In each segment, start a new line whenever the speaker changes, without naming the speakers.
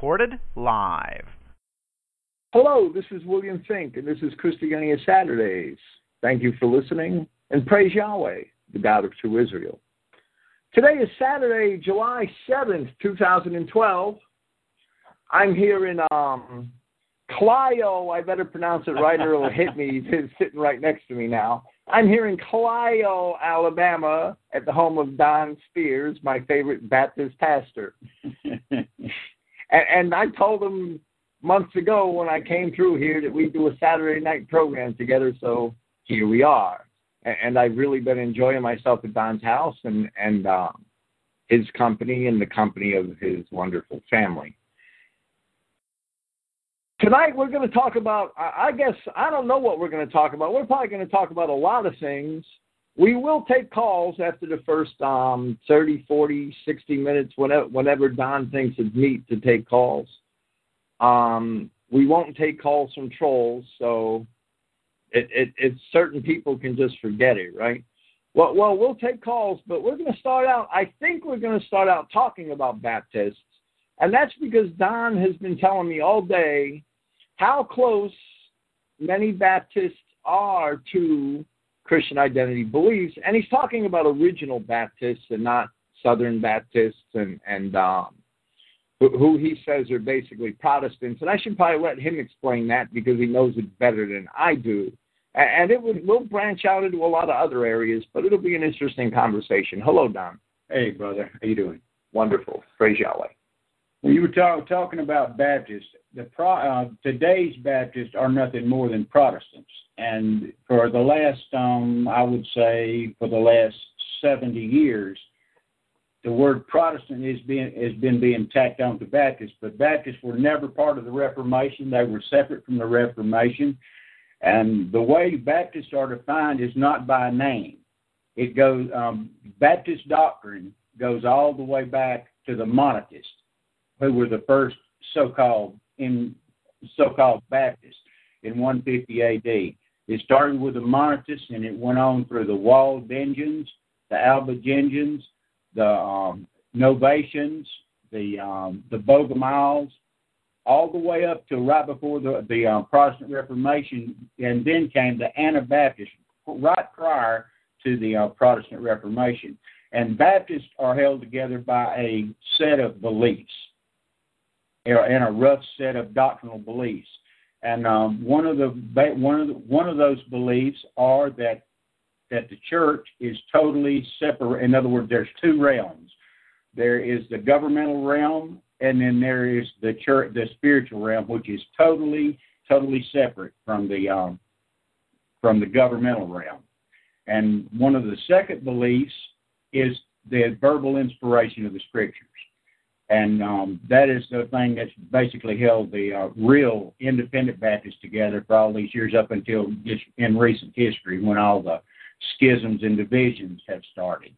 recorded live.
Hello, this is William Finck, and this is Christogenea Saturdays. Thank you for listening, and praise Yahweh, the God of true Israel. Today is Saturday, July 7th, 2012. I'm here in um, Clio. I better pronounce it right or it'll hit me. He's sitting right next to me now. I'm here in Clio, Alabama, at the home of Don Spears, my favorite Baptist pastor. and, and I told him months ago when I came through here that we do a Saturday night program together, so here we are. And, and I've really been enjoying myself at Don's house and and um, his company and the company of his wonderful family. Tonight we're going to talk about. I guess I don't know what we're going to talk about. We're probably going to talk about a lot of things. We will take calls after the first um, 30, 40, 60 minutes, whenever, whenever Don thinks it's neat to take calls. Um, we won't take calls from trolls, so it, it, it certain people can just forget it, right? Well, well, we'll take calls, but we're going to start out. I think we're going to start out talking about Baptists, and that's because Don has been telling me all day how close many Baptists are to Christian identity beliefs, and he's talking about original Baptists and not Southern Baptists and and um, who he says are basically Protestants. And I should probably let him explain that because he knows it better than I do. And it would, will branch out into a lot of other areas, but it'll be an interesting conversation. Hello, Don.
Hey, brother. How you doing?
Wonderful. Praise Yahweh.
When you were talk, talking about Baptists, the pro, uh, today's Baptists are nothing more than Protestants, and for the last, um, I would say, for the last seventy years, the word Protestant is being has been being tacked on to Baptists, but Baptists were never part of the Reformation. They were separate from the Reformation, and the way Baptists are defined is not by name. It goes um, Baptist doctrine goes all the way back to the Montanists, who were the first so-called in so-called Baptists in 150 A.D. It started with the Montanists, and it went on through the Waldensians, the Albigensians, the um, Novatians, the um, the Bogomiles, all the way up to right before the the um, Protestant Reformation, and then came the Anabaptists right prior to the uh, Protestant Reformation. And Baptists are held together by a set of beliefs and a rough set of doctrinal beliefs. And um, one of the one of the, one of those beliefs are that that the church is totally separate. In other words, there's two realms. There is the governmental realm, and then there is the church, the spiritual realm, which is totally, totally separate from the um, from the governmental realm. And one of the second beliefs is the verbal inspiration of the scriptures. And um, that is the thing that's basically held the uh, real independent Baptists together for all these years up until just in recent history when all the schisms and divisions have started.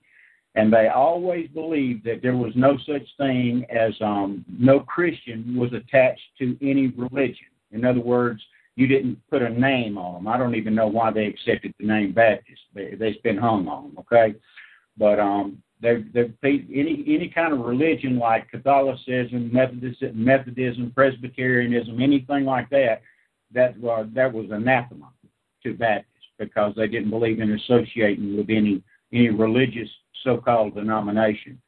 And they always believed that there was no such thing as um, no Christian was attached to any religion. In other words, you didn't put a name on them. I don't even know why they accepted the name Baptist. They, they've been hung on them, okay? But um, they any any kind of religion like Catholicism, Methodism, Methodism, Presbyterianism, anything like that, that uh, that was anathema to Baptists because they didn't believe in associating with any any religious so-called denomination.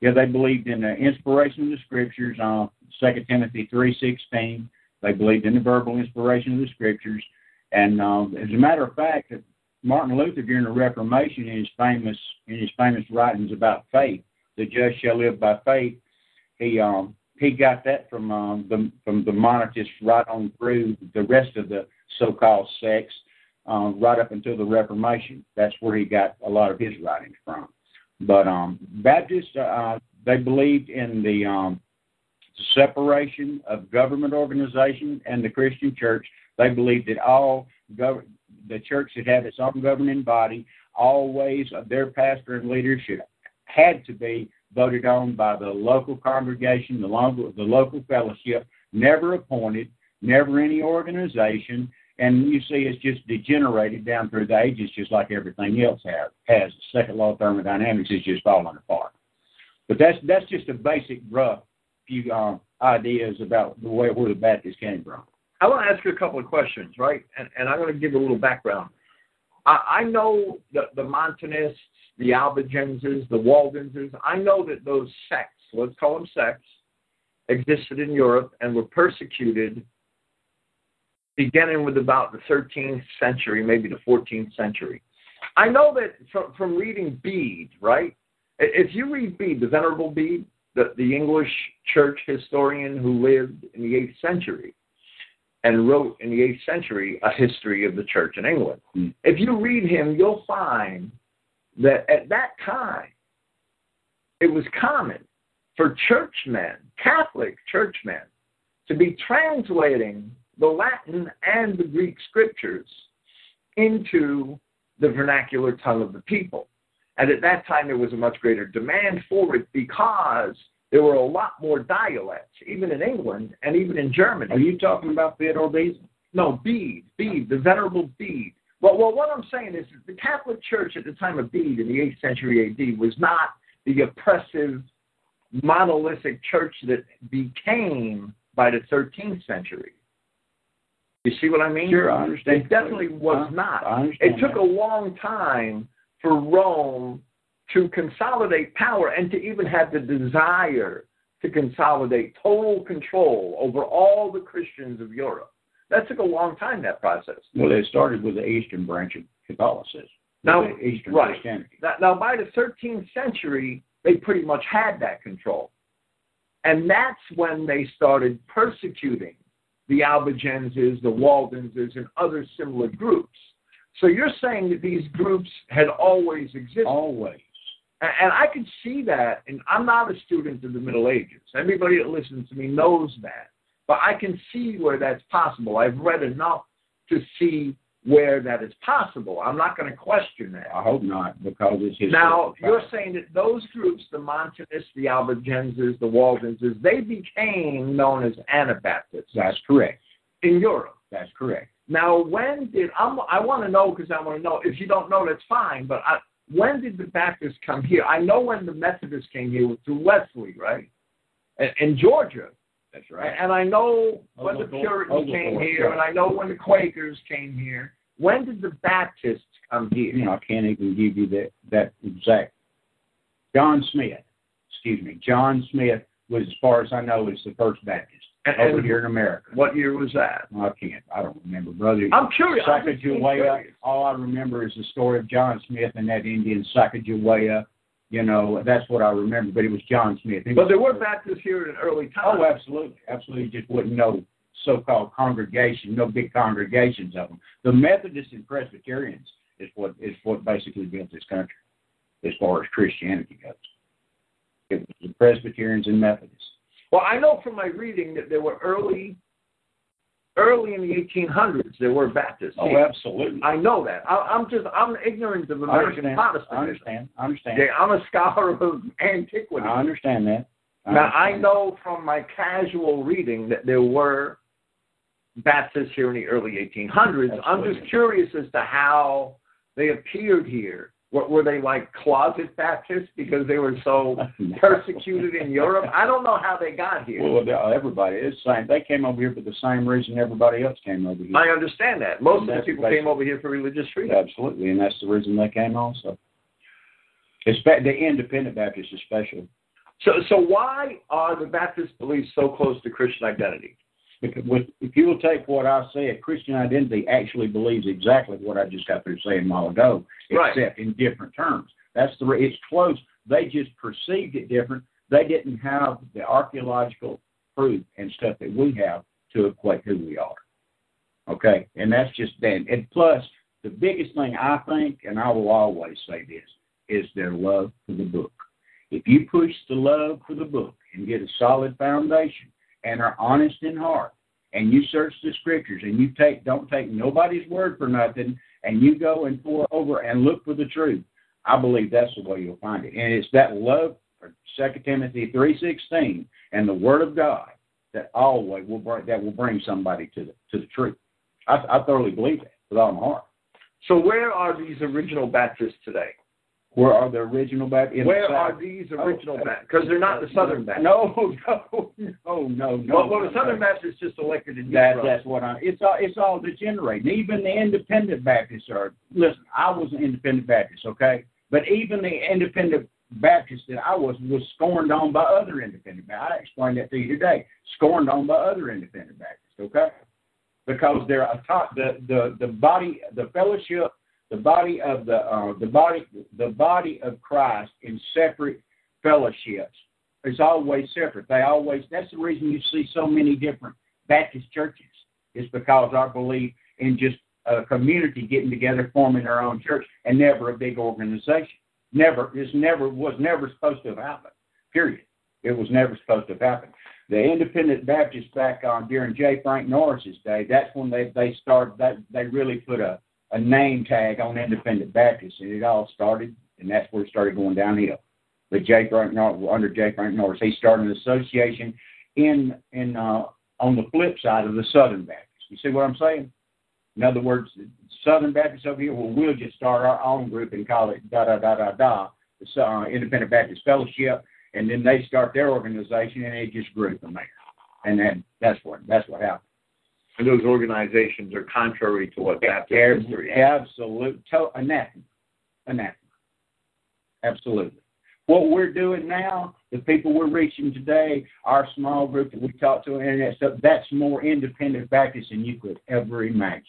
Yeah, they believed in the inspiration of the scriptures on uh, 2 Timothy 3.16. They believed in the verbal inspiration of the scriptures. And uh, as a matter of fact, Martin Luther during the Reformation in his famous in his famous writings about faith, the just shall live by faith, he um, he got that from um, the from the Montanists right on through the rest of the so-called sects uh, right up until the Reformation. That's where he got a lot of his writings from. But um, Baptists, uh, they believed in the um, separation of government organization and the Christian church. They believed that all gov- the church should have its own governing body. Always, uh, their pastor and leadership had to be voted on by the local congregation, the local, the local fellowship, never appointed, never any organization, and you see it's just degenerated down through the ages, just like everything else has. Has the second law of thermodynamics is just falling apart. But that's that's just a basic rough few um, ideas about the way where the Baptists came from.
I want to ask you a couple of questions, right? And, and I'm going to give a little background. I, I know the, the Montanists, the Albigenses, the Waldenses. I know that those sects, let's call them sects, existed in Europe and were persecuted beginning with about the 13th century, maybe the 14th century. I know that from, from reading Bede, right? If you read Bede, the Venerable Bede, the, the English church historian who lived in the 8th century and wrote in the 8th century a history of the church in England.
Mm.
If you read him, you'll find that at that time, it was common for churchmen, Catholic churchmen, to be translating the Latin and the Greek scriptures into the vernacular tongue of the people. And at that time, there was a much greater demand for it because there were a lot more dialects, even in England and even in Germany.
Are you talking about Theodore Bede?
No, Bede, Bede, the Venerable Bede. Well, well, what I'm saying is the Catholic Church at the time of Bede in the 8th century AD was not the oppressive, monolithic church that became by the 13th century. You see what I mean?
Sure, I understand.
It definitely was not.
I understand
It took a long time for Rome to consolidate power and to even have the desire to consolidate total control over all the Christians of Europe. That took a long time, that process.
Well, it started with the Eastern branch of Catholicism.
Now,
Eastern
right.
Christianity.
Now, now, by the 13th century, they pretty much had that control. And that's when they started persecuting the Albigenses, the Waldenses, and other similar groups. So you're saying that these groups had always existed.
Always.
And and I can see that, and I'm not a student of the Middle Ages. Everybody that listens to me knows that. But I can see where that's possible. I've read enough to see where that is possible. I'm not going to question that.
I hope not, because it's his.
Now, you're saying that those groups, the Montanists, the Albigenses, the Waldenses, they became known as Anabaptists
That's correct.
in Europe.
That's correct.
Now, when did I'm, I want to know because I want to know. If you don't know, that's fine. But I, when did the Baptists come here? I know when the Methodists came here through Wesley, right, in, in Georgia,
That's right.
and I know when the Puritans came here, and I know when the Quakers came here. When did the Baptists come here?
You know, I can't even give you that that exact. John Smith, excuse me, John Smith was, as far as I know, is the first Baptist
And-
over
and
here in America.
What year was that?
I can't. I don't remember, brother.
I'm curious. I'm just being
Sacagawea. All I remember is the story of John Smith and that Indian Sacagawea. You know, that's what I remember. But it was John Smith.
But there were Baptists here at an early time.
Oh, absolutely, absolutely. Just wouldn't know so-called congregation, no big congregations of them. The Methodists and Presbyterians is what is what basically built this country, as far as Christianity goes. It was the Presbyterians and Methodists.
Well, I know from my reading that there were early, early in the 1800s, there were Baptists.
Oh,
here.
absolutely.
I know that. I, I'm just, I'm ignorant of American. Protestantism.
I understand. I understand.
Okay, I'm a scholar of antiquity.
I understand that.
now, I know from my casual reading that there were Baptists here in the early 1800s. I'm just curious as to how they appeared here. Were, were they like closet Baptists because they were so persecuted in Europe? I don't know how they got here.
Well, everybody is same. They came over here for the same reason everybody else came over here.
I understand that. Most of the people came over here for religious freedom.
Absolutely, and that's the reason they came also. Espe- the independent Baptists especially.
So, so why are the Baptist beliefs so close to Christian identity?
With, if you will take what I said, Christian identity actually believes exactly what I just got through saying a while ago,
Right.
except in different terms. That's the it's close. They just perceived it different. They didn't have the archaeological proof and stuff that we have to equate who we are. Okay, and that's just then. And plus, the biggest thing I think, and I will always say this, is their love for the book. If you push the love for the book and get a solid foundation and are honest in heart, and you search the scriptures and you take don't take nobody's word for nothing, and you go and pour over and look for the truth, I believe that's the way you'll find it. And it's that love for Second Timothy three sixteen and the Word of God that always will bring that will bring somebody to the to the truth. I, I thoroughly believe that with all my heart.
So where are these original Baptists today?
Where are the original Baptists?
Where are these original oh, Baptists? Because they're not the Southern Baptists.
No, no, Oh no, no.
Well, well the Southern Baptists just elected a
That, that's what I. It's all. It's all degenerating. Even the Independent Baptists are. Listen, I was an Independent Baptist, okay, but even the Independent Baptist that I was was scorned on by other Independent Baptists. I explained that to you today. Scorned on by other Independent Baptists, okay, because they're a top. The the the body, the fellowship, the body of the uh, the body the body of Christ in separate fellowships is always separate. They always. That's the reason you see so many different Baptist churches. Is because our belief in just a community getting together, forming their own church, and never a big organization. Never. This never was never supposed to have happened. Period. It was never supposed to have happened. The Independent Baptists back on during J. Frank Norris's day. That's when they they started. That they really put a a name tag on Independent Baptists, and it all started, and that's where it started going downhill. But J. Frank under J. Frank Norris, he started an association in in uh, on the flip side of the Southern Baptists. You see what I'm saying? In other words, Southern Baptists over here, well, we'll just start our own group and call it da da da da da, the uh, Independent Baptist Fellowship, and then they start their organization, and it just grew from there. And then that's what that's what happened.
And those organizations are contrary to what Baptist history is.
Absolute, to, anathema, anathema. Absolutely. What we're doing now, the people we're reaching today, our small group that we talk to on the internet stuff, that's more independent Baptist than you could ever imagine.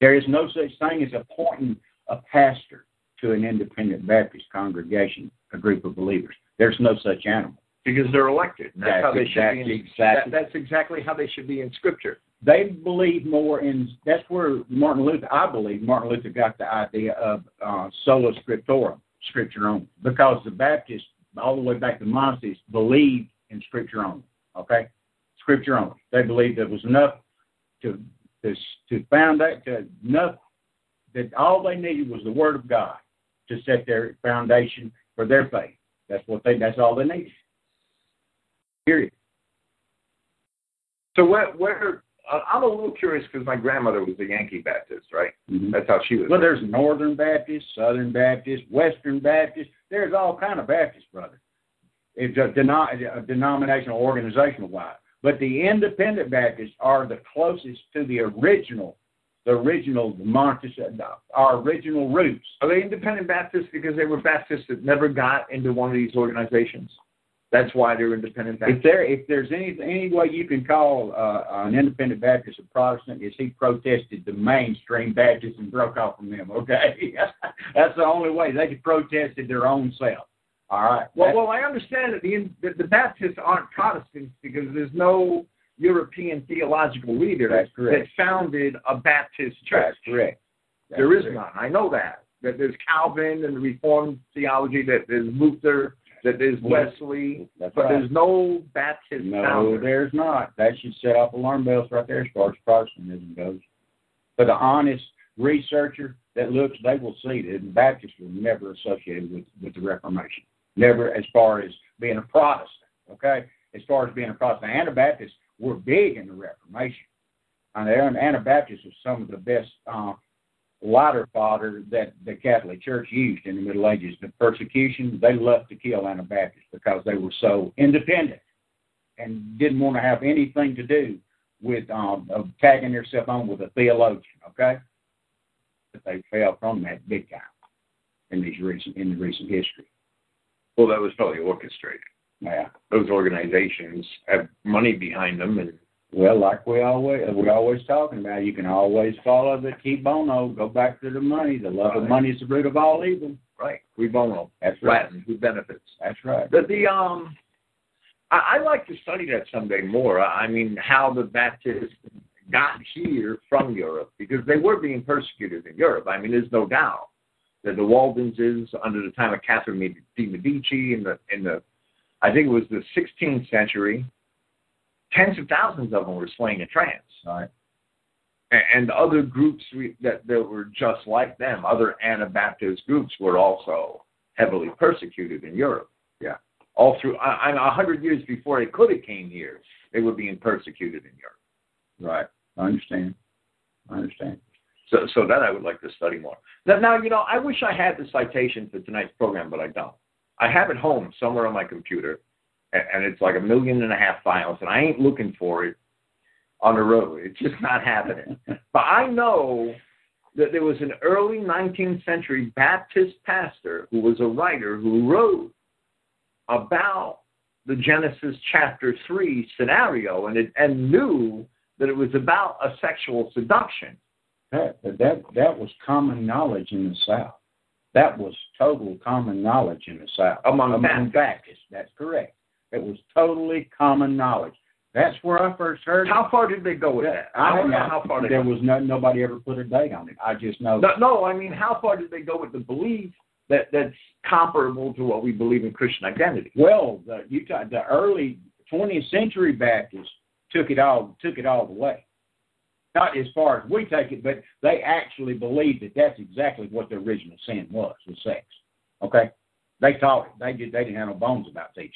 There is no such thing as appointing a pastor to an independent Baptist congregation, a group of believers. There's no such animal.
Because they're elected. That's,
That's
how they should be. In,
exactly-
that,
exactly.
that's exactly how they should be in Scripture.
They believe more in. That's where Martin Luther. I believe Martin Luther got the idea of uh, sola scriptura, scripture only, because the Baptists, all the way back to Montanists, believed in scripture only. Okay, scripture only. They believed there was enough to to to found that to enough that all they needed was the Word of God to set their foundation for their faith. That's what they. That's all they needed. Period.
So what? where uh, I'm a little curious because my grandmother was a Yankee Baptist, right?
Mhm.
That's how she was.
Well, there's Northern Baptist, Southern Baptist, Western Baptist. There's all kind of Baptists, brother. It's a, deno- a denominational, organizational wise. But the Independent Baptists are the closest to the original, the original Montes, our original roots.
Are they independent Baptists because they were Baptists that never got into one of these organizations? That's why they're independent
If there, if there's any any way you can call uh, an Independent Baptist a Protestant, is he protested the mainstream Baptists and broke off from them? Okay, that's the only way they protested their own self. All right.
Well, well, I understand that the, that the Baptists aren't Protestants because there's no European theological leader
That's
that founded a Baptist church.
That's correct. That's
there is
correct.
none. I know that. That there's Calvin and the Reformed theology. That there's Luther. That there's Wesley.
That's
But
right.
there's no Baptist
No,
founder.
there's not. That should set off alarm bells right there as far as Protestantism goes. For the honest researcher that looks, they will see that the Baptists were never associated with, with the Reformation. Never as far as being a Protestant, okay? As far as being a Protestant. Anabaptists were big in the Reformation. And the Anabaptists was some of the best uh, lighter fodder that the Catholic Church used in the Middle Ages. The persecution, they loved to kill Anabaptists because they were so independent and didn't want to have anything to do with um, of tagging themselves on with a theologian. Okay, but they fell from that big time in these recent in the recent history.
Well, that was probably orchestrated.
Yeah.
Those organizations have money behind them, and
Well, like we always we're always talking about, you can always follow the cui bono. Go back to the money. The love of money is the root of all evil.
right, cui bono,
That's right.
Latin, who benefits.
That's right.
The, the um, I, I'd like to study that someday more. I mean, how the Baptists got here from Europe because they were being persecuted in Europe. I mean, there's no doubt that the Waldenses, under the time of Catherine de Medici, in the in the, I think it was the 16th century, tens of thousands of them were slain in France
Right.
and and other groups we, that, that were just like them, other Anabaptist groups, were also heavily persecuted in Europe.
Yeah.
All through, I, I'm a hundred years before they could have came here, they were being persecuted in Europe.
Right. I understand. I understand.
So, so that I would like to study more. Now, now, you know, I wish I had the citation for tonight's program, but I don't. I have it home somewhere on my computer, and, it's like a million and a half files, and I ain't looking for it on the road. It's just not happening. but I know that there was an early 19th century Baptist pastor who was a writer who wrote about the Genesis chapter 3 scenario and, it, and knew that it was about a sexual seduction.
That, that, that was common knowledge in the South. That was total common knowledge in the South.
Among,
Among
Baptists.
Baptists, that's correct. It was totally common knowledge. That's where I first heard
How far did they go with that? I don't know how far they
there
go.
was no nobody ever put a date on it. I just know
No, no, I mean, how far did they go with the belief that that's comparable to what we believe in Christian identity?
Well, the Utah, the early 20th century Baptists took it all took it all the way. Not as far as we take it, but they actually believed that that's exactly what the original sin was, was sex. Okay, they taught it. They did. They didn't have no bones about teaching.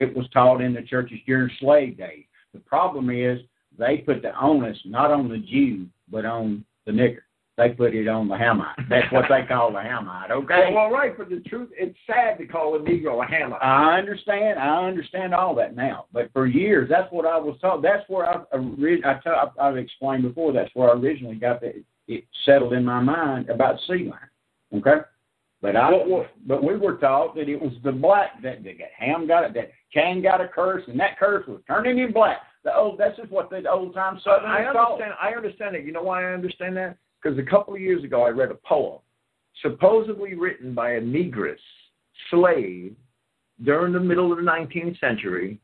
It was taught in the churches during slave days. The problem is they put the onus not on the Jew, but on the nigger. They put it on the Hamite. That's what they call the Hamite. Okay.
Well, right, but the truth, it's sad to call a Negro a hammer.
I understand. I understand all that now. But for years, that's what I was taught. That's where I, I ta- I've explained before. That's where I originally got the, it settled in my mind about seed line. Okay. But I, but we were taught that it was the black that, that Ham got it, that Cain got a curse, and that curse was turning him black. The old, that's just what the old time Southern
I
Southerners taught.
understand. I understand it. You know why I understand that? Because a couple of years ago, I read a poem, supposedly written by a negress slave during the middle of the 19th century.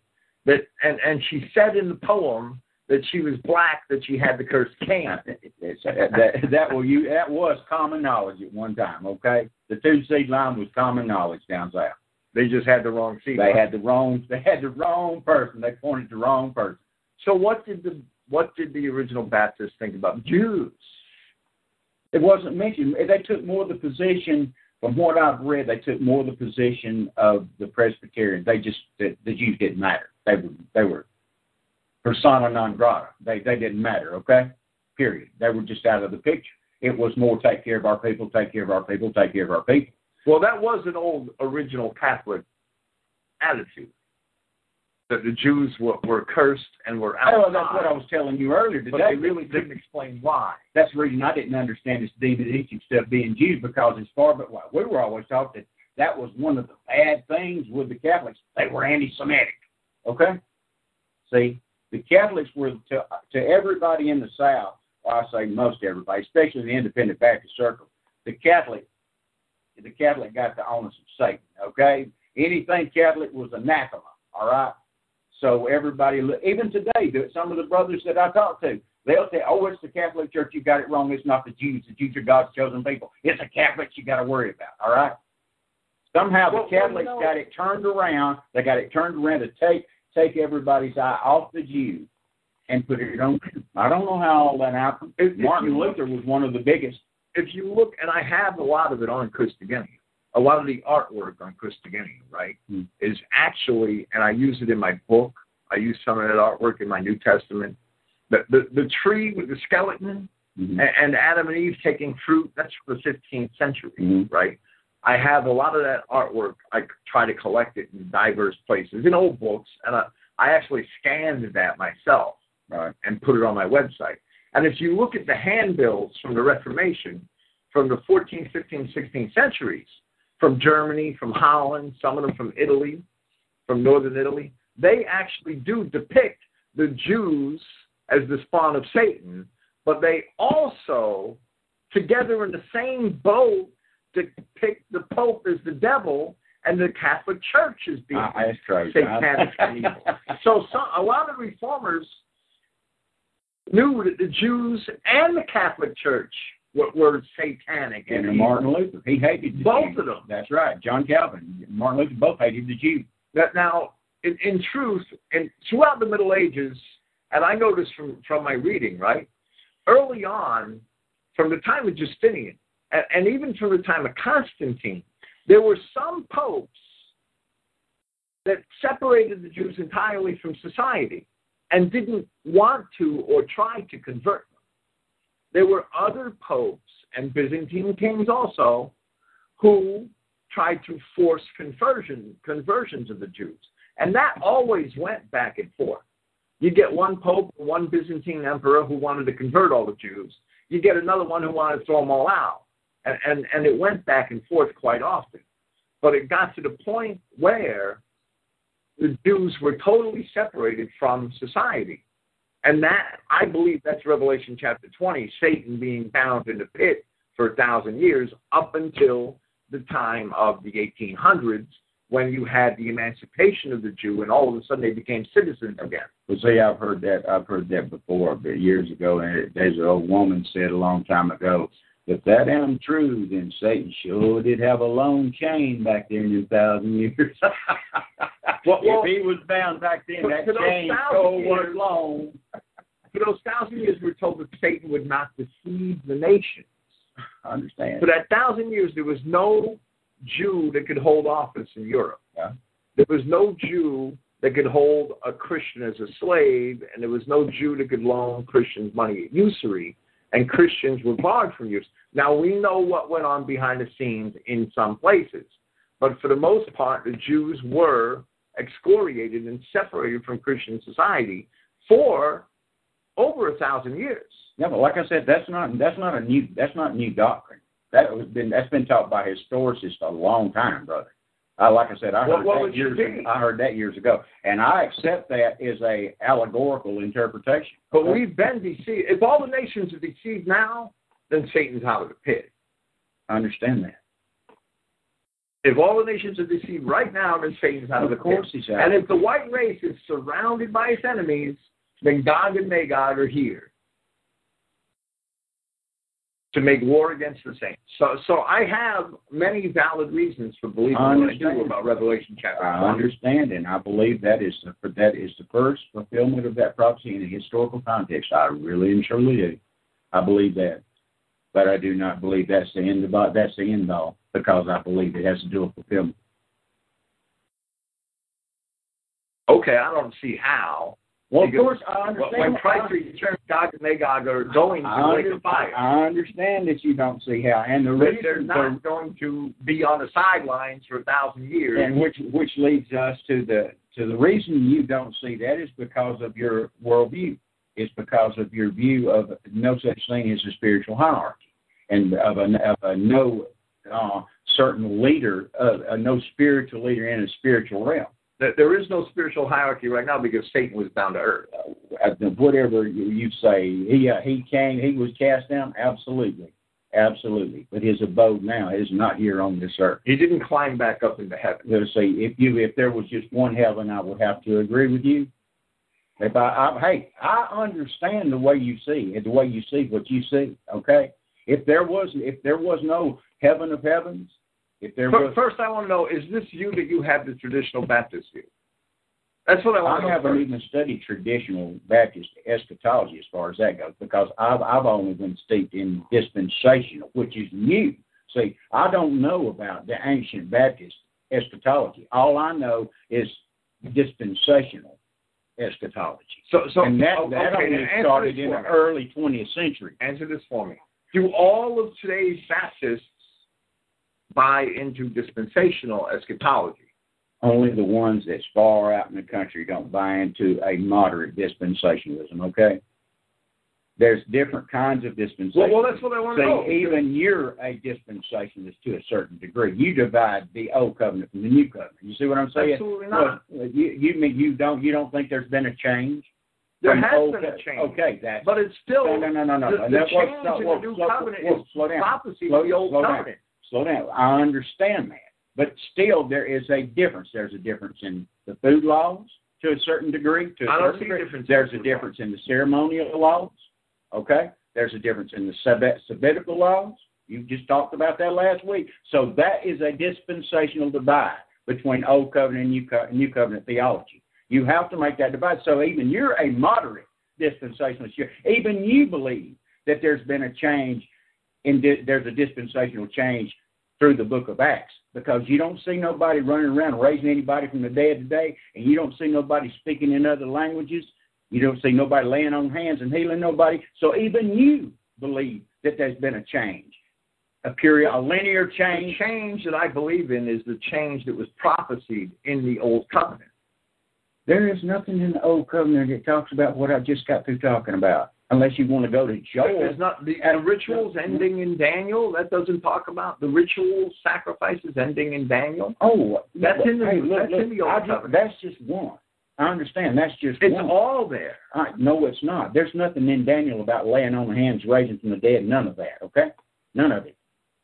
That and and she said in the poem that she was black, that she had the curse.
It's- that, that, well, you, that was common knowledge at one time. Okay, the two seed line was common knowledge down south.
They just had the wrong seed.
They had the wrong. They had the wrong person. They pointed the wrong person.
So what did the what did the original Baptists think about Jews?
It wasn't mentioned. They took more of the position. From what I've read, they took more of the position of the Presbyterians. They just the, the Jews didn't matter. They were they were persona non grata. They they didn't matter. Okay, period. They were just out of the picture. It was more take care of our people, take care of our people, take care of our people.
Well, that was an old original Catholic attitude that the Jews were, were cursed and were outside.
Oh, that's what I was telling you earlier today.
but they really didn't explain why.
That's the reason I didn't understand this demonistic stuff being Jews because as far but what we were always taught that that was one of the bad things with the Catholics. They were anti-Semitic. Okay. See, the Catholics were to to everybody in the South. Well, I say most everybody, especially the Independent Baptist circle. The Catholic, the Catholic got the onus of Satan. Okay. Anything Catholic was anathema. All right. So everybody, even today, some of the brothers that I talk to, they'll say, "Oh, it's the Catholic Church. You got it wrong. It's not the Jews. The Jews are God's chosen people. It's the Catholics you got to worry about." All right. Somehow the
well,
Catholics
you know-
got it turned around. They got it turned around to take take everybody's eye off the Jews and put it on. I don't know how all that happened.
If- if
Martin
look-
Luther was one of the biggest.
If you look, and I have a lot of it on Christogenea, a lot of the artwork on Christogenea, right,
Hmm.
is actually, and I use it in my book. I use some of that artwork in my New Testament. The the, the tree with the skeleton
Mhm.
and, and Adam and Eve taking fruit. That's from the 15th century.
Mhm.
right? I have a lot of that artwork. I try to collect it in diverse places, in old books, and I, I actually scanned that myself
Right.
and put it on my website. And if you look at the handbills from the Reformation, from the 14th, 15th, 16th centuries, from Germany, from Holland, some of them from Italy, from northern Italy, they actually do depict the Jews as the spawn of Satan, but they also, together in the same boat, depict the Pope as the devil and the Catholic Church as being
that's ah,
satanic and evil. So, so a lot of reformers knew that the Jews and the Catholic Church were, were satanic and
And. Martin Luther, he hated the
Both
Jews.
of them.
That's right. John Calvin, and Martin Luther both hated the Jews.
That now, in, in truth, and throughout the Middle Ages, and I noticed from, from my reading, right, early on, from the time of Justinian, and, even from the time of Constantine, there were some popes that separated the Jews entirely from society and didn't want to or try to convert them. There were other popes and Byzantine kings also who tried to force conversion conversions of the Jews. And that always went back and forth. You get one pope, one Byzantine emperor who wanted to convert all the Jews. You get another one who wanted to throw them all out. And, and, and it went back and forth quite often. But it got to the point where the Jews were totally separated from society. And that, I believe that's Revelation chapter 20, Satan being bound in the pit for a thousand years up until the time of the 1800s when you had the emancipation of the Jew and all of a sudden they became citizens again.
Well, see, I've heard that. I've heard that before, but years ago. And there's an old woman said a long time ago, if that ain't true, then Satan sure did have a long chain back there in a thousand years. well, if he was bound back then, that chain so was long.
For those thousand years, we're told that Satan would not deceive the nations.
I understand.
For that thousand years, there was no Jew that could hold office in Europe.
Yeah.
There was no Jew that could hold a Christian as a slave, and there was no Jew that could loan Christians money at usury, and Christians were barred from use. Now, we know what went on behind the scenes in some places, but for the most part, the Jews were excoriated and separated from Christian society for over a thousand years.
Yeah, but like I said, that's not that's not a new that's not new doctrine. That was been that's been taught by historians a long time, brother. Uh, like I said, I heard
what, what
that years. Ago, I heard that years ago, and I accept that as a allegorical interpretation.
But we've been deceived. If all the nations are deceived now, then Satan's out of the pit.
I understand that.
If all the nations are deceived right now, then Satan's out of,
of
the
course
pit.
He's out.
And if the white race is surrounded by its enemies, then Gog and Magog are here to make war against the saints. So, so I have many valid reasons for believing
I
what I do about Revelation chapter.
I
20.
understand, and I believe that is the that is the first fulfillment of that prophecy in a historical context. I really and truly do. I believe that, but I do not believe that's the end about that's the end all because I believe it has to do with fulfillment.
Okay, I don't see how.
Well, of course, I understand.
When Christ returns, Gog and Magog are going to
I,
lake
under,
fire.
I understand that you don't see how, and the
But they're
reason
not going to be on the sidelines for a thousand years.
and which which leads us to the to the reason you don't see that is because of your worldview. It's because of your view of no such thing as a spiritual hierarchy, and of a, of a no uh, certain leader, uh, a no spiritual leader in a spiritual realm.
That there is no spiritual hierarchy right now because Satan was down to earth.
Uh, whatever you, you say, he uh, he came, he was cast down. Absolutely, absolutely. But his abode now is not here on this earth.
He didn't climb back up into heaven.
Let's say if you if there was just one heaven, I would have to agree with you. If I, I hey, I understand the way you see the way you see what you see. Okay, if there was if there was no heaven of heavens, if there was,
First, I want to know: Is this you that you have the traditional Baptist view? That's what I want
I
to know.
I haven't
first.
even studied traditional Baptist eschatology as far as that goes because I've I've only been steeped in dispensational, which is new. See, I don't know about the ancient Baptist eschatology. All I know is dispensational eschatology.
So, so
and that,
oh,
that only started in the early 20th century.
Answer this for me. Do all of today's Baptists buy into dispensational eschatology?
Only the ones that's far out in the country don't buy into a moderate dispensationalism, okay? There's different kinds of dispensationalism.
Well, well, that's what I want to know.
even you're a dispensationalist to a certain degree. You divide the old covenant from the new covenant. You see what I'm saying?
Absolutely not.
Well, you, you mean you don't you don't think there's been a change?
There has been a change.
Okay, that's
But it's still
no, no, no, no, no.
the, the
That-
change in the new covenant is prophecy of the old covenant.
Slow down. I understand that. But still, there is a difference. There's a difference in the food laws to a certain degree. To a
I don't
certain
see
degree.
difference
There's a difference in the ceremonial laws. Okay? There's a difference in the Sabbat- sabbatical laws. You just talked about that last week. So that is a dispensational divide between Old Covenant and New, Co- New Covenant theology. You have to make that divide. So even you're a moderate dispensationalist. You- Even you believe that there's been a change in di- there's a dispensational change through the book of Acts because you don't see nobody running around raising anybody from the dead today, and you don't see nobody speaking in other languages. You don't see nobody laying on hands and healing nobody. So even you believe that there's been a change, a period, a linear
The
change.
change that I believe in is the change that was prophesied in the old covenant.
There is nothing in the Old Covenant that talks about what I just got through talking about, unless you want to go to Joel.
There's not the, the rituals ending in Daniel. That doesn't talk about the ritual sacrifices ending in Daniel.
Oh,
That's in the-
hey, look,
that's
look,
in the Old
I ju-
Covenant.
That's just one. I understand. That's just
It's
one.
all there.
I, no, it's not. There's nothing in Daniel about laying on the hands, raising from the dead. None of that. Okay, none of it.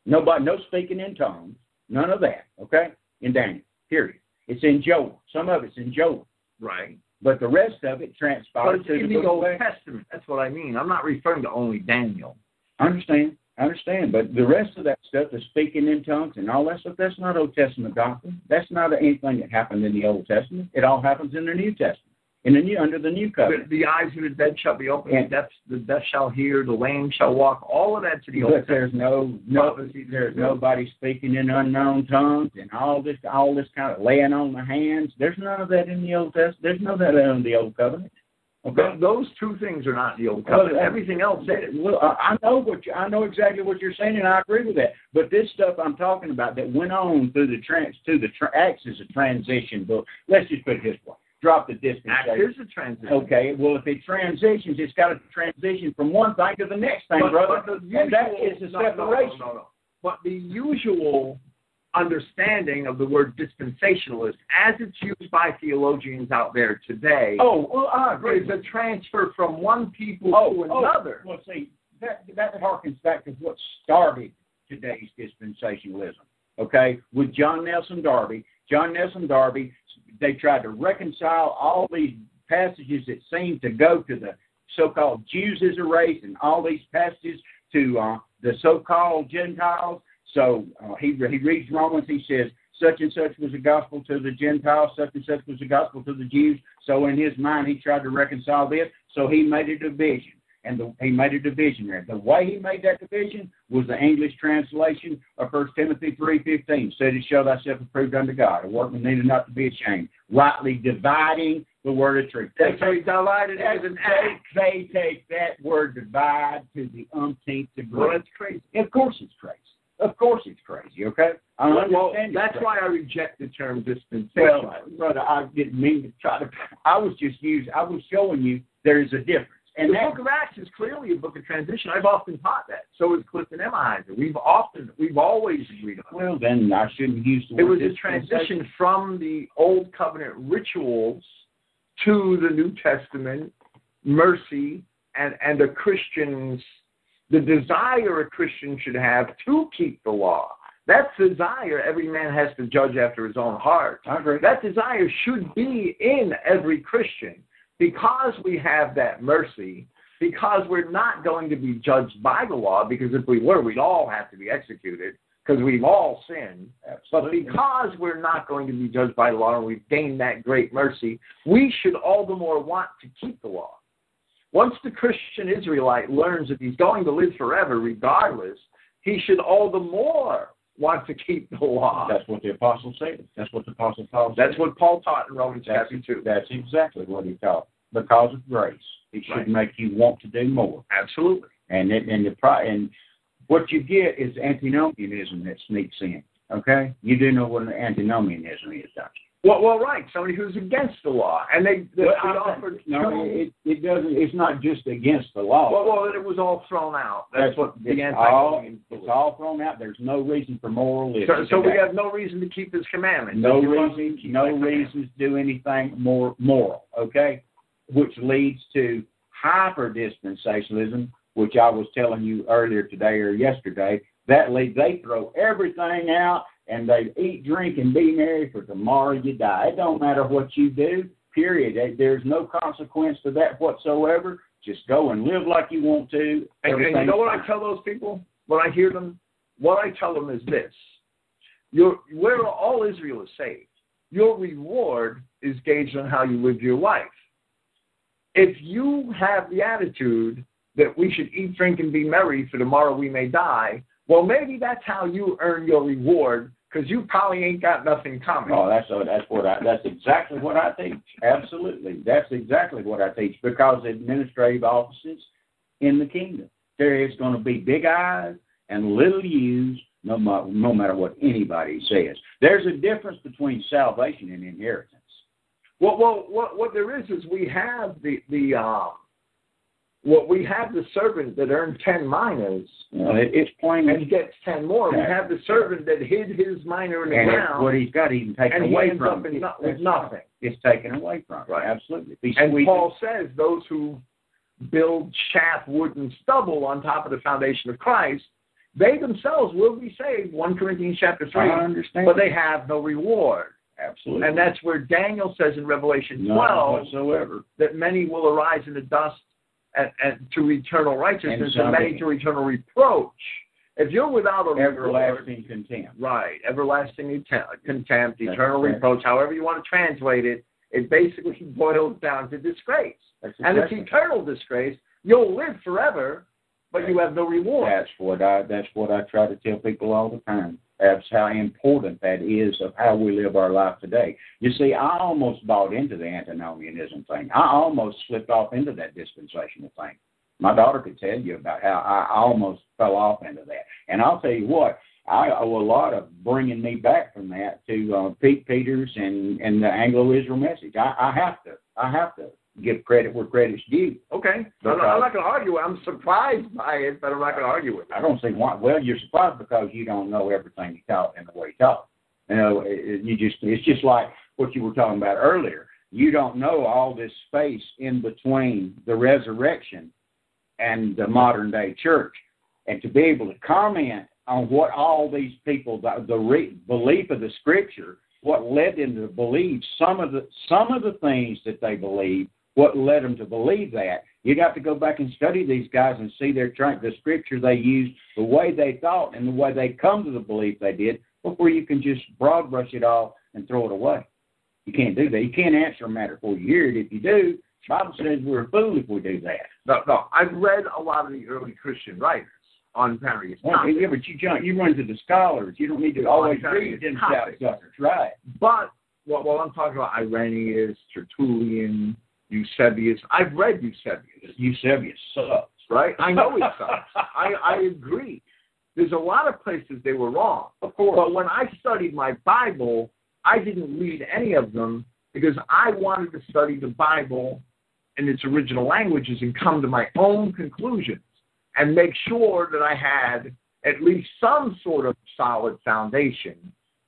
Nobody, no speaking in tongues. None of that. Okay, in Daniel. Period. It's in Joel. Some of it's in Joel,
Right.
But the rest of it transpired
in
the
the Old
of
Testament. That's what I mean. I'm not referring to only Daniel.
I understand. I understand. But the rest of that stuff, the speaking in tongues and all that stuff, that's not Old Testament doctrine. That's not anything that happened in the Old Testament. It all happens in the New Testament. In the new under the new covenant.
the eyes of the dead shall be opened,
Yeah.
the deaf, the deaf shall hear, the lame shall walk. All of that's in the Old
But there's no no there's nobody speaking in unknown tongues and all this all this kind of laying on the hands. There's none of that in the Old Testament. There's none of that in the Old Covenant. Okay.
Those two things are not in the Old Covenant.
that- uh,
Everything else.
Well, I I know what you, I know exactly what you're saying, and I agree with that. But this stuff I'm talking about that went on through the trans to the tra- Acts is a transition book. Let's just put it this way: drop the
Act
dispensation.
is a transition.
Okay, well, if it transitions, it's got to transition from one thing to the next thing,
But-
brother.
but the
and that
usual-
is the
no,
separation.
No, no. But the usual understanding of the word dispensationalist, as it's used by theologians out there today,
Oh, well, I agree.
is a transfer from one people
Oh,
to
oh,
another.
Well, see, that that harkens back to what started today's dispensationalism. Okay, with John Nelson Darby. John Nelson Darby, they tried to reconcile all these passages that seem to go to the so-called Jews as a race, and all these passages to uh, the so-called Gentiles. So uh, he he reads Romans. He says such and such was the gospel to the Gentiles, such and such was the gospel to the Jews. So in his mind, he tried to reconcile this. So he made a division, and the, he made a division there. The way he made that division was the English translation of First Timothy three fifteen. Said, "To show thyself approved unto God, a workman needed not to be ashamed, rightly dividing the word of truth." They
he divided as an act.
they, take that word divide to the umpteenth degree.
Well, that's crazy.
Of course it's crazy. Of course it's crazy, okay? I
Well,
understand it's
that's
crazy.
why I reject the term
Well,
dispensationalist.
brother, I didn't mean to try to. I was just using. I was showing you there is a difference, and
the book of Acts is clearly a book of transition. I've often taught that. So is Clifton Emahiser. We've often, we've always agreed on
well, then I shouldn't use the
It was a transition from the Old Covenant rituals to the New Testament mercy and, and a Christian's, the desire a Christian should have to keep the law. That desire every man has to judge after his own heart.
I agree.
That desire should be in every Christian because we have that mercy, because we're not going to be judged by the law, because if we were, we'd all have to be executed because we've all sinned. But because we're not going to be judged by the law and we've gained that great mercy, we should all the more want to keep the law. Once the Christian Israelite learns that he's going to live forever regardless, he should all the more want to keep the law.
That's what the apostle said. That's what the apostle Paul said.
That's what Paul taught in Romans
That's,
chapter 2.
that's exactly what he taught. Because of grace, it should
Right.
make you want to do more.
Absolutely.
And it, and the pri- and what you get is antinomianism that sneaks in. Okay, you do know what an antinomianism is, don't you?
Well, well, right. Somebody who's against the law, and they, they,
Well,
they offered.
no, it, it doesn't. It's not just against the law.
well, well, it was all thrown out. That's, what the
it's all, it's all thrown out. There's no reason for moral living.
So, so we have no reason to keep His commandments.
no
If you want
reason, no reasons to do anything more moral. Okay, which leads to hyper dispensationalism, which I was telling you earlier today or yesterday. That leads they throw everything out and they eat, drink, and be merry for tomorrow you die. It don't matter what you do. Period. There's no consequence to that whatsoever. Just go and live like you want to.
And, and you know what I tell those people when I hear them? What I tell them is this: Your where all Israel is saved, your reward is gauged on how you live your life. If you have the attitude that we should eat, drink, and be merry, for tomorrow we may die, well, maybe that's how you earn your reward, because you probably ain't got nothing coming.
Oh, that's uh, that's what I that's exactly what I teach. Absolutely, that's exactly what I teach because administrative offices in the kingdom there is going to be big eyes and little U's, no no matter what anybody says. There's a difference between salvation and inheritance.
Well, well, what what there is is we have the the um, what we have the servant that earned ten minas
Well, it, it's plain
and gets ten more. We have the servant that hid his mina in the
and
ground
what he's got even taken
and he
away
ends
from
up in
him.
no, with nothing.
It's taken away from him.
Right.
Absolutely. He
And Paul says those who build chaff, wood, and stubble on top of the foundation of Christ, they themselves will be saved. One Corinthians chapter three,
I understand.
but they have no reward.
Absolutely
And that's where Daniel says in Revelation 12
whatsoever.
that many will arise in the dust and, and to eternal righteousness,
And
and many to eternal reproach. If you're without a reward,
Everlasting contempt.
right, everlasting contempt,
That's
eternal
correct.
reproach, however you want to translate it, it basically boils down to disgrace.
That's
And it's eternal disgrace. You'll live forever, but you have no reward.
That's what I that's what I try to tell people all the time. That's how important that is of how we live our life today. You see, I almost bought into the antinomianism thing. I almost slipped off into that dispensational thing. My daughter could tell you about how I almost fell off into that. And I'll tell you what, I owe a lot of bringing me back from that to uh, Pete Peters and and the Anglo-Israel message. I, I have to, I have to give credit where credit's due.
Okay. I'm not, I'm not going to argue. I'm surprised by it, but I'm not going to argue with it.
I don't see why. Well, you're surprised because you don't know everything he taught and the way he taught. You know, it- you just it's just like what you were talking about earlier. You don't know all this space in between the resurrection and the modern day church, and to be able to comment on what all these people the, the re, belief of the scripture, what led them to believe some of the some of the things that they believe, what led them to believe that. You'd have to go back and study these guys and see their trying the scripture they used, the way they thought, and the way they come to the belief they did, before you can just broad brush it all and throw it away. You can't do that. You can't answer a matter before you hear it. If you do, the Bible says we're a fool if we do that.
No, no. I've read a lot of the early Christian writers on various
Well,
topics.
yeah, but you jump, you run to the scholars. You don't need to always read them suckers, right?
But well, well, I'm talking about Irenaeus, Tertullian, Eusebius. I've read Eusebius,
Eusebius sucks.
right? I know he sucks. I, I agree. There's a lot of places they were wrong.
Of course.
But when I studied my Bible, I didn't read any of them because I wanted to study the Bible in its original languages and come to my own conclusions and make sure that I had at least some sort of solid foundation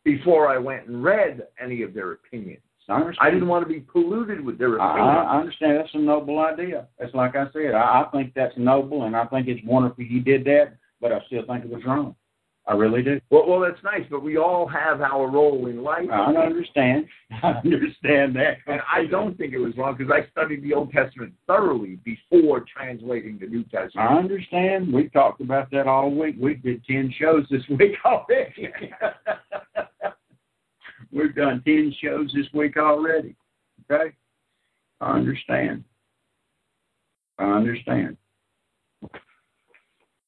before I went and read any of their opinions.
I.
I didn't want to be polluted with their
I. I understand. That's a noble idea. That's like I said. I, I think that's noble, and I think it's wonderful you did that. But I still think it was wrong. I really do.
Well, well, that's nice, but we all have our role in life.
I understand. I understand that.
And I don't think it was wrong because I studied the Old Testament thoroughly before translating the New Testament.
I understand. We talked about that all week. We did ten shows this week already. We've done ten shows this week already. Okay? I understand. I understand.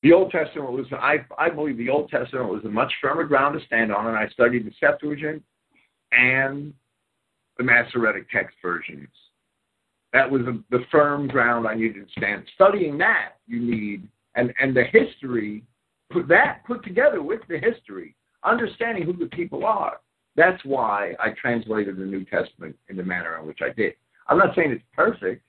The Old Testament was, I, I believe the Old Testament was a much firmer ground to stand on, and I studied the Septuagint and the Masoretic text versions. That was the the firm ground I needed to stand. Studying that, you need, and, and the history, put that put together with the history, understanding who the people are. That's why I translated the New Testament in the manner in which I did. I'm not saying it's perfect.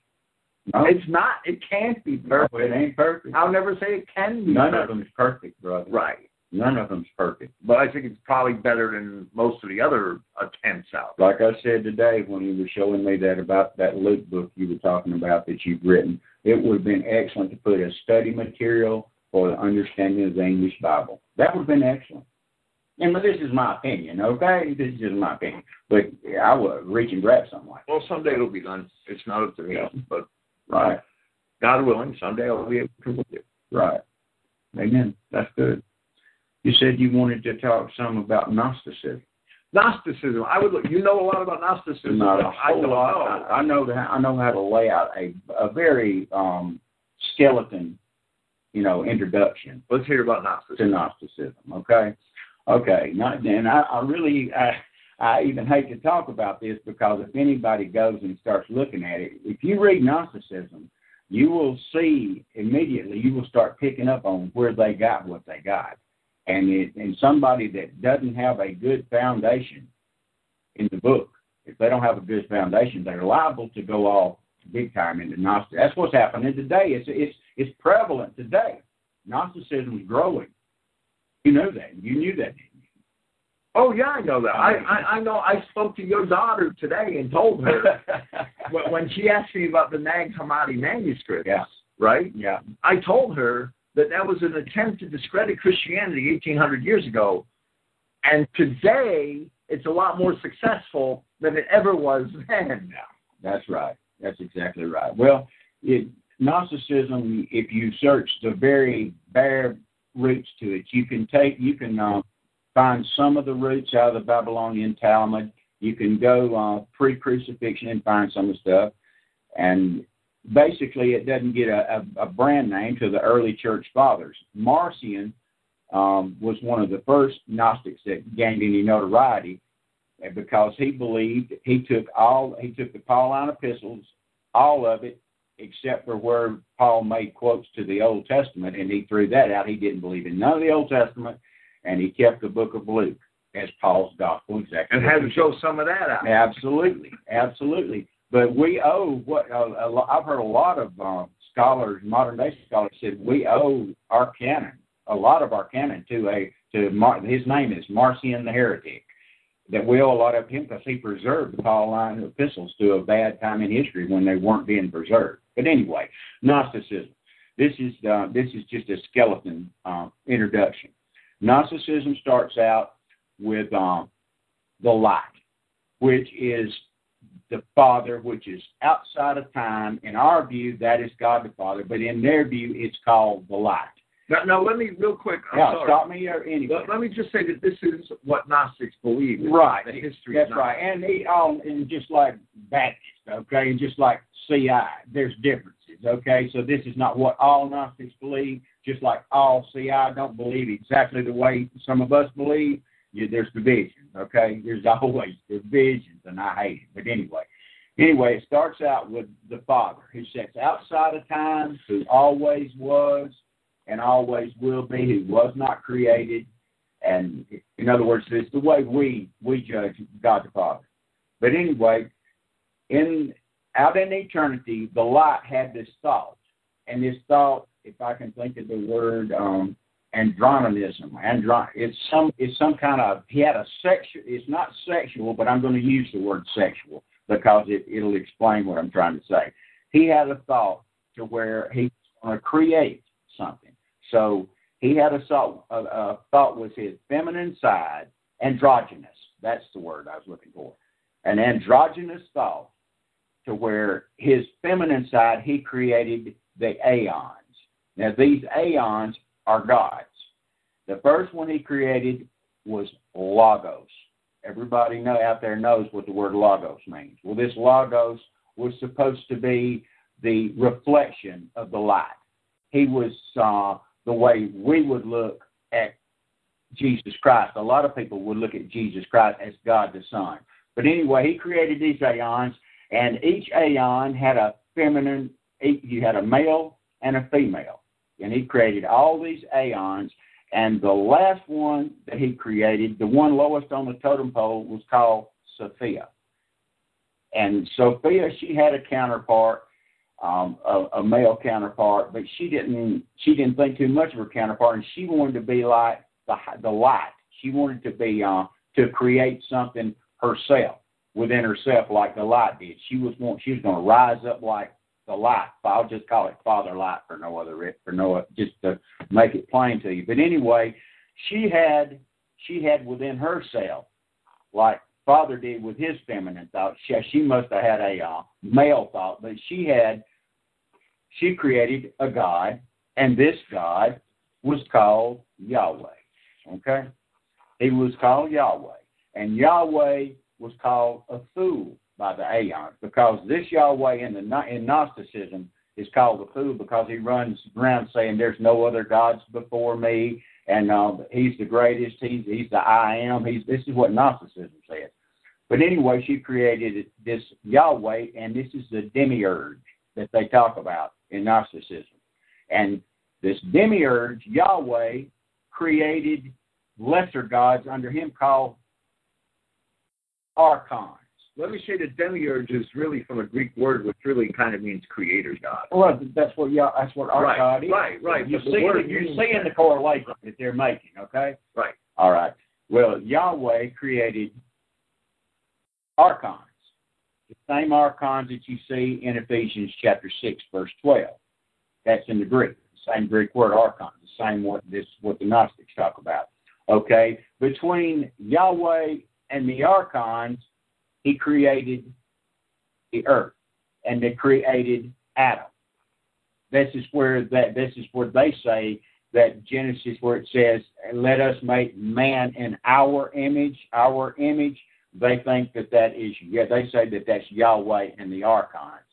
No,
It's not. It can't be
no,
perfect.
it ain't perfect.
I'll never say it can be.
None of
perfect.
them's perfect, brother.
Right.
None of them's perfect.
But I think it's probably better than most of the other attempts out there.
Like I said today when you were showing me that about that Luke book you were talking about that you've written, it would have been excellent to put as study material for the understanding of the English Bible. That would have been excellent. And but this is my opinion, okay? This is just my opinion. But yeah, I would reach and grab something like
Well, someday it'll be done. It's not up to me, but.
Right,
God willing, someday I'll be able to complete it.
right. Amen. That's good. You said you wanted to talk some about Gnosticism.
Gnosticism. I would look. You know a lot about Gnosticism.
Not a
I
whole
don't
lot.
know.
I, I know that I know how to lay out a a very um, skeleton, you know, introduction
Let's hear about Gnosticism.
to.
Gnosticism.
Okay, okay. Not and I, I really I, I even hate to talk about this because if anybody goes and starts looking at it, if you read Gnosticism, you will see immediately. You will start picking up on where they got what they got, and it and somebody that doesn't have a good foundation in the book if they don't have a good foundation, they're liable to go off big time into Gnostic. That's what's happening today. It's it's it's prevalent today. Gnosticism is growing. You know that. You knew that.
Oh yeah, I know that. I, I I know. I spoke to your daughter today and told her when she asked me about the Nag Hammadi manuscript.
Yeah.
Right.
Yeah.
I told her that that was an attempt to discredit Christianity 1800 years ago, and today it's a lot more successful than it ever was then.
That's right. That's exactly right. Well, it, Gnosticism, if you search the very bare roots to it, you can take, you can uh, find some of the roots out of the Babylonian Talmud. You can go uh, pre-crucifixion and find some of the stuff. And basically, it doesn't get a, a, a brand name to the early church fathers. Marcion um, was one of the first Gnostics that gained any notoriety because he believed he took all he took the Pauline epistles, all of it, except for where Paul made quotes to the Old Testament, and he threw that out. He didn't believe in none of the Old Testament, and he kept the book of Luke as Paul's gospel. Exactly.
And had to show some of that out.
Absolutely, absolutely. But we owe what uh, I've heard a lot of uh, scholars, modern day scholars, said we owe our canon, a lot of our canon, to a to Mar- his name is Marcion the heretic that we owe a lot of him because he preserved the Pauline epistles to a bad time in history when they weren't being preserved. But anyway, Gnosticism. This is uh, this is just a skeleton uh, introduction. Gnosticism starts out with um, the light, which is the Father, which is outside of time. In our view, that is God the Father, but in their view, it's called the light.
Now, now let me real quick. I'm
yeah,
sorry.
stop me or anyway.
Let, let me just say that this is what Gnostics believe.
Right.
The history.
That's
of
right. And he all um, and just like Baptist, okay, and just like CI, there's differences, okay? So this is not what all Gnostics believe, just like all CI don't believe exactly the way some of us believe. You, there's divisions, okay? There's always divisions, and I hate it. But anyway, anyway, it starts out with the Father who sits outside of time, who always was and always will be, who was not created. And in other words, it's the way we we judge God the Father. But anyway, in out in eternity, the light had this thought, and this thought, if I can think of the word um, andronism, andron, it's some it's some kind of he had a sexual. It's not sexual, but I'm going to use the word sexual because it, it'll explain what I'm trying to say. He had a thought to where he was going to create something. So he had a thought, a, a thought was his feminine side, androgynous. That's the word I was looking for. An androgynous thought to where his feminine side, he created the aeons. Now, these aeons are gods. The first one he created was Logos. Everybody know out there knows what the word Logos means. Well, this Logos was supposed to be the reflection of the light. He was uh, the way we would look at Jesus Christ. A lot of people would look at Jesus Christ as God the Son. But anyway, he created these aeons, and each aeon had a feminine, you had a male and a female. And he created all these aeons, and the last one that he created, the one lowest on the totem pole, was called Sophia. And Sophia, she had a counterpart um, a, a male counterpart, but she didn't she didn't think too much of her counterpart, and she wanted to be like the the light. She wanted to be uh, to create something herself within herself, like the light did. She was want she was going to rise up like the light. I'll just call it Father Light for no other for no just to make it plain to you. But anyway, she had she had within herself like father did with his feminine thought. She, she must have had a uh, male thought, but she had, she created a God, and this God was called Yahweh. Okay? He was called Yahweh. And Yahweh was called a fool by the aeons because this Yahweh in, the, in Gnosticism is called a fool because he runs around saying there's no other gods before me and uh, he's the greatest. He's he's the I am. He's this is what Gnosticism says. But anyway, she created this Yahweh, and this is the demiurge that they talk about in Gnosticism. And this demiurge, Yahweh, created lesser gods under him called archons.
let me say the demiurge is really from a Greek word, which really kind of means creator God.
Well, that's what yeah, that's what our
right,
God is.
Right, right.
You're
But the
seeing,
word
you're seeing the correlation that they're making. Okay.
Right.
All right. Well, Yahweh created archons, the same archons that you see in Ephesians chapter six, verse twelve. That's in the Greek, the same Greek word archon, the same one. This is what the Gnostics talk about. Okay. Between Yahweh and the archons, He created the earth, and they created Adam. This is where that this is where they say that Genesis, where it says, "Let us make man in our image, our image." They think that that is yeah. They say that that's Yahweh and the archons.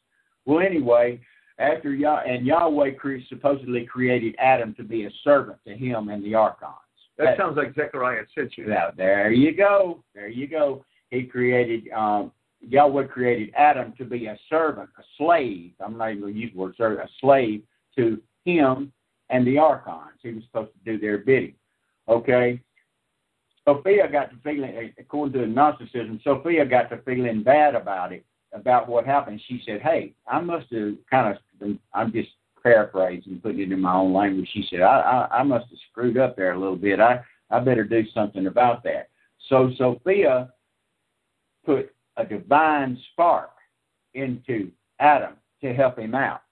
Well, anyway, after Yah and Yahweh cre- supposedly created Adam to be a servant to him and the archons.
That sounds like Zechariah sits you.
Now, there you go. There you go. He created, um, Yahweh created Adam to be a servant, a slave. I'm not even going to use the word servant, a slave to him and the archons. He was supposed to do their bidding. Okay? Sophia got to feeling, eh, according to Gnosticism, Sophia got to feeling bad about it, about what happened. She said, Hey, I must have kind of, I'm just paraphrasing, putting it in my own language. She said, I, I, I must have screwed up there a little bit. I, I better do something about that. So Sophia put a divine spark into Adam to help him out.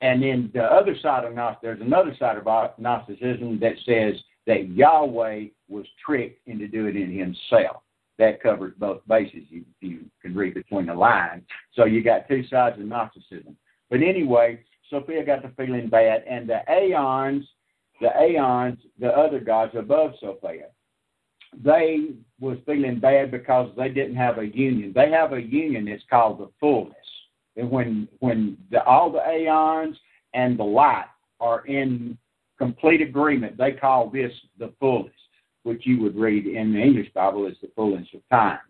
And then the other side of Gnostic, there's another side of Gnosticism that says that Yahweh was tricked into doing it himself. That covers both bases. You, you can read between the lines. So you got two sides of Gnosticism. But anyway, Sophia got the feeling bad, and the Aeons, the Aeons, the other gods above Sophia, they was feeling bad because they didn't have a union. They have a union that's called the fullness. And when when the, all the Aeons and the light are in complete agreement, they call this the fullness, which you would read in the English Bible as the fullness of times.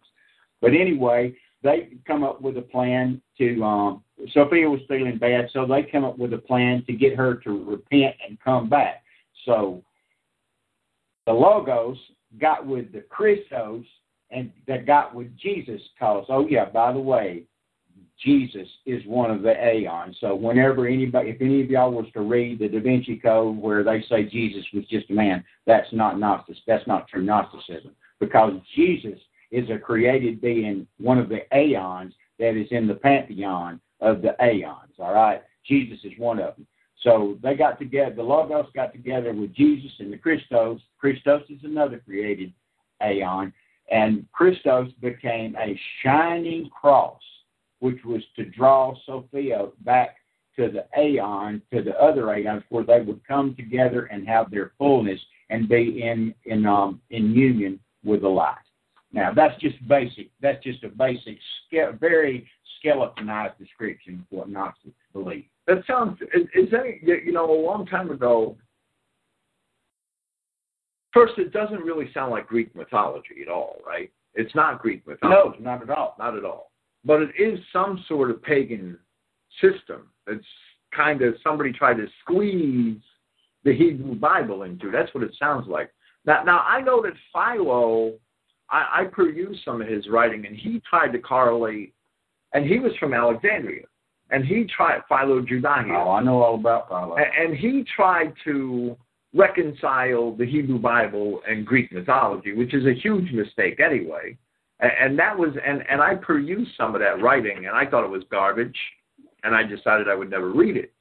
But anyway, they come up with a plan to um, Sophia was feeling bad, so they come up with a plan to get her to repent and come back. So the Logos got with the Christos and that got with Jesus cause oh yeah, by the way, Jesus is one of the aeons. So whenever anybody if any of y'all was to read the Da Vinci Code where they say Jesus was just a man, that's not Gnostic that's not true Gnosticism. Because Jesus is a created being, one of the aeons that is in the pantheon of the aeons. All right, Jesus is one of them. So they got together. The Logos got together with Jesus and the Christos. Christos is another created aeon, and Christos became a shining cross, which was to draw Sophia back to the aeon, to the other aeons, where they would come together and have their fullness and be in in um in union with the light. Now that's just basic. That's just a basic, ske- very skeletonized description of what Gnostics believe.
That sounds. Is, is any? You know, a long time ago. First, it doesn't really sound like Greek mythology at all, right? It's not Greek mythology.
No, not at all.
not at all. But it is some sort of pagan system. It's kind of somebody tried to squeeze the Hebrew Bible into. That's what it sounds like. Now, now I know that Philo, I, I perused some of his writing, and he tried to correlate, and he was from Alexandria, and he tried Philo Judaeus,
Oh, I know all about Philo.
and, and he tried to reconcile the Hebrew Bible and Greek mythology, which is a huge mistake anyway. And, and that was, and, and I perused some of that writing, and I thought it was garbage, and I decided I would never read it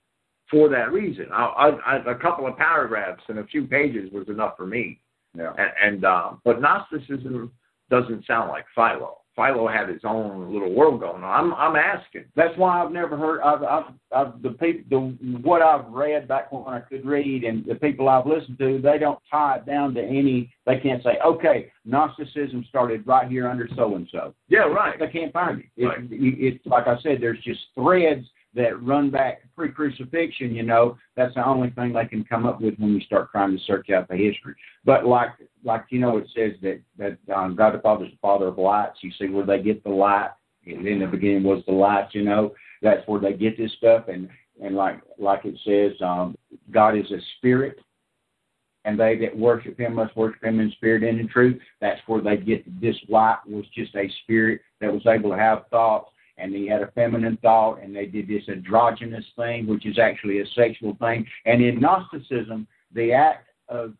for that reason. I, I, I, a couple of paragraphs and a few pages was enough for me.
Yeah.
And, and uh, but Gnosticism doesn't sound like Philo. Philo had his own little world going on. I'm, I'm asking.
That's why I've never heard. I've, I've, I've the people, the what I've read back when I could read, and the people I've listened to, they don't tie it down to any. They can't say, okay, Gnosticism started right here under so and so.
Yeah, right.
They can't find it. It,
Right.
it. It's like I said, there's just threads that run back pre-crucifixion. You know, that's the only thing they can come up with when you start trying to search out the history. But like, like you know, it says that that um, God the Father is the Father of lights. You see where they get the light. In the beginning was the light. You know, that's where they get this stuff. And and like like it says, um, God is a spirit. And they that worship him must worship him in spirit and in truth. That's where they get this light was just a spirit that was able to have thoughts, and he had a feminine thought, and they did this androgynous thing, which is actually a sexual thing. And in Gnosticism, the act of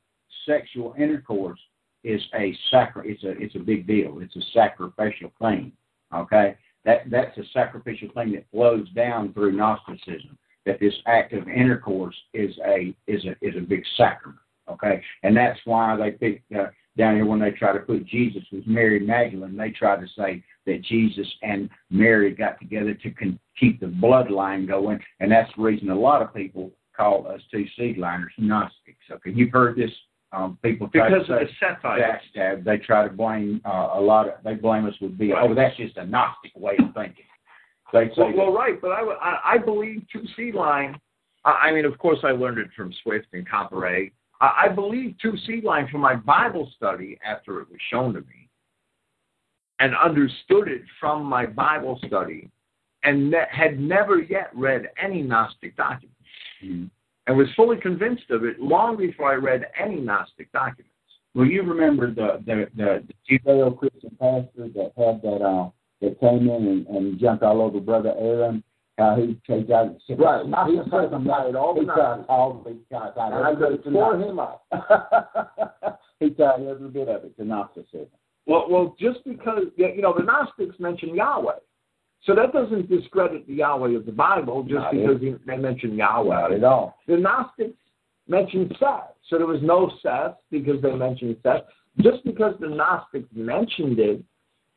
sexual intercourse is a sacri- it's a it's a big deal. It's a sacrificial thing. Okay? That that's a sacrificial thing that flows down through Gnosticism. That this act of intercourse is a is a is a big sacrament. Okay, and that's why they pick uh, down here when they try to put Jesus with Mary Magdalene. They try to say that Jesus and Mary got together to con- keep the bloodline going, and that's the reason a lot of people call us two seedliners Gnostics. Okay, you've heard this. Um, people try
Because
to
of
say
the Sethites.
backstab. They try to blame uh, a lot of. They blame us with being. Oh, that's just a Gnostic way of thinking. They say
Well, well, right, but I, I, I believe two seed line. I, I mean, of course, I learned it from Swift and Comparet. I, I believe two seed line from my Bible study after it was shown to me, and understood it from my Bible study, and ne- had never yet read any Gnostic documents,
Mhm.
and was fully convinced of it long before I read any Gnostic documents.
Well, you remember the the the, the Judeo Christian pastor that had that uh that came in and, and jumped all over Brother Aaron. Uh, How he takes out the
Right.
He right all the time. All the time.
And I could tore him up.
he tied every bit of it to Gnosticism.
Well, well, just because you know the Gnostics mention Yahweh, so that doesn't discredit the Yahweh of the Bible just
Not
because he- they mention Yahweh.
Not at all.
The Gnostics mentioned Seth, so there was no Seth because they mentioned Seth. Just because the Gnostics mentioned it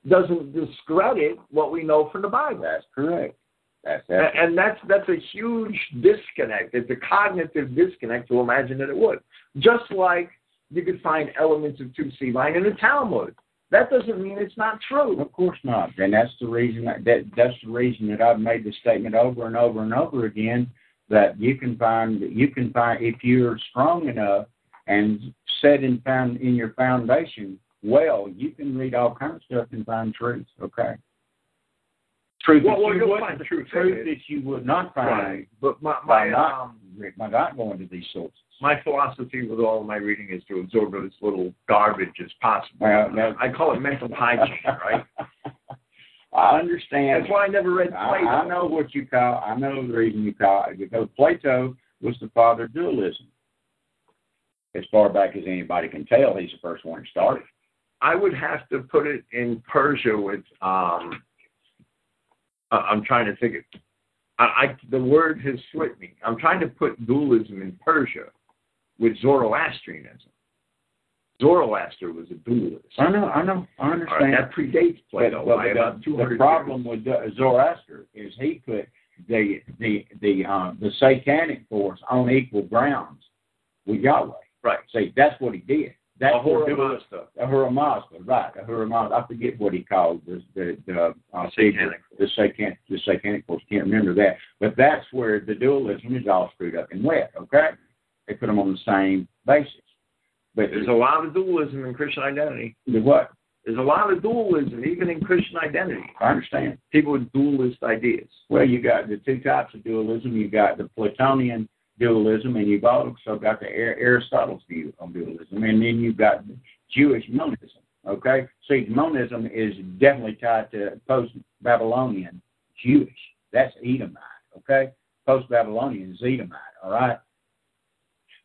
doesn't discredit what we know from the Bible.
That's correct. That's
And,
that.
and that's that's a huge disconnect. It's a cognitive disconnect to imagine that it would. Just like you could find elements of two seed line in the Talmud. That doesn't mean it's not true.
Of course not. And that's the reason that, that that's the reason that I've made the statement over and over and over again that you can find you can find if you're strong enough and set in found in your foundation well, you can read all kinds of stuff and find truth. Okay. Truth
Well,
that
well,
you would
find truth
truth that you would not find
Right. But my
by
my
not
um,
by not going to these sources.
my philosophy with all of my reading is to absorb as little garbage as possible.
Well, no.
I call it mental hygiene, right?
I understand.
That's why I never read
I,
Plato.
I know what you call. I know the reason you call it because Plato was the father of dualism. As far back as anybody can tell, he's the first one who started.
I would have to put it in Persia with um. I- I'm trying to think. Of, I, I the word has slipped me. I'm trying to put dualism in Persia with Zoroastrianism. Zoroaster was a dualist.
I know. I know. I
All right,
understand.
that predates Plato
But-
by
the-
about 200
the problem with uh, Zoroaster is he put the the the uh, the satanic force on equal grounds with Yahweh.
Right.
See, that's what he did. What
Ahura Mazda.
Ahura Mazda, right? Ahura Mazda. I forget what he called the the the, uh,
Satanic.
the satanic the satanic force. Can't remember that, but that's where the dualism is all screwed up and wet. Okay, they put them on the same basis. But
There's a lot of dualism in Christian identity.
the what?
There's a lot of dualism even in Christian identity.
I understand.
People with dualist ideas.
Well, you got the two types of dualism. You got the Platonian dualism, and you've also got the Aristotle's view on dualism, and then you've got Jewish monism. Okay, see, monism is definitely tied to post-Babylonian Jewish. That's Edomite. Okay, post-Babylonian is Edomite. All right.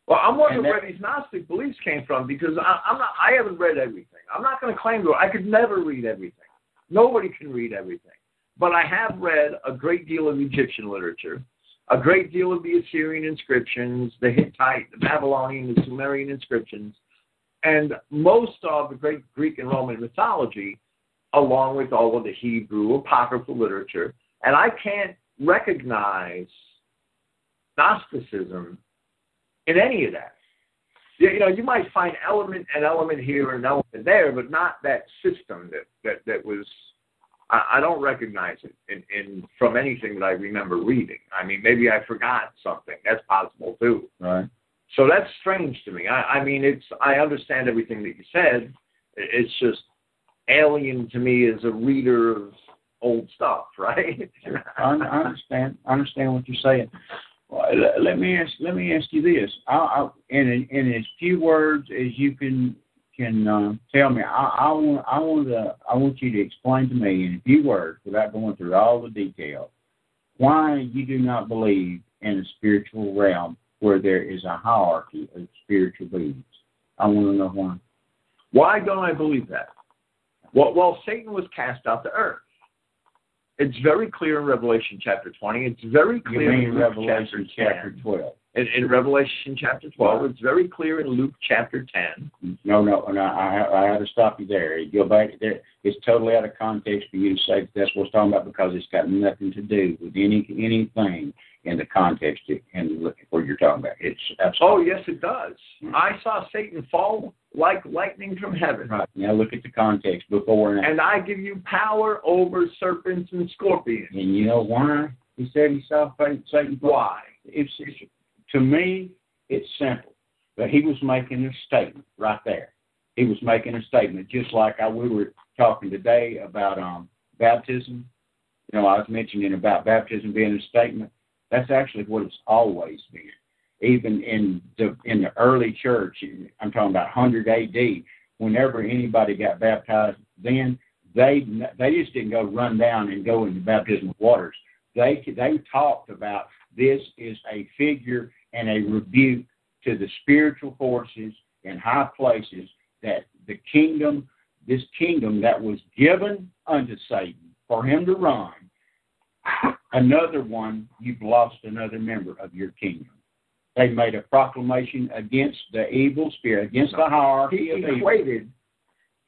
Well, I'm wondering
that-
where these Gnostic beliefs came from because I, I'm not. I haven't read everything. I'm not going to claim to. I could never read everything. Nobody can read everything. But I have read a great deal of Egyptian literature, a great deal of the Assyrian inscriptions, the Hittite, the Babylonian, the Sumerian inscriptions, and most of the great Greek and Roman mythology, along with all of the Hebrew apocryphal literature. And I can't recognize Gnosticism in any of that. You know, you might find element an element here and element there, but not that system that that that was. I, I don't recognize it in, in from anything that I remember reading. I mean, maybe I forgot something. That's possible too.
Right.
So that's strange to me. I, I mean, it's I understand everything that you said. It's just alien to me as a reader of old stuff, right?
I, I understand. I understand what you're saying. Well, let, me ask. Let me ask you this. I, I, in in as few words as you can can uh, tell me. I, I want I want to I want you to explain to me in a few words, without going through all the details, why you do not believe in a spiritual realm where there is a hierarchy of spiritual beings. I want to know why.
Why don't I believe that? Well, well, Satan was cast out to earth. It's very clear in Revelation chapter 20. It's very clear
in
Revelation
chapter, chapter 12.
In, in, Revelation chapter 12. It's very clear in Luke chapter 10.
No, no, no. I, I had to stop you there. You go back there. It's totally out of context for you to say that that's what it's talking about because it's got nothing to do with any anything in the context and where you're talking about. It's absolutely.
Oh yes, it does. Mm-hmm. I saw Satan fall like lightning from heaven.
Right. Now look at the context before and after.
And I give you power over serpents and scorpions.
And you know why he said he saw Satan
fall? Why?
It's, it's to me, it's simple. But he was making a statement right there. He was making a statement, just like I, we were talking today about um, baptism. You know, I was mentioning about baptism being a statement. That's actually what it's always been. Even in the in the early church, I'm talking about 100 AD. Whenever anybody got baptized, then they they just didn't go run down and go into baptismal waters. They they talked about this is a figure and a rebuke to the spiritual forces in high places that the kingdom, this kingdom that was given unto Satan for him to run, another one, you've lost another member of your kingdom. They made a proclamation against the evil spirit, against the hierarchy
he of equated.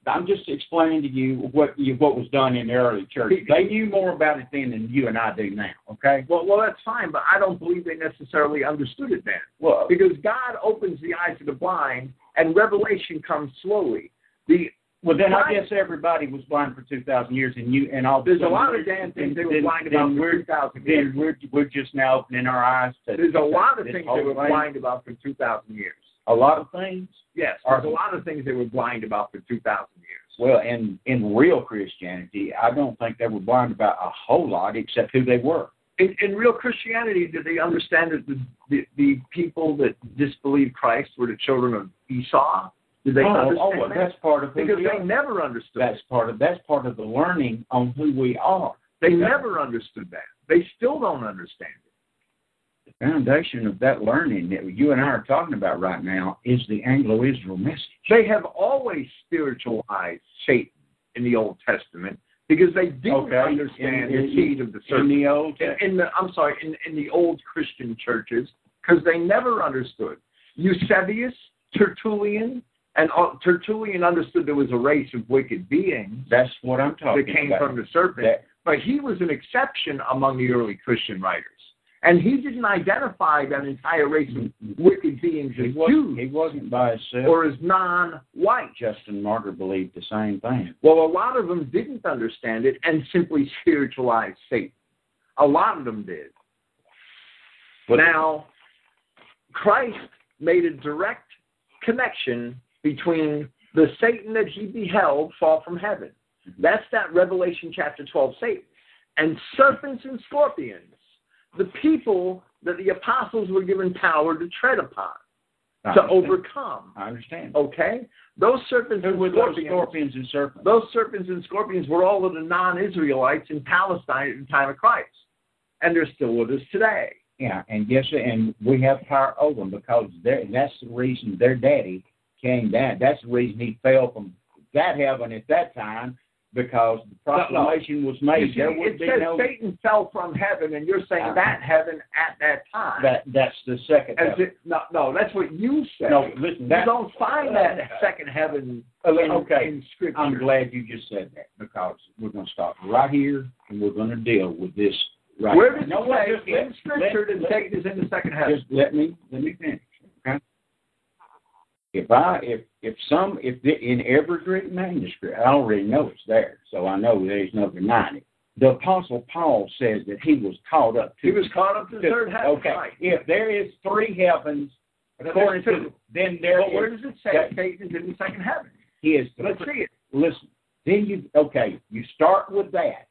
I'm just explaining to you what you, what was done in the early church. They knew more about it then than you and I do now. Okay.
Well, well, that's fine, but I don't believe they necessarily understood it then.
Well,
because God opens the eyes of the blind, and revelation comes slowly. The
well, then I guess everybody was blind for two thousand years, and you and all.
There's a lot of damn things they were blind about for two thousand years.
Then we're we're just now opening our eyes to.
There's a lot of things they were blind about for two thousand years.
A lot of things.
Yes, there's a lot of things they were blind about for two thousand years.
Well, in in real Christianity, I don't think they were blind about a whole lot except who they were.
In, in real Christianity, did they understand that the, the the people that disbelieved Christ were the children of Esau? Did they
oh, oh
understand
oh, well,
that?
that's part of
because
they
are. never understood.
That's part of that's part of the learning on who we are.
They never understood that. They still don't understand it.
Foundation of that learning that you and I are talking about right now is the Anglo-Israel message.
They have always spiritualized Satan in the Old Testament because they didn't
okay.
understand
in,
the seed of the
serpent. In the old,
in, in the I'm sorry, in, in the old Christian churches because they never understood. Eusebius, Tertullian, and uh, Tertullian understood there was a race of wicked beings.
That's what I'm talking
that came
about.
from the serpent.
That,
but he was an exception among the early Christian writers. And he didn't identify that entire race of wicked beings as
he wasn't,
Jews.
He wasn't by himself.
Or as non-white.
Justin Martyr believed the same thing.
Well, a lot of them didn't understand it and simply spiritualized Satan. A lot of them did. But now, Christ made a direct connection between the Satan that he beheld fall from heaven. Mm-hmm. That's that Revelation chapter 12 Satan. And serpents and scorpions, the people that the apostles were given power to tread upon,
I
to
understand.
overcome.
I understand.
Okay? Those serpents
Who
and
were those
scorpions,
scorpions and serpents?
those serpents and scorpions were all of the non Israelites in Palestine at the time of Christ. And they're still with us today.
Yeah, and yes, and we have power over them because that's the reason their daddy came down. That's the reason he fell from that heaven at that time because the proclamation was made.
See,
there would
it
be
says
no.
Satan fell from heaven, and you're saying
Uh,
that heaven at that time.
That that's the second.
As
heaven.
it, no, no, that's what you say.
no, listen.
you
That,
don't find that second heaven
Uh,
in,
okay.
in Scripture.
I'm glad you just said that because we're going to stop right here and we're going to deal with this right.
Where does
No,
it say in Scripture
let-
that Satan is in the second heaven?
Just let me let me finish. If I if if some if the, in every Greek manuscript, I already know it's there, so I know there's no denying it. The Apostle Paul says that he was caught up to.
he was caught up to the third heaven.
Okay.
Right.
If there is three heavens, according to then there
But where
is-
does it say
that-
Satan is in the second heaven?
he is.
Let's see it.
Listen. Then you okay. You start with that.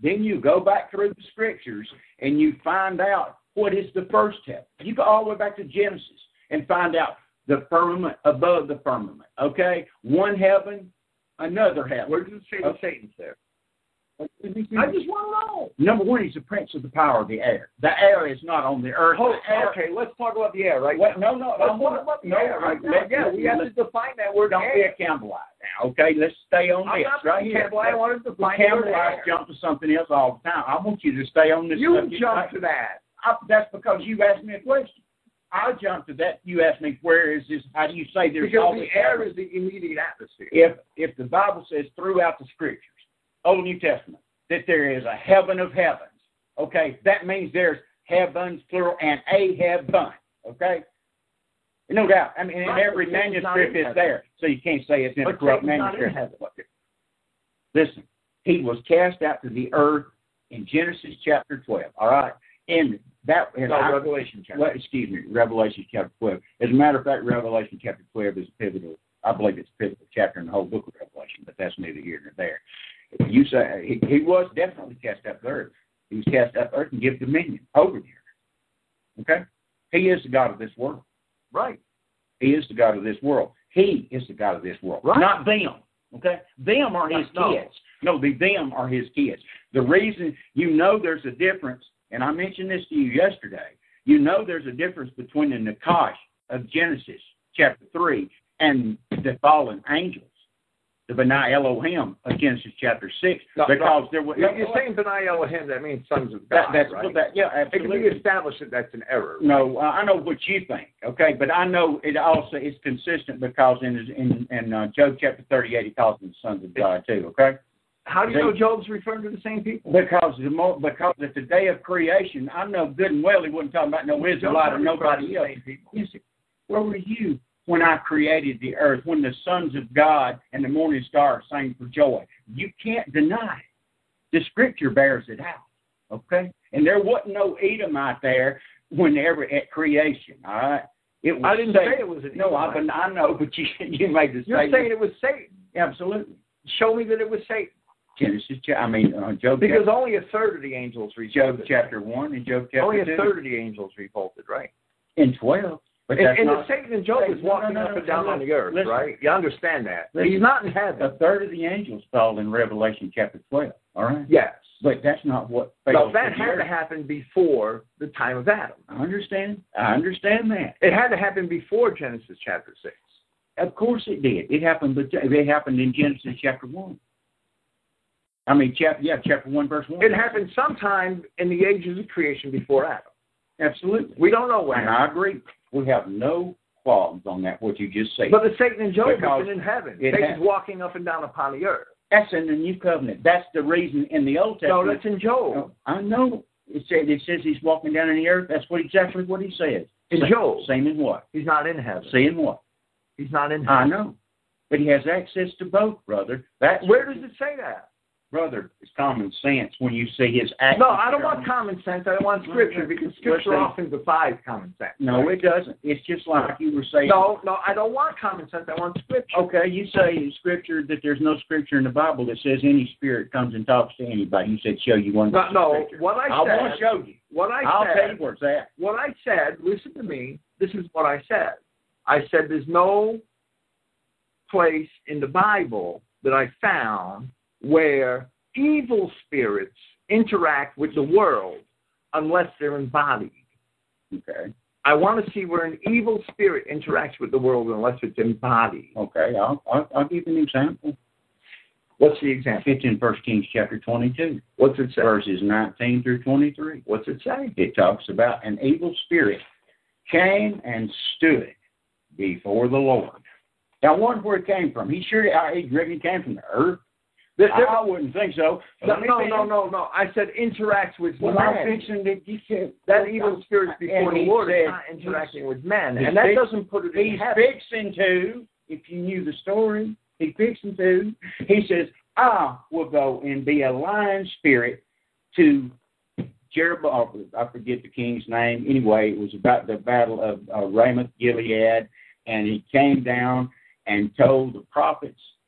Then you go back through the scriptures and you find out what is the first heaven. You go all the way back to Genesis and find out the firmament above the firmament. Okay, one heaven, another heaven.
Where does it say that Satan's there?
I
just want to know.
Number one, he's the prince of the power of the air. The air is not on the earth.
Oh,
the air,
okay, let's talk about the air, right?
What? No, no,
Let's
I
talk about the
no,
air right now. Yeah, we have to define that word
Don't be a Campbellite now, okay? Let's stay on
I'm
this
not
right here.
Campbell. I wanted to define
Campbellites jump to something else all the time. I want you to stay on this.
You
subject
jump to that.
I, that's because you asked me a question. I jumped to that. You asked me, where is this? How do you say there's all
Because
this
the air is the immediate atmosphere.
If if the Bible says throughout the Scriptures, Old New Testament, that there is a heaven of heavens, okay, that means there's heavens plural and a heaven, okay. No doubt. I mean, and
Right,
every
but Satan's not
manuscript is there, so you can't say it's in a
But
corrupt
not in
manuscript. Listen, he was cast out to the earth in Genesis chapter 12. All right, and that and
No,
I-
Revelation chapter.
well, excuse me, Revelation chapter 12. As a matter of fact, Revelation chapter 12 is a pivotal. I believe it's a pivotal chapter in the whole book of Revelation, but that's neither here nor there. You say he, he was definitely cast up earth. He was cast up earth and give dominion over the earth. Okay, he is the God of this world.
Right.
He is the God of this world. He is the God of this world,
Right.
not them. Okay, them are his
No.
kids. No, the them are his kids. The reason you know there's a difference, and I mentioned this to you yesterday. You know there's a difference between the Nakash of Genesis chapter three and the fallen angels, the Benai Elohim of Genesis chapter six,
No,
because there was
You're, you're saying Benai Elohim, that means sons of
that,
God,
that's
right?
that, yeah,
it can
absolutely.
be established that that's an error.
No, I know what you think, okay, but I know it also is consistent because in in, in uh, Job chapter thirty-eight, he calls them the sons of God too, okay?
How do you know Job's referring to the same people?
Because the mo- because at the day of creation, I know good and well he wasn't talking about no Israelite or
Job's not referring to
nobody else.
people.
Said, Where were you when I created the earth? When the sons of God and the morning star sang for joy? You can't deny it. The Scripture bears it out, okay? And there wasn't no Edomite there whenever at creation, all right? It was
I didn't
Satan.
say it was an
No, I, but I know, but you you made the
You're
statement.
saying it was Satan.
Absolutely.
Show me that it was Satan.
Genesis, I mean, uh, Job,
Because only a third of the angels
Job
revolted.
chapter 1 and Job chapter
Only a
2.
third of the angels revolted, right?
In 12. But
And, and
not,
the Satan and Job is walking
no, no,
up and down
no,
on the earth,
listen.
right? You understand that.
Listen.
He's not in heaven.
a third of the angels fall in Revelation chapter 12. All right?
Yes.
But that's not what
No,
fails
that had to happen before the time of Adam.
I understand. I understand that.
It had to happen before Genesis chapter 6.
Of course it did. It happened, but it happened in Genesis chapter 1. I mean, chapter, yeah, chapter 1, verse 1.
It happened sometime in the ages of creation before Adam.
Absolutely.
We don't know when.
And I agree. We have no qualms on that, what you just said.
But the Satan and Job have been in heaven. Satan's
ha-
walking up and down upon the earth.
That's in the new covenant. That's the reason in the Old Testament.
No, that's in Job.
No, I know. It says it says he's walking down in the earth. That's what exactly what he says.
In
Same-
Job.
Same in what?
He's not in heaven.
Saying what?
He's not in heaven.
I know. But he has access to both, brother. That's
Where does it say that?
Brother, it's common sense when you see his access.
No, I don't want common sense. I don't want scripture because scripture often defies common sense.
No, it doesn't. It's just like you were saying.
No, no, I don't want common sense. I want scripture.
Okay, you say in scripture that there's no scripture in the Bible that says any spirit comes and talks to anybody. You said show you one.
No, no. What I said.
I want to show you.
What I
I'll
said.
tell you where it's at.
what I said, listen to me, this is what I said. I said there's no place in the Bible that I found where evil spirits interact with the world unless they're embodied.
Okay.
I want to see where an evil spirit interacts with the world unless it's embodied.
Okay. I'll, I'll, I'll give you an example.
What's the example?
It's in First Kings chapter 22,
What's it say?
verses 19 through 23.
What's it say?
It talks about an evil spirit came and stood before the Lord. Now, I wonder where it came from. He sure, I he reckon it came from the earth.
There- there-
I wouldn't think so.
no, no, no, no, no. I said interacts with
Well, fixing to you said
That evil spirit before the
he
Lord is not interacting with men,
He's
and that doesn't put it in
He's
heaven.
fixing to, if you knew the story, he's fixing to. He says, I will go and be a lion spirit to Jeroboam. I forget the king's name. Anyway, it was about the battle of uh, Ramoth Gilead, and he came down and told the prophets that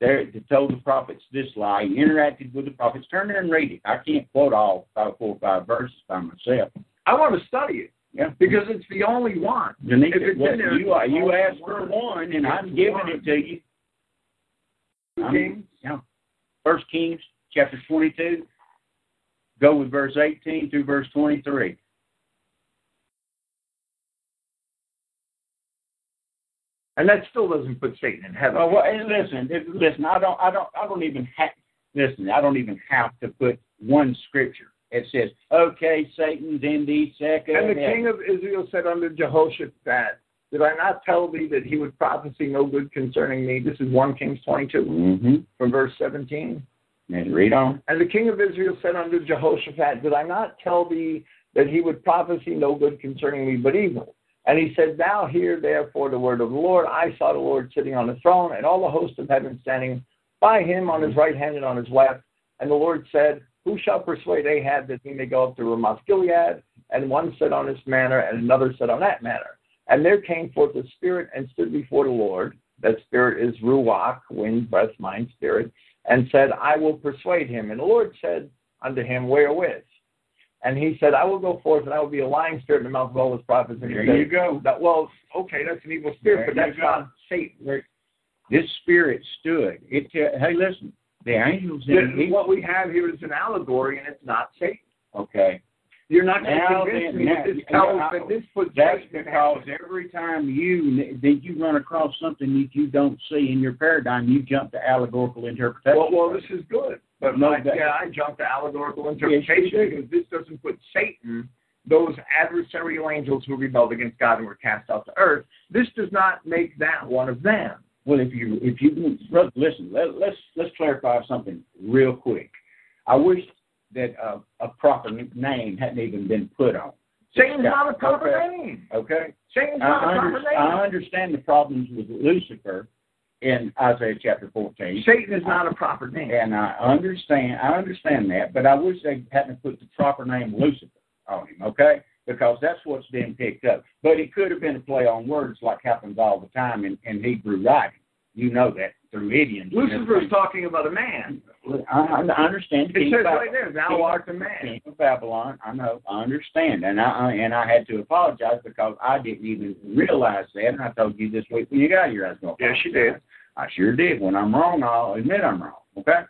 there to told the prophets this lie. He interacted with the prophets. Turn there and read it. I can't quote all five, four or five verses by myself.
I want to study it.
Yeah.
Because it's the only one.
Denise,
If it's
well,
in there,
you,
it's
you asked for one, and I'm giving
one.
it to you. I'm- um,
Kings.
yeah. First Kings chapter 22. Go with verse 18 through verse 23.
And that still doesn't put Satan in heaven.
Well, well, listen, listen. I don't, I don't, I don't even have. Listen, I don't even have to put one scripture. It says, "Okay, Satan's in the second.
and the king of Israel said unto Jehoshaphat, Did I not tell thee that he would prophesy no good concerning me? This is 1 Kings 22
Mm-hmm.
from verse 17.
And read on.
And the king of Israel said unto Jehoshaphat, Did I not tell thee that he would prophesy no good concerning me, but evil? And he said, Now hear therefore the word of the Lord. I saw the Lord sitting on the throne, and all the host of heaven standing by him on his right hand and on his left. And the Lord said, Who shall persuade Ahab that he may go up to Ramoth Gilead? And one said on this manner, and another said on that manner. And there came forth a spirit and stood before the Lord. That spirit is Ruach, wind, breath, mind, spirit, and said, I will persuade him. And the Lord said unto him, Wherewith? And he said, I will go forth, and I will be a lying spirit in the mouth of all his prophets. And he
There
said,
you go.
That, well, okay, that's an evil spirit,
There
but that's
go.
not Satan.
This spirit stood. It. Te- hey, listen. The angels in
This- what we have here is an allegory, and it's not Satan.
Okay.
You're not going to convince me that this,
yeah,
tells,
I-
that this puts
That's because every time you that you run across something that you don't see in your paradigm, you jump to allegorical interpretation.
Well, well, this is good. But
No,
my, yeah, I jumped to allegorical interpretation
did.
because this doesn't put Satan, those adversarial angels who rebelled against God and were cast out to earth. This does not make that one of them.
Well, if you if you listen, let, let's let's clarify something real quick. I wish that uh, a proper name hadn't even been put on.
Satan's not a proper
Okay.
name.
Okay,
Satan's
I,
not a proper name.
I understand the problems with Lucifer in Isaiah chapter fourteen.
Satan is not a proper name.
And I understand, I understand that, but I wish they hadn't put the proper name Lucifer on him, okay? Because that's what's being picked up. But it could have been a play on words like happens all the time in, in Hebrew writing. You know that through idioms.
Lucifer
is
talking about a man.
I, I understand.
It
King
says
Bab-
right there, thou art the man.
King of Babylon. I know. I understand, and I, and I had to apologize because I didn't even realize that. And I told you this week when you got here, I was going. to
Yes, you did.
I sure did. When I'm wrong, I'll admit I'm wrong. Okay.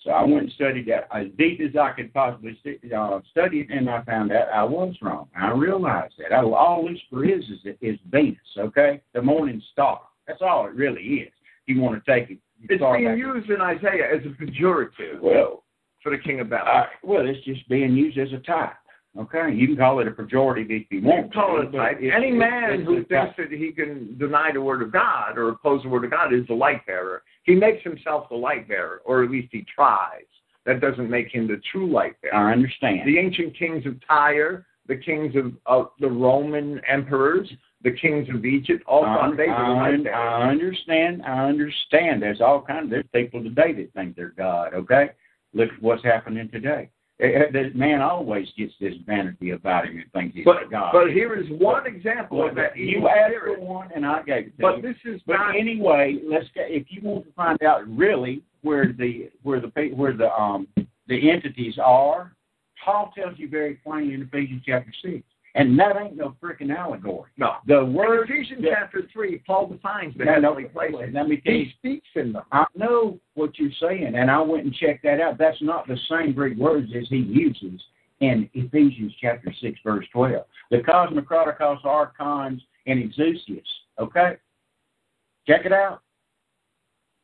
So I went and studied that as deep as I could possibly uh, study it, and I found out I was wrong. I realized that. I, all Lucifer is is is Venus. Okay, the morning star. That's all it really is. You want to take it.
It's being used in Isaiah as a pejorative
Well,
for the king of
uh,
Babylon.
well, it's just being used as a type. Okay, you can call it a pejorative if you
You
want.
can call it
but it's-
Any man
it's
who thinks that he can deny the word of God or oppose the word of God is the light bearer. He makes himself the light bearer, or at least he tries. That doesn't make him the true light bearer.
I understand.
The ancient kings of Tyre, the kings of, of the Roman emperors, the kings of Egypt, all thought they were light.
I understand. I understand. There's all kinds. There's people today that think they're God. Okay, look what's happening today. Eh, man always gets this vanity about him and thinks he's
But,
God.
but here is one example
Well,
of that
you asked for one, and I gave it to
But
you.
this is
But
not.
anyway, let's get, if you want to find out really where the where the where the um the entities are, Paul tells you very plainly in Ephesians chapter six, and that ain't no freaking allegory.
no.
The
In
word.
Ephesians
Yeah.
chapter 3, Paul defines the
No, no,
heavenly places.
let me tell you
He speaks in them.
I know what you're saying, and I went and checked that out. That's not the same Greek words as he uses in Ephesians chapter 6, verse 12. The cosmocraticos, archons, and exousias. Okay? Check it out.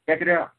Check it out.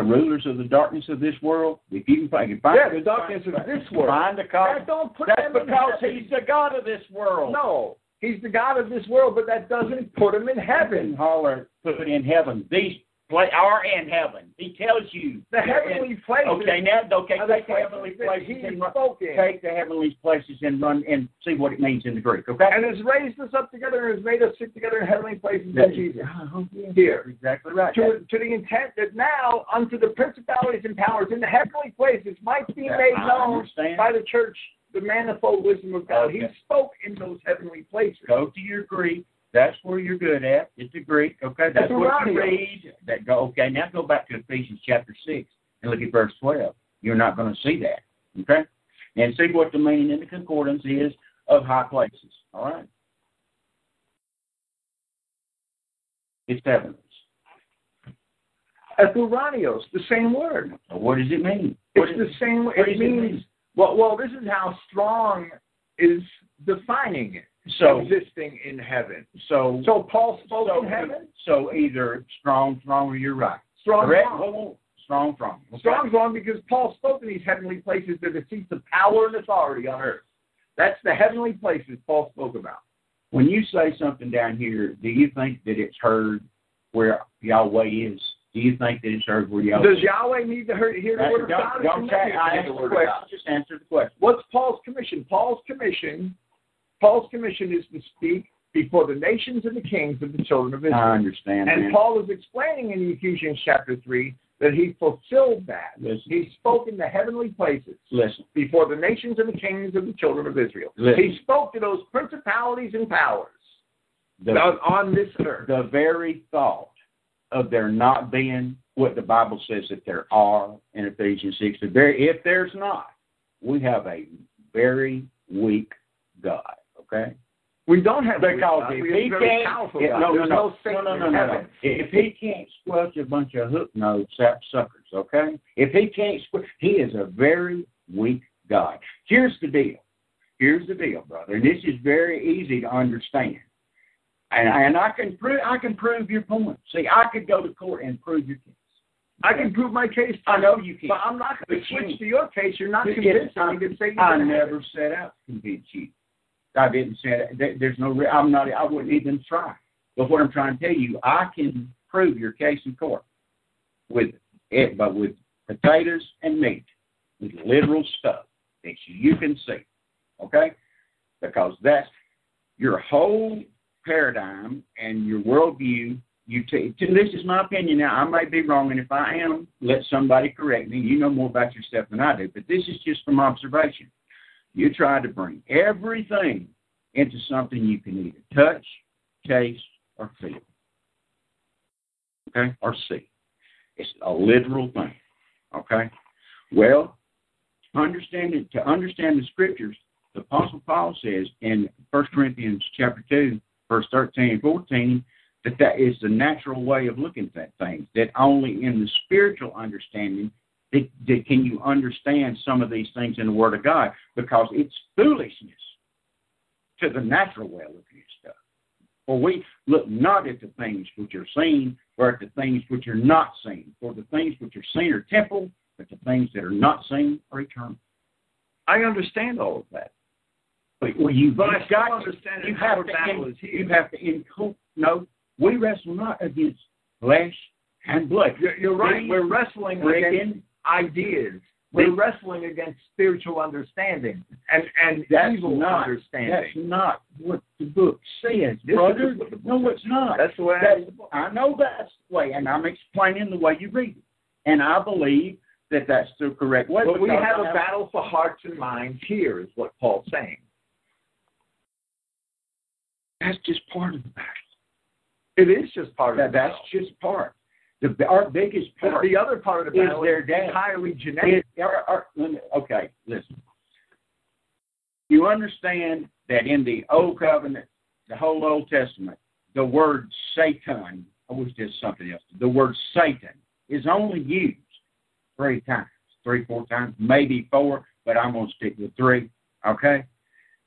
The mm-hmm. rulers of the darkness of this world, if you can find, find
Yeah, the darkness of this world.
Find the cause.
That don't put
That's
him in
because he's the God of this world.
No, he's the God of this world, but that doesn't put him in
Heaven
heaven.
holler put in heaven. These play are in heaven. He tells you
The heavenly places.
Okay, now okay,
the
take the heavenly places and run,
in.
take the heavenly places and run and see what it means in the Greek. Okay.
and has raised us up together and has made us sit together in heavenly places
That-
in Jesus.
Oh.
Here.
Exactly right.
To, to the intent that now unto the principalities and powers in the heavenly places might be
That-
made known by the church the manifold wisdom of God. He spoke in those heavenly places.
Go to your Greek That's where you're good at. It's the Greek. Okay, that's what you read. That go. Okay, now go back to Ephesians chapter six and look at verse twelve. You're not going to see that. Okay, and see what the meaning in the concordance is of high places. All right. It's heavens.
Epuranios, the same word.
So what does it mean?
It's the same.
what
It
does it
means
mean?
well. Well, this is how strong is defining it.
So
existing in heaven.
so
So Paul spoke
so,
in heaven.
so either strong, strong, or you're right.
Strong,
Correct.
strong.
Strong, strong. Okay.
Strong's wrong because Paul spoke in these heavenly places. They're the seats of power and authority on earth. That's the heavenly places Paul spoke about.
When you say something down here, do you think that it's heard where Yahweh is? Do you think that it's heard where Yahweh
Does? Yahweh need to hear, hear the word of
don't-
God?
don't say- I asked
the word of. God?
Just answer the question.
What's Paul's commission? Paul's commission, Paul's commission is to speak before the nations and the kings of the children of Israel.
I understand,
and
man.
Paul is explaining in Ephesians chapter three that he fulfilled that.
Listen.
He spoke in the heavenly places
Listen.
before the nations and the kings of the children of Israel.
Listen.
He spoke to those principalities and powers
The,
on, on this earth.
the very thought of there not being what the Bible says that there are in Ephesians 6, the very, if there's not, we have a very weak God, okay?
we don't have
Because if he can't,
powerful
yeah, no, no, no,
no
no, no, If he can't squelch a bunch of hook nose sap suckers, okay? If he can't squelch, he is a very weak God. Here's the deal. Here's the deal, brother, and this is very easy to understand. And, and I can prove I can prove your point. See, I could go to court and prove your case.
I can prove my case.
I know you can.
But I'm not going to switch to your case. You're not
Yes,
convincing
I-
me to say
I never set out to convince you. I didn't say that. There's no. I'm not. I wouldn't even try. But what I'm trying to tell you, I can prove your case in court with it, but with potatoes and meat, with literal stuff that you can see. Okay, because that's your whole paradigm and your worldview. You take. This is my opinion. Now I may be wrong, and if I am, let somebody correct me. You know more about yourself than I do, but this is just from observation. You try to bring everything into something you can either touch, taste, or feel. Okay? Or see. It's a literal thing. Okay? Well, understanding to understand the scriptures, the Apostle Paul says in 1 Corinthians chapter 2, verse 13 and 14, that that is the natural way of looking at things, that only in the spiritual understanding can you understand some of these things in the Word of God, because it's foolishness to the natural way of looking at stuff. For we look not at the things which are seen, but at the things which are not seen. For the things which are seen are temporal, but the things that are not seen are eternal.
I understand all of that.
But well, you,
But
you've got to,
understand
you
that
have to, in, you have to inco- no. We wrestle not against flesh and blood.
You're, you're right. We're wrestling against ideas. We're wrestling against spiritual understanding and, and
That's
evil
not- That's
understanding.
not what the book says,
This
brother.
is what the book
No, it's not.
That's the way I
That-
read.
I know that's the way, and I'm explaining the way you read it. And I believe that that's the correct way.
But we have a battle for hearts and minds here, is what Paul's saying.
That's just part of the battle.
It is just part of
That,
the
that's just part. The, our biggest part
the other part of the
is their dad.
entirely genetic.
It, our, our, okay, listen. You understand that in the Old Covenant, the whole Old Testament, the word Satan, I wish there's something else. The word Satan is only used three times, three, four times, maybe four, but I'm going to stick with three. Okay.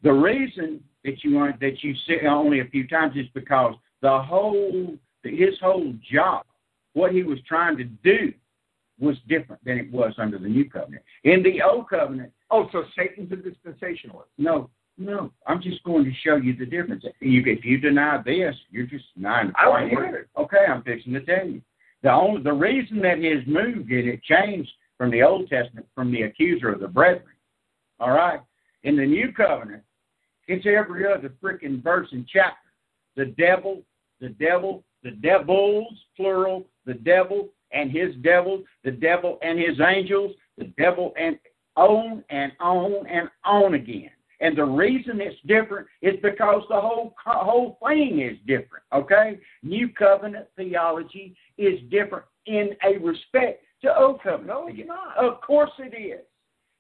The reason that you want that you see only a few times is because the whole his whole job, what he was trying to do, was different than it was under the new covenant. In the old covenant,
Oh, so Satan's a dispensationalist.
no, no. I'm just going to show you the difference. If you deny this, you're just denying the point.
I don't.
Okay, I'm fixing to tell you. The only the reason that his move did it changed from the Old Testament from the accuser of the brethren. All right, in the New Covenant, it's every other freaking verse and chapter. The devil, the devil, the devils, plural, the devil and his devils, the devil and his angels, the devil and on and on and on again. And the reason it's different is because the whole whole thing is different. Okay, New Covenant theology is different in a respect to Old Covenant.
No, it's not.
Of course it is.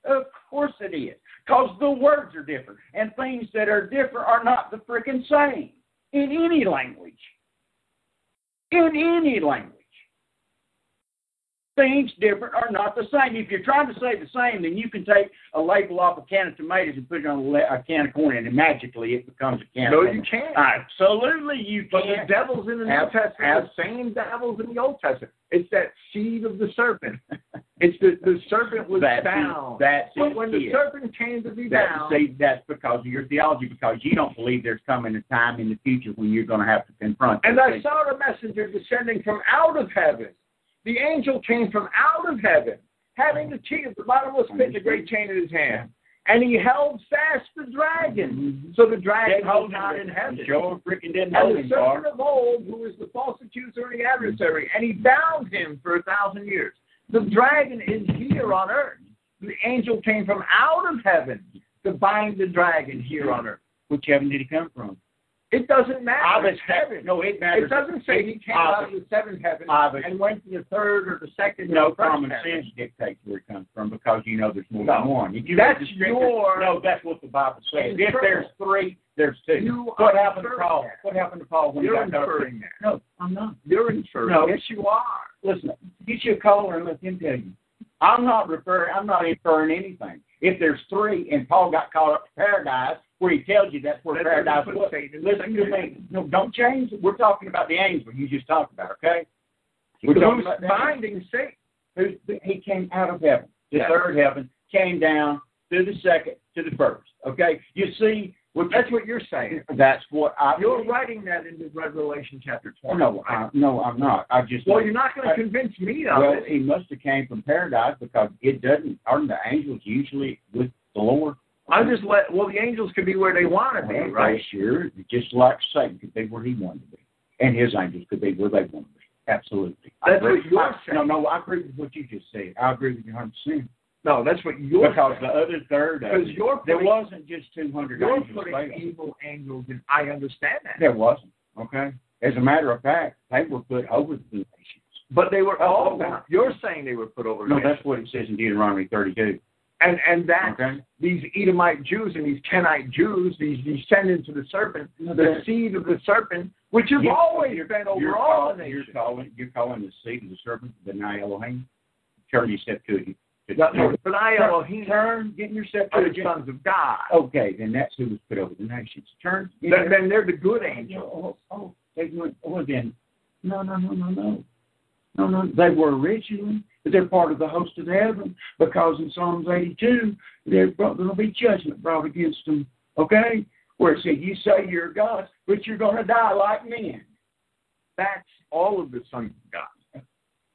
Of course it is. Because the words are different, and things that are different are not the freaking same in any language. In any language things different are not the same. If you're trying to say the same, then you can take a label off a can of tomatoes and put it on a, can of corn, and magically it becomes a can.
No,
of
you can't.
Absolutely, you
But
can.
the devils in the New
Ab-
Testament,
ab-
the same devils in the Old Testament. It's that seed of the serpent. It's the the serpent was
That's
bound.
That's
but when the
it.
serpent came to be
That,
bound,
see, that's because of your theology, because you don't believe there's coming a time in the future when you're going to have to confront.
and I saw the messenger descending from out of heaven. The angel came from out of heaven, having the key of the bottomless pit and the great chain in his hand. And he held fast the dragon. So the dragon was not in heaven.
Sure, freaking didn't
And the serpent of old, who is the false accuser and the adversary, and he bound him for a thousand years. The dragon is here on earth. The angel came from out of heaven to bind the dragon here on earth.
Which heaven did he come from?
It doesn't matter. It's heaven.
No, it matters.
It doesn't say he came out of the seventh heaven and went to the third or the second
No common sense dictates where it comes from because you know there's more than one. If you
That's
read the scripture,
your
no, that's what the Bible says. If there's three, there's two.
You
what happened to Paul?
that.
What happened to Paul when
You're
he got
inferring that.
No, I'm not.
You're inferring.
No.
Yes, you are.
Listen, get you a caller and let him tell you. I'm not referring. I'm not inferring anything. If there's three, and Paul got caught up to paradise, where he tells you that's where
That
paradise was.
In
Listen to me. No, don't change it. We're talking about the angel you just talked about. Okay. We're
Who's
talking about
binding Satan?
He came out of heaven, the
Yeah.
third heaven, came down to the second, to the first. Okay, you see,
Well, that's what you're saying.
that's what I.
You're writing that into Revelation chapter 20.
No, I, no, I'm not. I just.
Well, you're not going to convince me of
Well,
it.
he must have came from paradise because it doesn't. Aren't the angels usually with the Lord?
I'm just let. Well, the angels could be where they want to be,
Well,
right?
Sure, just like Satan could be where he wanted to be, and his angels could be where they wanted to be. Absolutely.
That's what you're
I-
saying.
No, no, I agree with what you just said. I agree with you 100. percent
No, that's what you're
Because
saying.
the other third, of
Because you're
there wasn't just 200
you're
angels.
putting
there.
evil angels in. I understand that,
There wasn't. Okay. As a matter of fact, they were put over the nations.
but they were
Oh,
all. You're saying they were put over.
No,
nations.
that's what it says in Deuteronomy 32.
And and that
Okay.
these Edomite Jews and these Kenite Jews, these descendants of the serpent, the seed of the serpent, which has always
you're-
been over
you're
all
calling, you're calling you're calling the seed of the serpent the Benai Elohim. Turn your it.
No, no, but I Elohim
turn, get your step to
the sons of God.
Okay, then that's who was put over the nations. Turn.
Then,
your-
then they're the good oh, angels.
Oh, oh, oh, they went. Oh, then no, no, no, no, no, no, no. They were originally, they're part of the host of heaven because in Psalms 82, there's going to be judgment brought against them. Okay, where it said, "You say you're gods, but you're going to die like men."
That's all of the sons of God.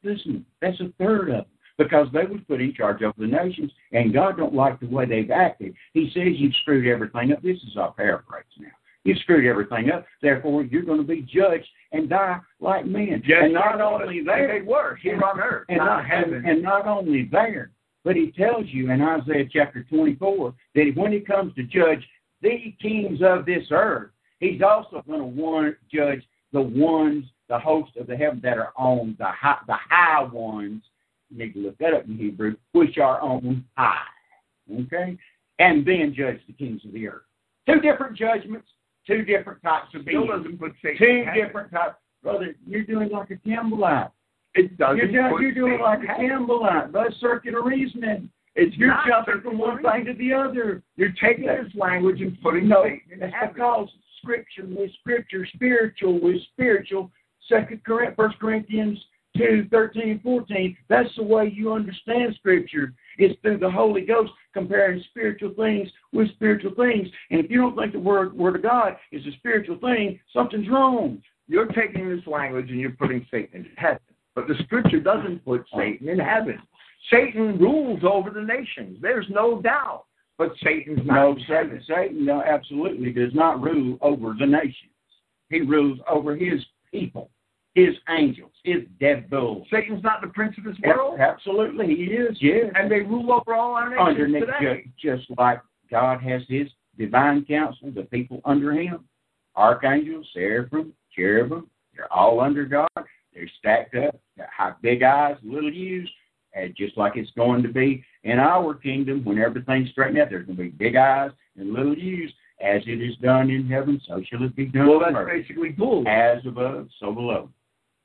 Listen, that's a third of them because they was put in charge of the nations, and God don't like the way they've acted. He says you've screwed everything up. This is our paraphrase now. You've screwed everything up. Therefore, you're going to be judged and die like men. and not only there,
they were here on earth,
and
not
and, and not only there, but he tells you in Isaiah chapter 24 that when he comes to judge the kings of this earth, he's also going to one, judge the ones, the host of the heaven that are on the high, the high ones. You need to look that up in Hebrew, which are on high. Okay? And then judge the kings of the earth. Two different judgments, two different types of
Still doesn't put Satan.
Two different types. Brother, you're doing like a Campbellite.
It doesn't.
You're doing, you're doing like a. Campbellite, by circular reasoning.
It's
You're jumping from one thing to the other.
You're taking this language and putting
No,
Satan in heaven.
because scripture with scripture, spiritual with spiritual. Second Corinth, First Corinthians two, thirteen, fourteen. That's the way you understand scripture. It's through the Holy Ghost comparing spiritual things with spiritual things. And if you don't think the word word of God is a spiritual thing, something's wrong.
You're taking this language and you're putting Satan in heaven. But the scripture doesn't put Satan in heaven. Satan rules over the nations. There's no doubt. But Satan's not
No. Satan, Satan no, absolutely does not rule over the nations. He rules over his people, his angels, his devils.
Satan's not the prince of this world.
Absolutely, he is. Yes,
And they rule over all our nations
underneath
today.
ju- just like God has his divine council, the people under him, archangels, seraphim, cherubim, they're all under God. They're stacked up. They have big eyes, little U's, and just like it's going to be in our kingdom when everything's straightened out. There's going to be big eyes and little U's. As it is done in heaven, so shall it be done
Well, that's basically bull.
As above, so below.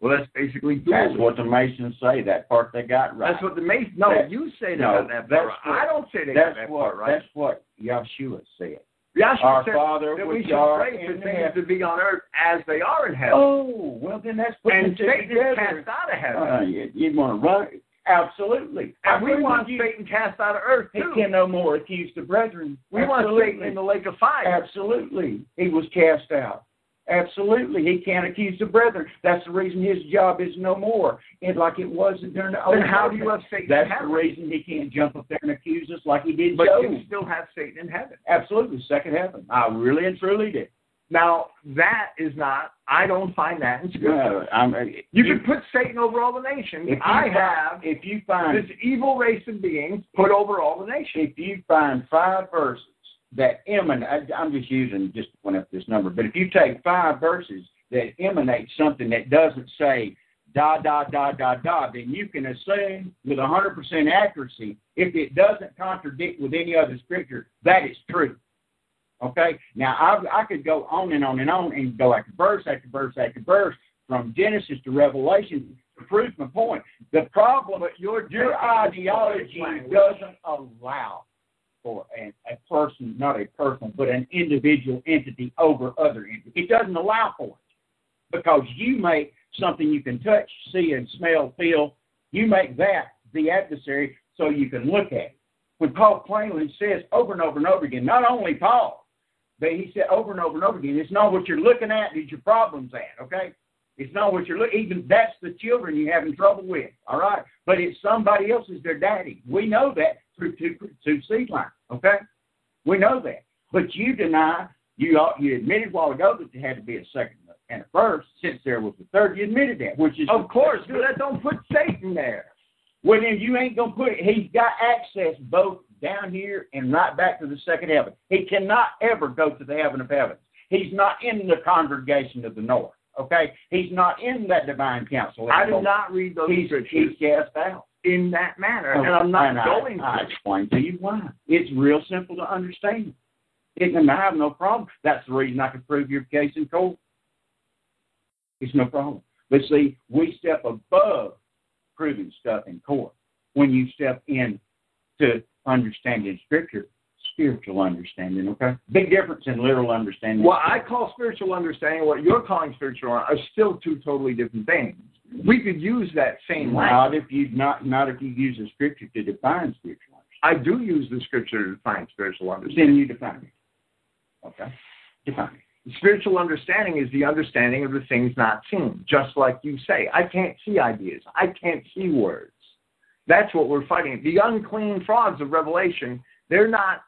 Well, that's basically.
That's what the Masons say. That part they got right.
That's what the Mason. No,
That-
you say they
no,
got that part.
that's
right. I don't say they
that's
got that
what
part right.
that's what Yahshua said.
Yahshua
Our
said
Father
that we
which
should pray for things
heaven.
to be on earth as they are in heaven.
Oh, well then that's putting
and Satan
together.
cast out of heaven.
Uh, you, you want to run? Absolutely.
and we want
you.
Satan cast out of earth too.
He can no more accuse the brethren.
we want
Absolutely.
Satan in the lake of fire.
Absolutely. He was cast out. Absolutely. He can't accuse the brethren. That's the reason his job is no more. And like it was during the Old
Then how do you have Satan
That's the reason he can't jump up there and accuse us like he did
But
Job.
you still have Satan in heaven.
Absolutely. Second heaven. I really and truly did.
Now that is not. I don't find that in Scripture.
No, I'm, uh,
You can put Satan over all the nations. I
find-
have
if you find
this evil race of beings put over all the nations.
if you find five verses that emanate, I'm just using just one up this number, but if you take five verses that emanate something that doesn't say da da da da da, then you can assume with 100% accuracy, if it doesn't contradict with any other scripture, that is true. Okay? Now, I, I could go on and on and on and go after verse after verse after verse from Genesis to Revelation to prove my point. The problem,
your
your ideology doesn't allow for an, a person, not a person, but an individual entity over other entities. It doesn't allow for it because you make something you can touch, see, and smell, feel. You make that the adversary so you can look at it. When Paul plainly says over and over and over again, not only Paul, but he said over and over and over again, it's not what you're looking at, it's your problems at, okay? It's not what you're looking. Even that's the children you're having trouble with. All right, but it's somebody else's their daddy. We know that through two two seed line. Okay, we know that. But you deny. You uh, you admitted a while ago that there had to be a second and a first. Since there was a third, you admitted that, which is
Of course, but that don't put Satan there.
Well, then you ain't gonna put it. He's got access both down here and right back to the second heaven. He cannot ever go to the heaven of heavens. He's not in the congregation of the north. Okay, he's not in that divine council.
I do not read those
He's,
scriptures
he's cast out.
in that manner, oh, and I'm not
And
going
I,
to.
explain to you why. It's real simple to understand. It, and I have no problem. That's the reason I can prove your case in court. It's no problem. But see, we step above proving stuff in court when you step in to understanding Scripture, spiritual understanding. Okay, big difference in literal understanding.
What I call spiritual understanding, what you're calling spiritual, are still two totally different things. We could use that same language.
If you not not if you use the Scripture to define spiritual understanding.
I do use the scripture to define spiritual understanding.
Then you define it. Okay, define it.
Spiritual understanding is the understanding of the things not seen, just like you say. I can't see ideas. I can't see words. That's what we're fighting. The unclean frogs of Revelation, they're not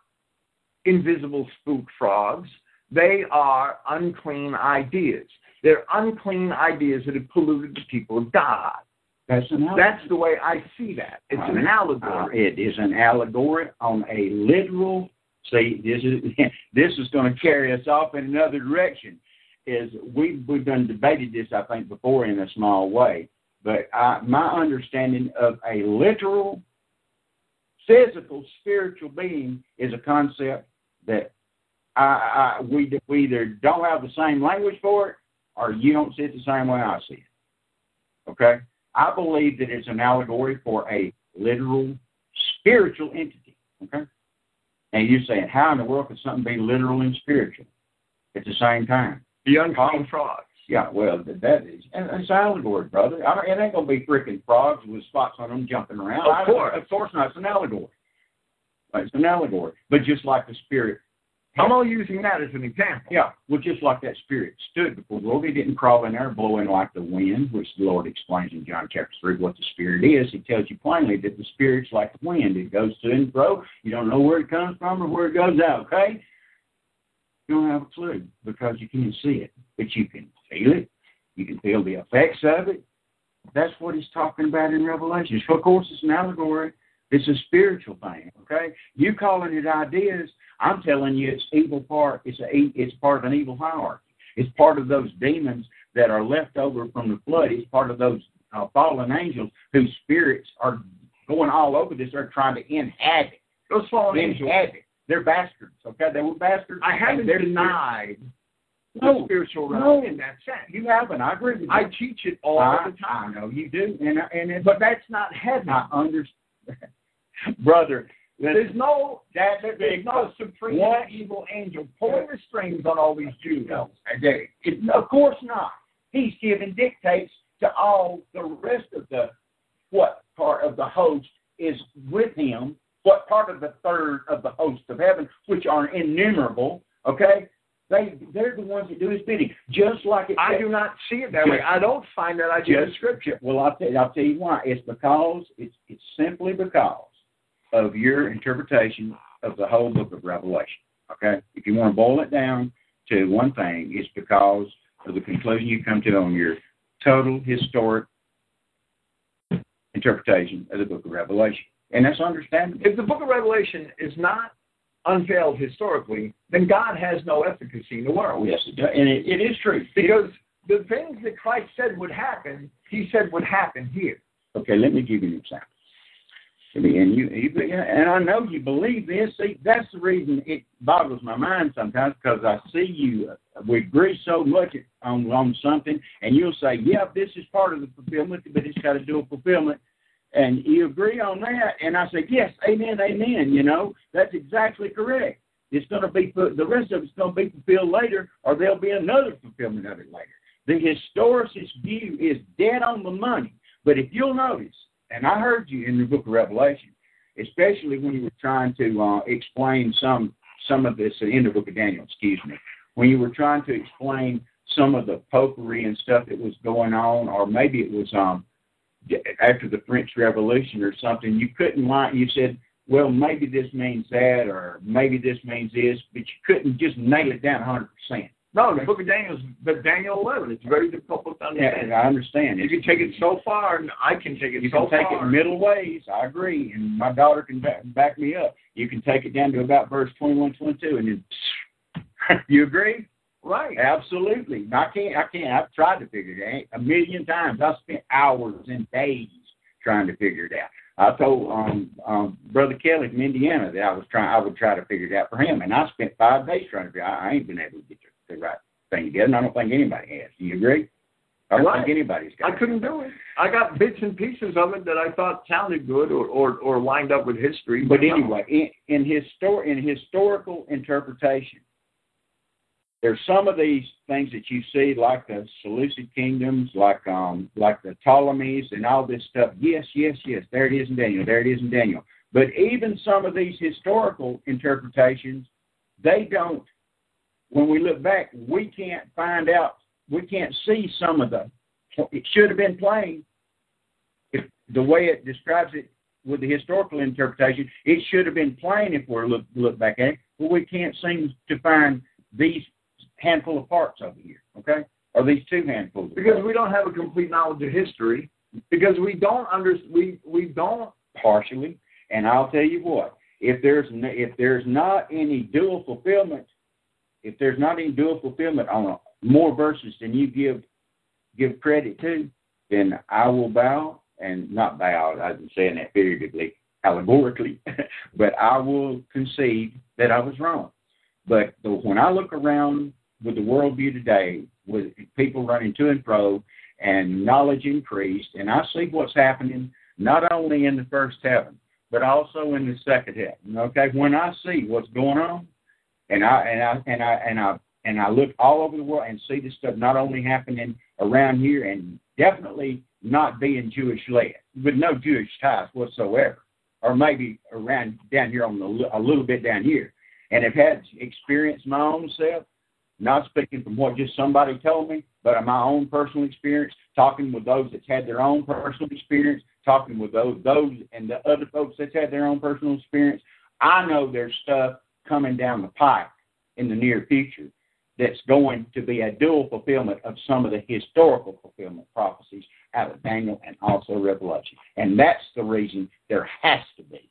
invisible spook frogs. They are unclean ideas. They're unclean ideas that have polluted the people of God.
That's
That's the way I see that. It's an
Uh,
allegory.
it is an allegory on a literal. See, this is this is going to carry us off in another direction. Is we we've done debated this I think before in a small way, but I, my understanding of a literal, physical, spiritual being is a concept that I, I we we either don't have the same language for it, or you don't see it the same way I see it. Okay. I believe that it's an allegory for a literal spiritual entity. Okay? And you're saying, how in the world could something be literal and spiritual at the same time?
The unclean frogs.
Yeah, well, that that is, and it's allegory, brother. I don't, it ain't gonna be freaking frogs with spots on them jumping around.
Of
I
course.
of course not. It's an allegory. It's an allegory, but just like the spirit
I'm only using that as an example.
yeah, well, just like that spirit stood before the Lord, he didn't crawl in there blowing like the wind, which the Lord explains in John chapter 3 what the spirit is. He tells you plainly that the spirit's like the wind. It goes to and fro. You don't know where it comes from or where it goes out, okay? You don't have a clue because you can't see it, but you can feel it. You can feel the effects of it. That's what he's talking about in Revelation. So, of course, it's an allegory. It's a spiritual thing, okay? You calling it ideas, I'm telling you, it's evil part. It's a it's part of an evil hierarchy. It's part of those demons that are left over from the flood. It's part of those uh, fallen angels whose spirits are going all over this earth trying to inhabit.
Those fallen angels.
Inhabit. They're bastards, okay? They were bastards.
I haven't denied
No,
the spiritual realm
no.
in that sense.
You haven't. I agree with you.
I teach it all
I,
the time.
I know you do, and and it,
But that's not heaven.
I understand, brother.
There's no
That's a
there's no supreme
What?
evil angel pulling the strings on all these Jews.
No, it- of course not. He's giving dictates to all the rest of the what part of the host is with him, what part of the third of the host of heaven, which are innumerable. Okay, they they're the ones that do his bidding, just like it.
I do not see it that way. I don't find that idea in Scripture.
Well, I'll tell, I'll tell you why. It's because it's it's simply because of your interpretation of the whole book of Revelation. Okay, if you want to boil it down to one thing, it's because of the conclusion you come to on your total historic interpretation of the book of Revelation, and that's understandable.
If the book of Revelation is not unveiled historically, then God has no efficacy in the world.
Yes, it does, and it, it is true.
Because the things that Christ said would happen, he said would happen here.
Okay, let me give you an example. And you, you, and I know you believe this. See, that's the reason it boggles my mind sometimes because I see you. uh, We agree so much on on something, and you'll say, "Yeah, this is part of the fulfillment, but it's got to do a fulfillment." And you agree on that, and I say, "Yes, amen, amen." You know, that's exactly correct. It's going to be. The rest of it's going to be fulfilled later, or there'll be another fulfillment of it later. The historicist view is dead on the money. But if you'll notice, and I heard you in the book of Revelation, especially when you were trying to uh, explain some some of this in the book of Daniel, excuse me, when you were trying to explain some of the popery and stuff that was going on, or maybe it was um after the French Revolution or something, you couldn't line. You said, well, maybe this means that, or maybe this means this, but you couldn't just nail it down 100 percent.
No, the book of Daniel is the Daniel 11. It's a very difficult to understand.
Yeah, I understand.
You can take it so far, and I can take it
You
so
can take
far.
it middle ways. I agree, and my daughter can back, back me up. You can take it down to about verse 21, 22, and then you agree?
right.
Absolutely. I can't. I can't. I've tried to figure it out a million times. I spent hours and days trying to figure it out. I told um, um, Brother Kelly from Indiana that I was trying. I would try to figure it out for him, and I spent five days trying to figure. It out. I ain't been able to get the, the right thing and I don't think anybody has. Do you agree? I don't
Right.
think anybody's got.
I couldn't do it. I got bits and pieces of it that I thought sounded good or, or, or lined up with history.
But
no.
anyway, in, in histor- in historical interpretation, there's some of these things that you see, like the Seleucid kingdoms, like um, like the Ptolemies, and all this stuff. Yes, yes, yes. There it is in Daniel. There it is in Daniel. But even some of these historical interpretations, they don't. When we look back, we can't find out. We can't see some of the. It should have been plain. If the way it describes it with the historical interpretation, it should have been plain if we look look back at it, but we can't seem to find these handful of parts over here, okay? Or these two handfuls.
Because we don't have a complete knowledge of history. Because we don't under we we don't
partially, and I'll tell you what: if there's n- if there's not any dual fulfillment, if there's not any dual fulfillment on more verses than you give give credit to, then I will bow and not bow. I'm saying that figuratively, allegorically, but I will concede that I was wrong. But the, when I look around with the worldview today, with people running to and fro, and knowledge increased, and I see what's happening not only in the first heaven, but also in the second heaven. Okay, when I see what's going on, and I and I and I and I and I look all over the world and see this stuff not only happening around here, and definitely not being Jewish led, with no Jewish ties whatsoever, or maybe around down here on the a little bit down here, and have had experience my own self. Not speaking from what just somebody told me, but my own personal experience, talking with those that's had their own personal experience, talking with those those and the other folks that's had their own personal experience. I know there's stuff coming down the pike in the near future that's going to be a dual fulfillment of some of the historical fulfillment prophecies out of Daniel and also Revelation. And that's the reason there has to be,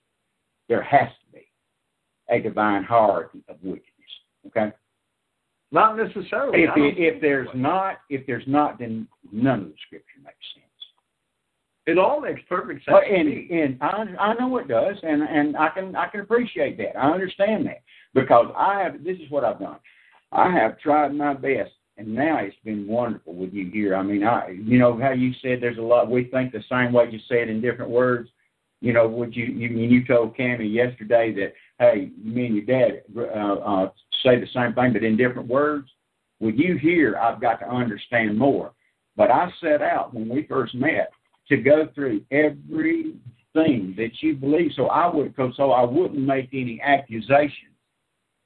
there has to be a divine hierarchy of wickedness. Okay?
Not necessarily.
If, if there's not, if there's not, then none of the scripture makes sense.
It all makes perfect sense.
Well, and and I I know it does, and and I can I can appreciate that. I understand that because I have. This is what I've done. I have tried my best, and now it's been wonderful with you here. I mean, I you know how you said there's a lot. We think the same way you say it in different words. You know, would you you you told Cammy yesterday that hey, me and your dad uh, uh, say the same thing but in different words. With you here, I've got to understand more. But I set out when we first met to go through everything that you believe, so I would, so I wouldn't make any accusations.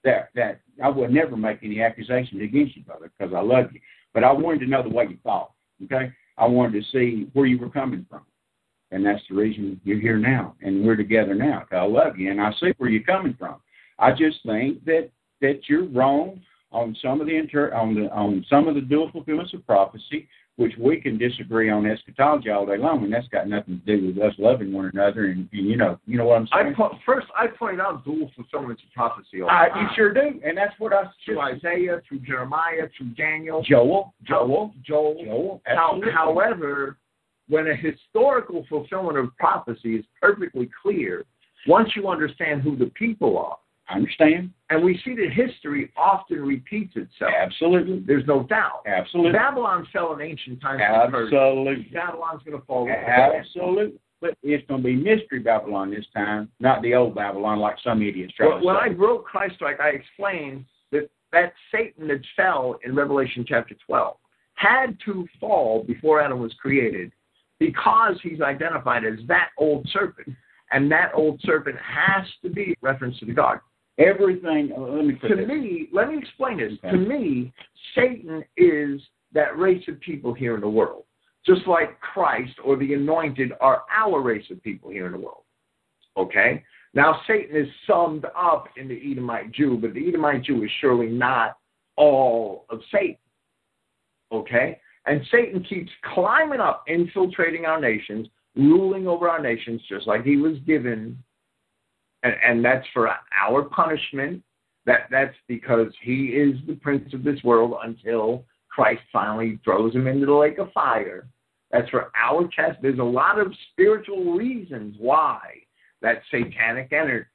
That that I would never make any accusations against you, brother, because I love you. But I wanted to know the way you thought. Okay, I wanted to see where you were coming from, and that's the reason you're here now, and we're together now. I love you, and I see where you're coming from. I just think that that you're wrong on some of the inter- on the on some of the dual fulfillments of prophecy which we can disagree on eschatology all day long, and that's got nothing to do with us loving one another. And, and you know, you know what I'm saying.
I po- first, I point out dual fulfillments of prophecy. All
I, you sure do, and that's what I
through Isaiah, through Jeremiah, through Daniel,
Joel, Joel,
Joel,
Joel.
How, however, when a historical fulfillment of prophecy is perfectly clear, once you understand who the people are,
I understand.
And we see that history often repeats itself.
Absolutely.
There's no doubt.
Absolutely.
Babylon fell in ancient times.
Absolutely.
Babylon's going to fall.
Absolutely. But it's going to be mystery Babylon this time, not the old Babylon like some idiots try
well,
to
When. I wrote Christ-like, I explained that that Satan that fell in Revelation chapter 12 had to fall before Adam was created because he's identified as that old serpent. And that old serpent has to be reference to the garden.
Everything. Uh, let me
to this. me. Let me explain this. Okay. To me, Satan is that race of people here in the world, just like Christ or the anointed are our race of people here in the world. Okay. Now Satan is summed up in the Edomite Jew, but the Edomite Jew is surely not all of Satan. Okay. And Satan keeps climbing up, infiltrating our nations, ruling over our nations, just like he was given and, and that's for our punishment. That that's because he is the prince of this world until Christ finally throws him into the lake of fire. That's for our chest. There's a lot of spiritual reasons why that satanic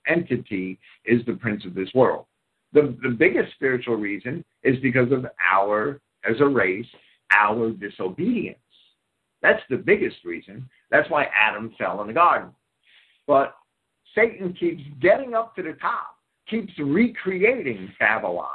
entity is the prince of this world. The, the biggest spiritual reason is because of our, as a race, our disobedience. That's the biggest reason. That's why Adam fell in the garden. But Satan keeps getting up to the top, keeps recreating Babylon,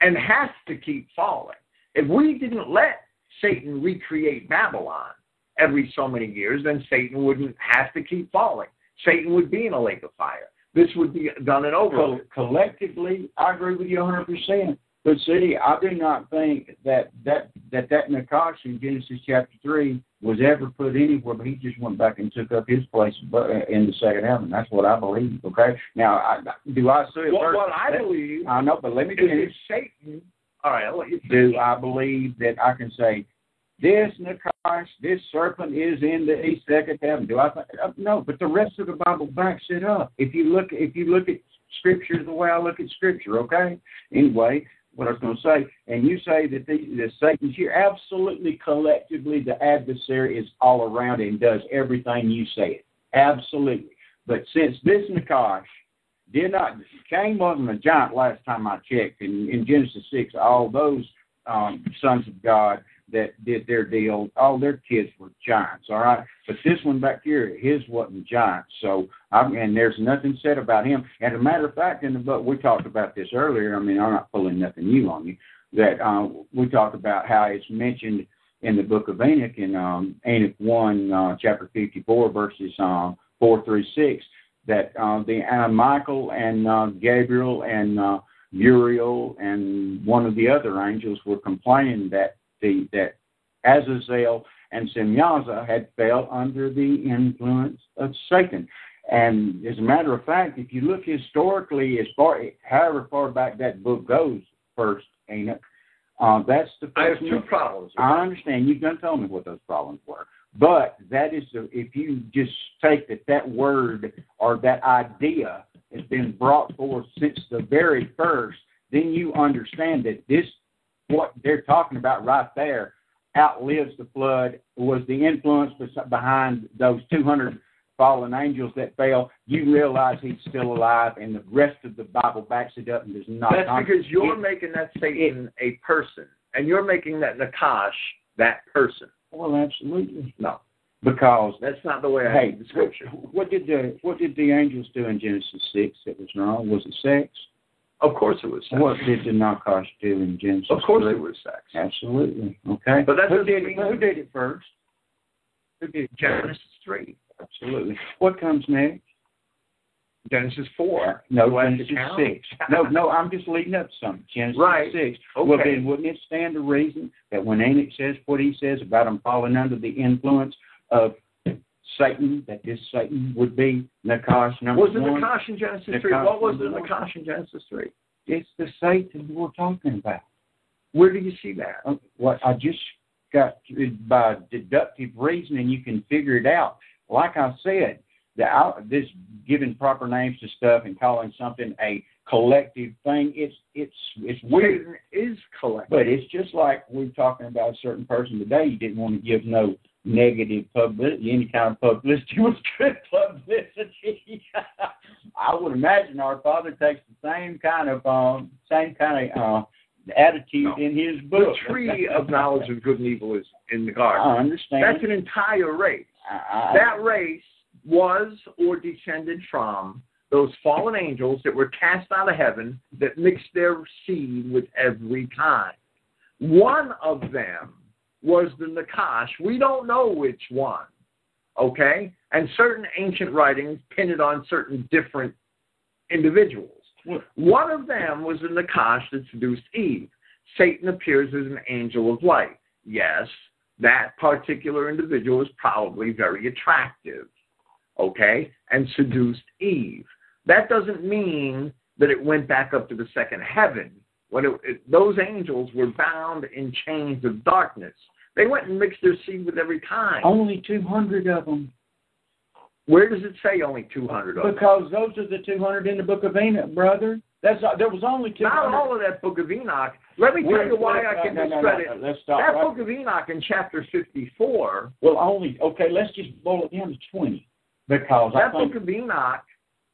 and has to keep falling. If we didn't let Satan recreate Babylon every so many years, then Satan wouldn't have to keep falling. Satan would be in a lake of fire. This would be done and over.
So collectively, I agree with you 100%. But see, I do not think that that that that Nakash in Genesis chapter three was ever put anywhere, but he just went back and took up his place in the second heaven. That's what I believe. Okay. Now, I, do I see
well, what I believe?
I know, but let me finish.
Satan. All right, I'll let you
finish. Do I believe that I can say this Nakash, this serpent is in the second heaven? Do I think? Uh, no, but the rest of the Bible backs it up. If you look, if you look at Scripture the way I look at Scripture, okay. Anyway, what I was going to say, and you say that the, the Satan's here. Absolutely, collectively, the adversary is all around and does everything you say. it. Absolutely. But since this Nakash did not, Cain wasn't a giant last time I checked. In, in Genesis 6, all those um, sons of God that did their deal, all their kids were giants, all right? But this one back here, his wasn't giant. So, I'm, and there's nothing said about him. And a matter of fact, in the book, we talked about this earlier. I mean, I'm not pulling nothing new on you. That uh, we talked about how it's mentioned in the book of Enoch in um, Enoch 1, uh, chapter 54, verses uh, 4 through 6, that uh, the uh, Michael and uh, Gabriel and uh, Uriel and one of the other angels were complaining that the that Azazel and Semyaza had fell under the influence of Satan. And as a matter of fact, if you look historically, as far however far back that book goes, first Enoch, uh, that's the
I have two problems.
I understand. You've done tell me what those problems were. But that is the, if you just take that that word or that idea has been brought forth since the very first, then you understand that this what they're talking about right there outlives the flood was the influence behind those 200 fallen angels that fell. You realize he's still alive, and the rest of the Bible backs it up and does not.
That's because you're it, making that Satan it, a person, and you're making that Nakash that person.
Well, absolutely.
No,
because
that's not the way I
hey,
read the scripture.
What, what did the what did the angels do in Genesis six that was wrong? Was it sex?
Of course it was sex.
What did the Nakash do in Genesis?
Of course it was sex.
Absolutely. Okay.
But that's
who did it? Who did it first?
Who did it? Genesis three.
Absolutely. What comes next?
Genesis four.
No, Genesis six. no, no, I'm just leading up to something. Genesis
right.
six.
Okay.
Well, then wouldn't it stand to reason that when Enoch says what he says about them falling under the influence of Satan, that this Satan would be Nakash number
was it
one?
Nakash in Genesis Nakash three? What was the Nakash in Genesis three?
It's the Satan we're talking about.
Where do you see that?
Uh, what I just got by deductive reasoning, you can figure it out. Like I said, the this giving proper names to stuff and calling something a collective thing. It's it's it's weird.
Satan is collective,
but it's just like we're talking about a certain person today. You didn't want to give no negative publicity. Any kind of publicity was good publicity. I would imagine our Father takes the same kind of um, same kind of uh, attitude no. in His book.
The tree of knowledge of good and evil is in the garden.
I understand.
That's an entire race.
I,
that race was or descended from those fallen angels that were cast out of heaven that mixed their seed with every kind. One of them was the Nakash. We don't know which one. Okay? And certain ancient writings pin it on certain different individuals. One of them was the Nakash that seduced Eve. Satan appears as an angel of light. Yes, that particular individual is probably very attractive. Okay? And seduced Eve. That doesn't mean that it went back up to the second heaven. When it, it, those angels were bound in chains of darkness. They went and mixed their seed with every kind.
Only 200 of them.
Where does it say only 200 of
them? Because those are the 200 in the book of Enoch, brother. That's there was only 200.
Not all of that book of Enoch. Let me tell Where, you why I can
no,
discredit
no, no, let's stop
that
right.
book of Enoch in chapter 54.
Well, only okay. Let's just boil it down to 20 because
that book of Enoch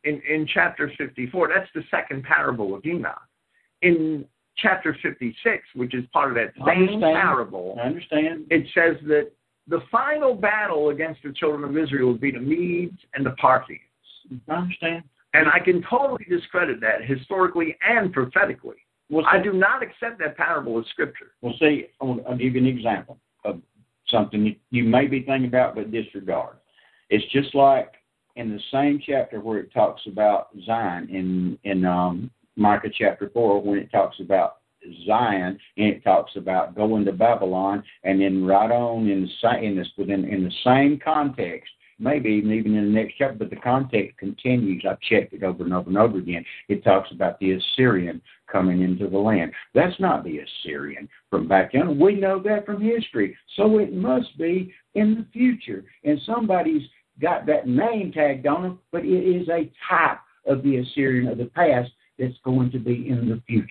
in in chapter 54. That's the second parable of Enoch. In chapter 56, which is part of that same parable,
I understand.
It says that the final battle against the children of Israel would be the Medes and the Parthians.
I understand.
And I can totally discredit that historically and prophetically. Well, so, I do not accept that parable as scripture.
Well, see, I'll, I'll give you an example of something you may be thinking about but disregard. It's just like in the same chapter where it talks about Zion in in um, Micah chapter 4 when it talks about Zion and it talks about going to Babylon and then right on in the in this within in the same context maybe even even in the next chapter but the context continues. I've checked it over and over and over again. It talks about the Assyrian coming into the land. That's not the Assyrian from back then. We know that from history. So it must be in the future. And somebody's got that name tagged on it but it is a type of the Assyrian of the past that's going to be in the future.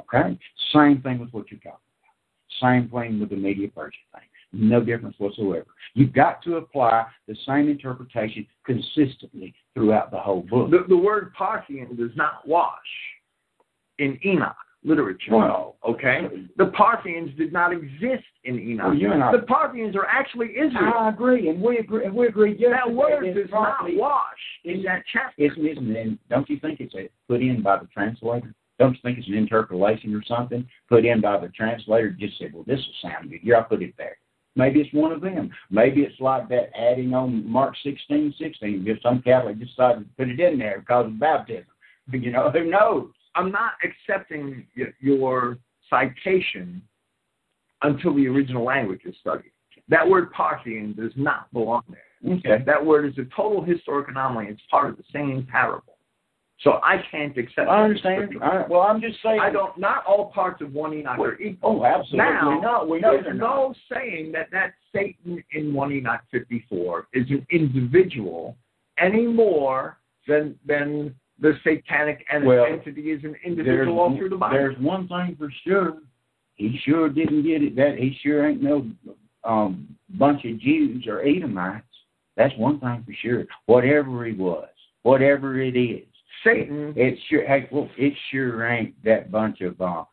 Okay? Same thing with what you're talking about. Same thing with the media purchase thing. No difference whatsoever. You've got to apply the same interpretation consistently throughout the whole book.
The, the word Parthian does not wash in Enoch literature.
Well,
okay, the Parthians did not exist in Enoch.
Well,
the Parthians are actually Israel.
I agree, and we agree. And we agree. Yes,
that word does not wash in that chapter.
Isn't it? And don't you think it's a, put in by the translator? Don't you think it's an interpolation or something put in by the translator? Just said, well, this will sound good. Here, I put it there. Maybe it's one of them. Maybe it's like that adding on Mark 16, 16. Just some Catholic decided to put it in there because of baptism. You know, who knows?
I'm not accepting your citation until the original language is studied. That word Parthian does not belong there.
Okay.
That word is a total historic anomaly. It's part of the same parable. So I can't accept.
I understand. I, well, I'm just saying.
I don't. Not all parts of one Enoch are equal.
Oh, absolutely
now,
not. We know
there's no saying that that Satan in one Enoch 54 is an individual any more than than the satanic
Well,
entity is an individual all through the Bible.
There's one thing for sure. He sure didn't get it. That he sure ain't no um, bunch of Jews or Edomites. That's one thing for sure. Whatever he was, whatever it is,
Satan.
it sure. Hey, well, it sure ain't that bunch of uh,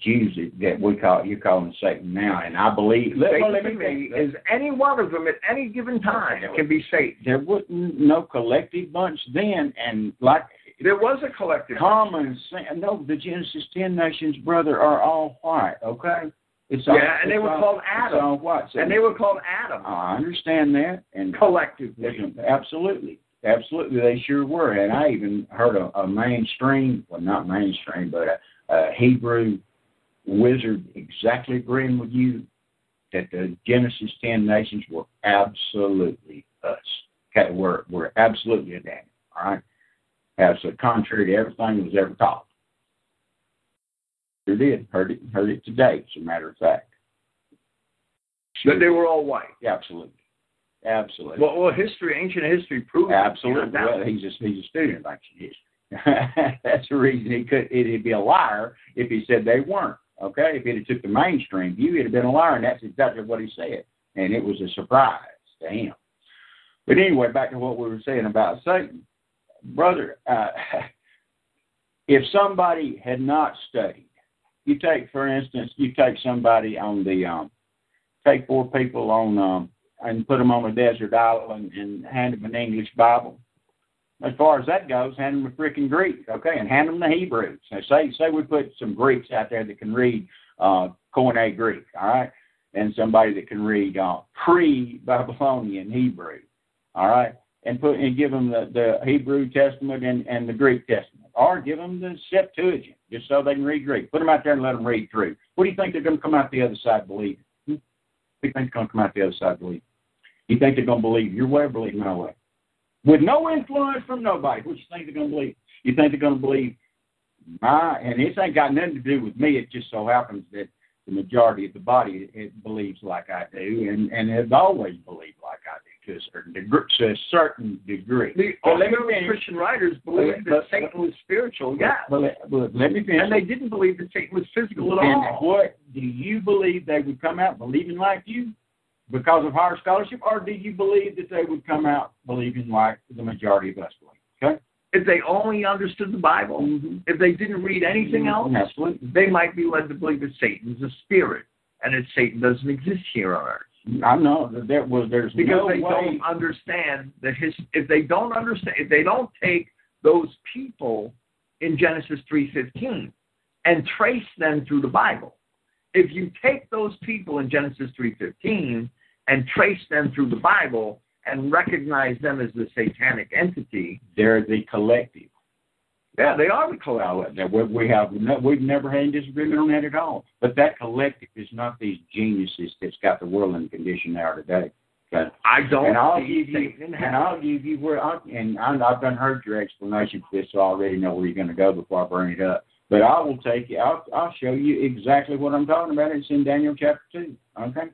Jews that, we call you calling Satan now. And I believe. Let, well,
Satan
let me
me is any one of them at any given time can be Satan.
there wasn't no collective bunch then, and like
There was a collective.
common sense. No, the Genesis ten nations, brother, are all white. Okay, it's all,
Yeah, and they were
all-
called
it's
Adam.
all white. So
and they were called Adam
I understand that, and
collectively.
absolutely, absolutely, they sure were. And I even heard a, a mainstream, well, not mainstream, but a, a Hebrew wizard exactly agreeing with you that the Genesis ten nations were absolutely us. Okay, we're we're absolutely a Daniel. All right, absolutely contrary to everything that was ever taught. Sure did. Heard it. Heard it today. As a matter of fact.
That they were all white.
Absolutely. Absolutely.
Well, well, history, ancient history proves.
Absolutely. Well, he's a he's a student of ancient history. That's the reason he could. It'd be a liar if he said they weren't. Okay, if he'd have took the mainstream view, he'd have been a liar, and that's exactly what he said. And it was a surprise to him. But anyway, back to what we were saying about Satan, brother. Uh, if somebody had not studied, you take, for instance, you take somebody on the, um, take four people on, um, and put them on a desert island and hand them an English Bible. As far as that goes, hand them a freaking Greek, okay, and hand them the Hebrews. Now, say say we put some Greeks out there that can read uh, Koine Greek, all right, and somebody that can read uh, pre-Babylonian Hebrew, all right, and put and give them the, the Hebrew Testament and, and the Greek Testament, or give them the Septuagint, just so they can read Greek. Put them out there and let them read through. What do you think they're going to come out the other side believing? Hmm? What do you think they're going to come out the other side believing? You think they're going to believe your way or believe my way? With no influence from nobody, what you think they're going to believe? You think they're going to believe my, and this ain't got nothing to do with me. It just so happens that the majority of the body it believes like I do, and and has always believed like I do to a certain degree. To a certain degree.
The early. Christian writers believed that
But-
Satan was spiritual, yeah.
But, let- but let me finish.
And they didn't believe that Satan was physical at
And
all.
what do you believe they would come out believing like you because of higher scholarship, or do you believe that they would come out believing like the majority of us believe? Okay.
If they only understood the Bible,
Mm-hmm.
if they didn't read anything else,
Absolutely.
they might be led to believe that Satan's a spirit and that Satan doesn't exist here on earth.
I know that there was there's
Because
no
they
way.
don't understand the his if they don't understand if they don't take those people in Genesis three fifteen and trace them through the Bible. If you take those people in Genesis three fifteen and trace them through the Bible and recognize them as the satanic entity,
They're the collective.
Yeah, they are the
Uh,
collective.
that we have no, we've never had any disagreement on that at all. But that collective is not these geniuses that's got the world in the condition they are today. Okay.
I don't
and I'll give you and. I'll give you where I and I, I've done heard your explanation for this, so I already know where you're going to go before I bring it up. But I will take you. I'll I'll show you exactly what I'm talking about. It's in Daniel chapter two. Okay.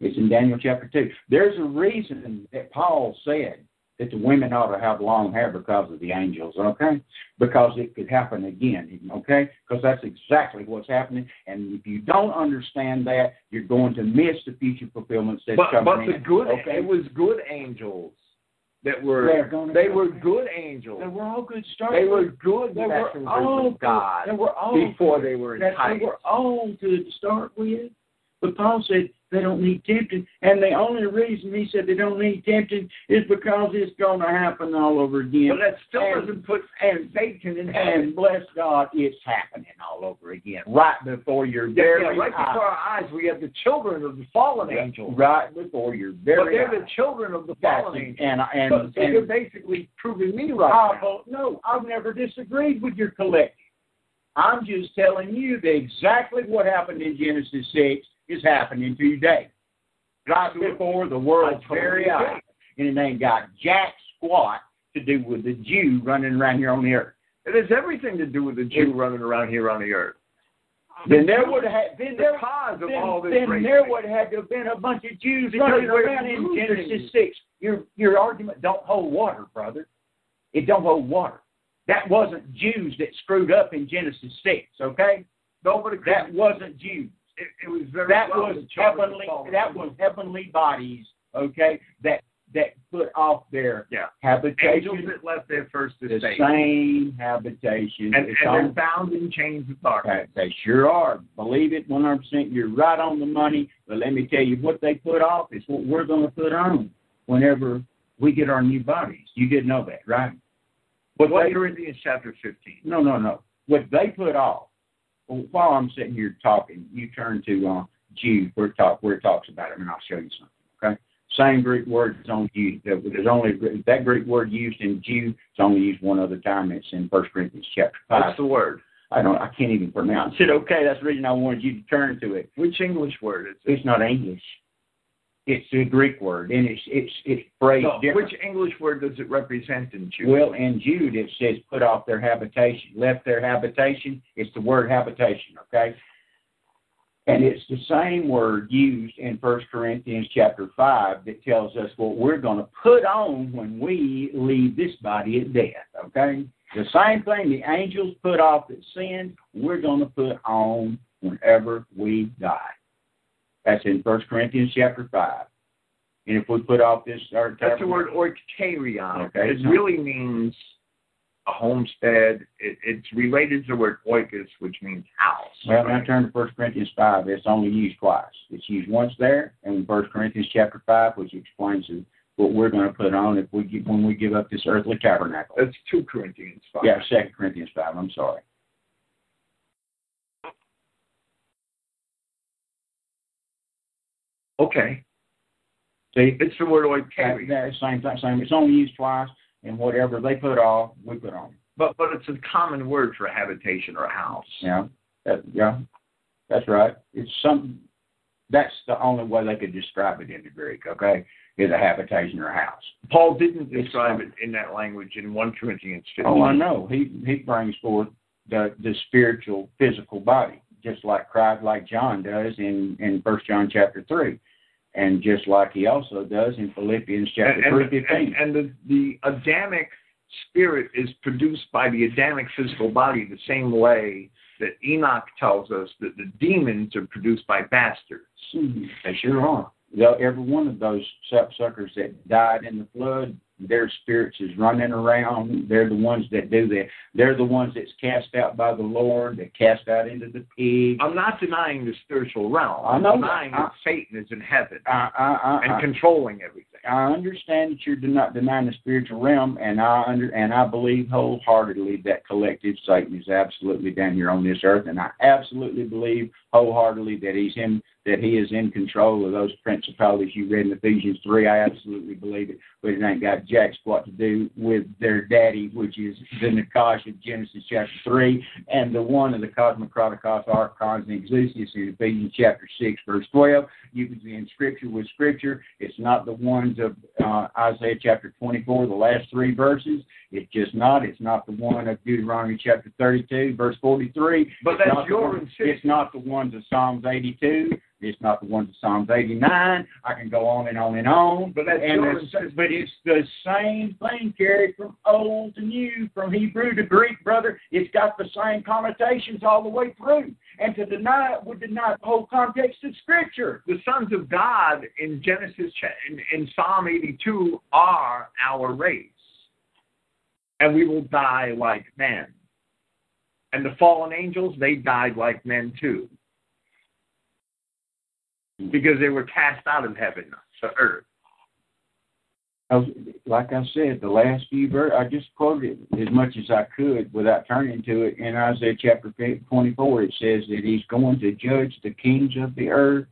It's in Daniel chapter two. There's a reason that Paul said that the women ought to have long hair because of the angels. Okay, because it could happen again. Okay, because that's exactly what's happening. And if you don't understand that, you're going to miss the future fulfillments that's
But,
coming
but
in.
the good
Okay.
it was good angels that were they were
back.
good angels.
They were all good stars.
They were good
They were all
God
They were all
before
good.
they were enticed.
they were all good to start with. But Paul said they don't need tempting. And the only reason he said they don't need tempting is because it's going to happen all over again.
But that still
And-
doesn't put
and
Satan in heaven.
and bless God, it's happening all over again, right before your
Yeah,
very
yeah, right
eyes.
before our eyes, we have the children of the fallen angels.
Right before your very.
But they're the children of the fallen angels.
and and,
So,
and,
so you're basically proving me right
I,
now.
well, no, I've never disagreed with your collective. I'm just telling you that exactly what happened in Genesis 6 is happening today. Right before the world's very eyes. And it ain't got jack squat to do with the Jew running around here on the earth.
It has everything to do with the Jew running around here on the earth.
Then there would have been
the
there,
cause of
then,
all this
then there would have to have been a bunch of Jews
Because
running around in. Genesis six. Your your argument don't hold water, brother. It don't hold water. That wasn't Jews that screwed up in Genesis six, okay?
Nobody
That wasn't Jews.
It, it was very
That
well
was
the children of
heavenly that was heavenly bodies, okay, that that put off their
Yeah.
habitation.
angels that left their first estate.
the same habitation.
and, and they're bound in chains of darkness.
They, sure are. Believe it 100%. You're right on the money. But let me tell you, what they put off is what we're going to put on whenever we get our new bodies. You did know that, right? What
What
they,
Corinthians chapter 15.
no, no, no. What they put off, while I'm sitting here talking, you turn to uh, Jude where it, talk, where it talks about it, and I'll show you something, okay? Same Greek word is on Jude. There- There's only that Greek word used in Jude. It's only used one other time. It's in First Corinthians chapter five.
What's the word?
I don't. I can't even pronounce it. Okay, that's the reason I wanted you to turn to it.
Which English word is it?
It's not English. It's a Greek word, and it's it's it's phrased
No,
different.
which English word does it represent in Jude?
Well, in Jude it says put off their habitation, left their habitation. It's the word habitation, okay? And it's the same word used in First Corinthians chapter five that tells us what we're going to put on when we leave this body at death. Okay, the same thing the angels put off that sin, we're going to put on whenever we die. That's in First Corinthians chapter five. And if we put off this, our
That's the word oikarion.
Okay.
It really means a homestead. It, it's related to the word oikos, which means house.
Well, I turn to First Corinthians five. It's only used twice. It's used once there, and in First Corinthians chapter five, which explains what we're going to put on if we give, when we give up this earthly tabernacle.
That's 2 Corinthians 5.
Yeah, Second Corinthians five. I'm sorry.
Okay.
See,
It's the word
that,
oikarion.
that same thing. Same. It's only used twice, and whatever they put off, we put on.
But but it's a common word for habitation or a house.
Yeah, that, yeah, that's right. It's some. That's the only way they could describe it in the Greek. Okay, is a habitation or a house.
Paul didn't describe it in that language in 1 Corinthians 15.
Oh, I know. He he brings forth the the spiritual, physical body, just like Christ, like John does in in First John chapter three, and just like he also does in Philippians chapter
and,
three
and,
fifteen.
and, and the, the Adamic spirit is produced by the Adamic physical body the same way that Enoch tells us that the demons are produced by bastards. Mm-hmm.
They sure are. Every one of those sapsuckers that died in the flood, their spirits is running around. They're the ones that do that. They're the ones that's cast out by the Lord, that cast out into the pig.
I'm not denying the spiritual realm.
I
I'm
that.
denying that Satan is in heaven
I, I, I,
and
I,
controlling everything.
I understand that you're not denying the spiritual realm, and I under and I believe wholeheartedly that collective Satan is absolutely down here on this earth, and I absolutely believe wholeheartedly that he's in that he is in control of those principalities you read in Ephesians three. I absolutely believe it, but it ain't got jack squat to do with their daddy, which is the Nakash of Genesis chapter three, and the one of the Cosmocraticos Archons and Exousius in Ephesians chapter six, verse twelve. You can see in scripture with scripture. It's not the ones of uh, Isaiah chapter 24, the last three verses. It's just not. It's not the one of Deuteronomy chapter 32, verse 43.
But that's your
one-. It's not the ones of Psalms 82. It's not the ones of Psalms 89. I can go on and on and on.
But that's
and it's, but it's the same thing carried from old to new, from Hebrew to Greek, brother. It's got the same connotations all the way through. And to deny it would deny the whole context of Scripture.
The sons of God in Genesis, in, in Psalm 82, are our race. And we will die like men. And the fallen angels, they died like men too. Because they were cast out of heaven to earth.
I was, like I said, the last few verses, I just quoted as much as I could without turning to it. In Isaiah chapter 24, it says that he's going to judge the kings of the earth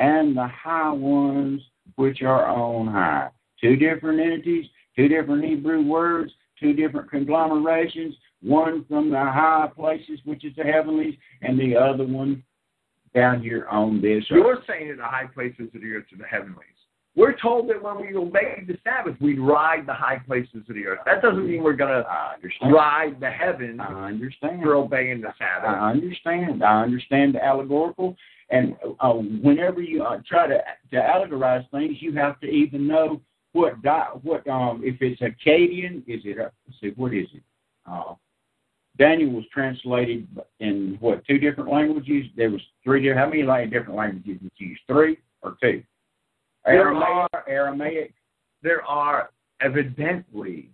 and the high ones which are on high. Two different entities, two different Hebrew words, two different conglomerations, one from the high places, which is the heavenlies, and the other one down here on this earth.
You're saying that the high places of the earth are the heavenlies. We're told that when we obey the Sabbath, we'd ride the high places of the earth. That doesn't mean we're going to ride the heavens
I understand.
for obeying the Sabbath.
I understand. I understand the allegorical, and uh, whenever you uh, try to to allegorize things, you have to even know what di- what um if it's Akkadian, is it? Let's see, what is it? Uh, Daniel was translated in what two different languages? There was three. di- How many like, different languages was used? Three or two?
There
Aramaic, Aramaic,
There are evidently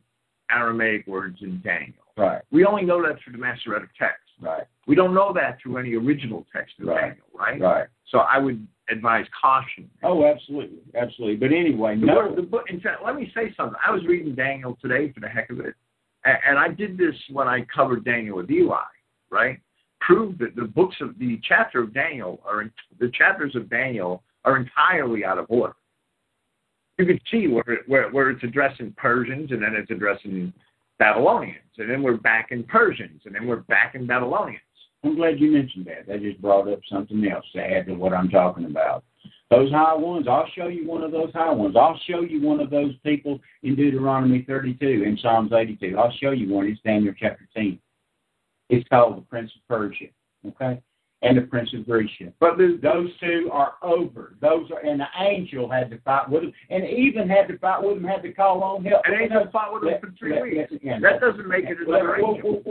Aramaic words in Daniel.
right,
We only know that through the Masoretic text.
right,
We don't know that through any original text of
Right.
Daniel, right?
right.
So I would advise caution.
Oh, absolutely, absolutely. But anyway,
The
no,
word- the book, in fact, let me say something. I was reading Daniel today for the heck of it, and, I did this when I covered Daniel with Eli, right? Proved that the books of the chapter of Daniel are in, the chapters of Daniel are entirely out of order. You can see where, where where it's addressing Persians, and then it's addressing Babylonians, and then we're back in Persians, and then we're back in Babylonians.
I'm glad you mentioned that. That just brought up something else to add to what I'm talking about. Those high ones, I'll show you one of those high ones. I'll show you one of those people in Deuteronomy 32 and Psalms 82. I'll show you one. It's Daniel chapter 10. It's called the Prince of Persia, okay, and the Prince of Grecia.
But
Those two are over. Those are, and the angel had to fight with them, and even had to fight with them, had to call on help.
an angel fought with him for three weeks. That doesn't make it another angel.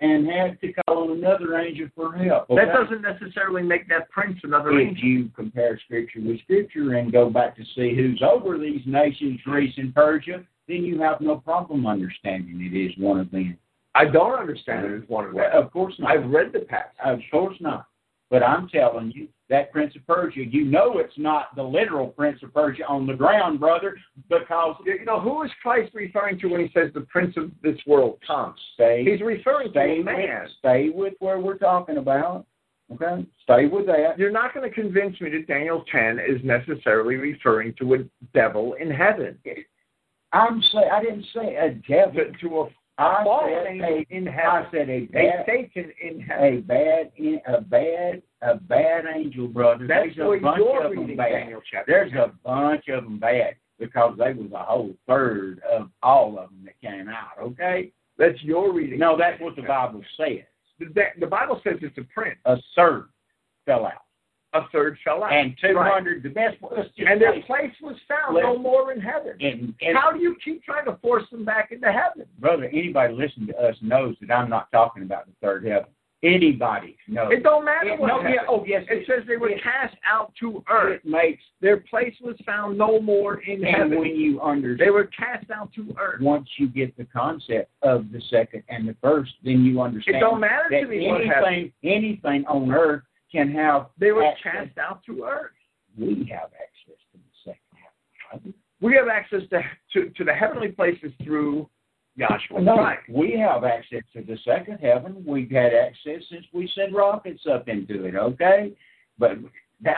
and had to call on another angel for help.
That doesn't necessarily make that prince another
If
angel.
you compare Scripture with Scripture and go back to see who's over these nations, Greece and Persia, then you have no problem understanding it is one of them.
I don't understand it as one of
of course not.
I've read the passage.
Of course not. But I'm telling you, that Prince of Persia, you know it's not the literal Prince of Persia on the ground, brother, because
You know, who is Christ referring to when he says the prince of this world comes?
stay,
He's referring to
stay,
a man.
with, stay with where we're talking about. Okay? Stay with that.
You're not going to convince me that Daniel 10 is necessarily referring to a devil in heaven.
I'm say I didn't say a devil.
To, to a
I said a,
in
I said a bad
Satan in heaven.
a bad a bad a bad angel, brother.
That's
There's a bunch
you're
of them bad.
Daniel chapter
There's a bunch of them bad because they was a whole third of all of them that came out. Okay?
That's your reading.
No, that's what the Bible says.
The, the Bible says it's a prince.
A third fell out,
A third fell out.
and two hundred. The best.
And their place was found no more in heaven.
and, and
How do you keep trying to force them back into heaven?
brother, anybody listening to us knows that I'm not talking about the third heaven. Anybody knows.
It don't matter
It-
what
no, yeah, oh yes,
It says they were
it-
cast out to earth.
It makes
Their place was found no more in
and
heaven.
when you understand.
They were cast out to earth.
once you get the concept of the second and the first, then you understand
It don't matter to me
anything anything on earth can have
They were
access.
cast out to earth.
We have access to the second heaven.
We have access to to, to the heavenly places through Joshua
No, we have access to the second heaven. We've had access since we sent rockets up into it. Okay, but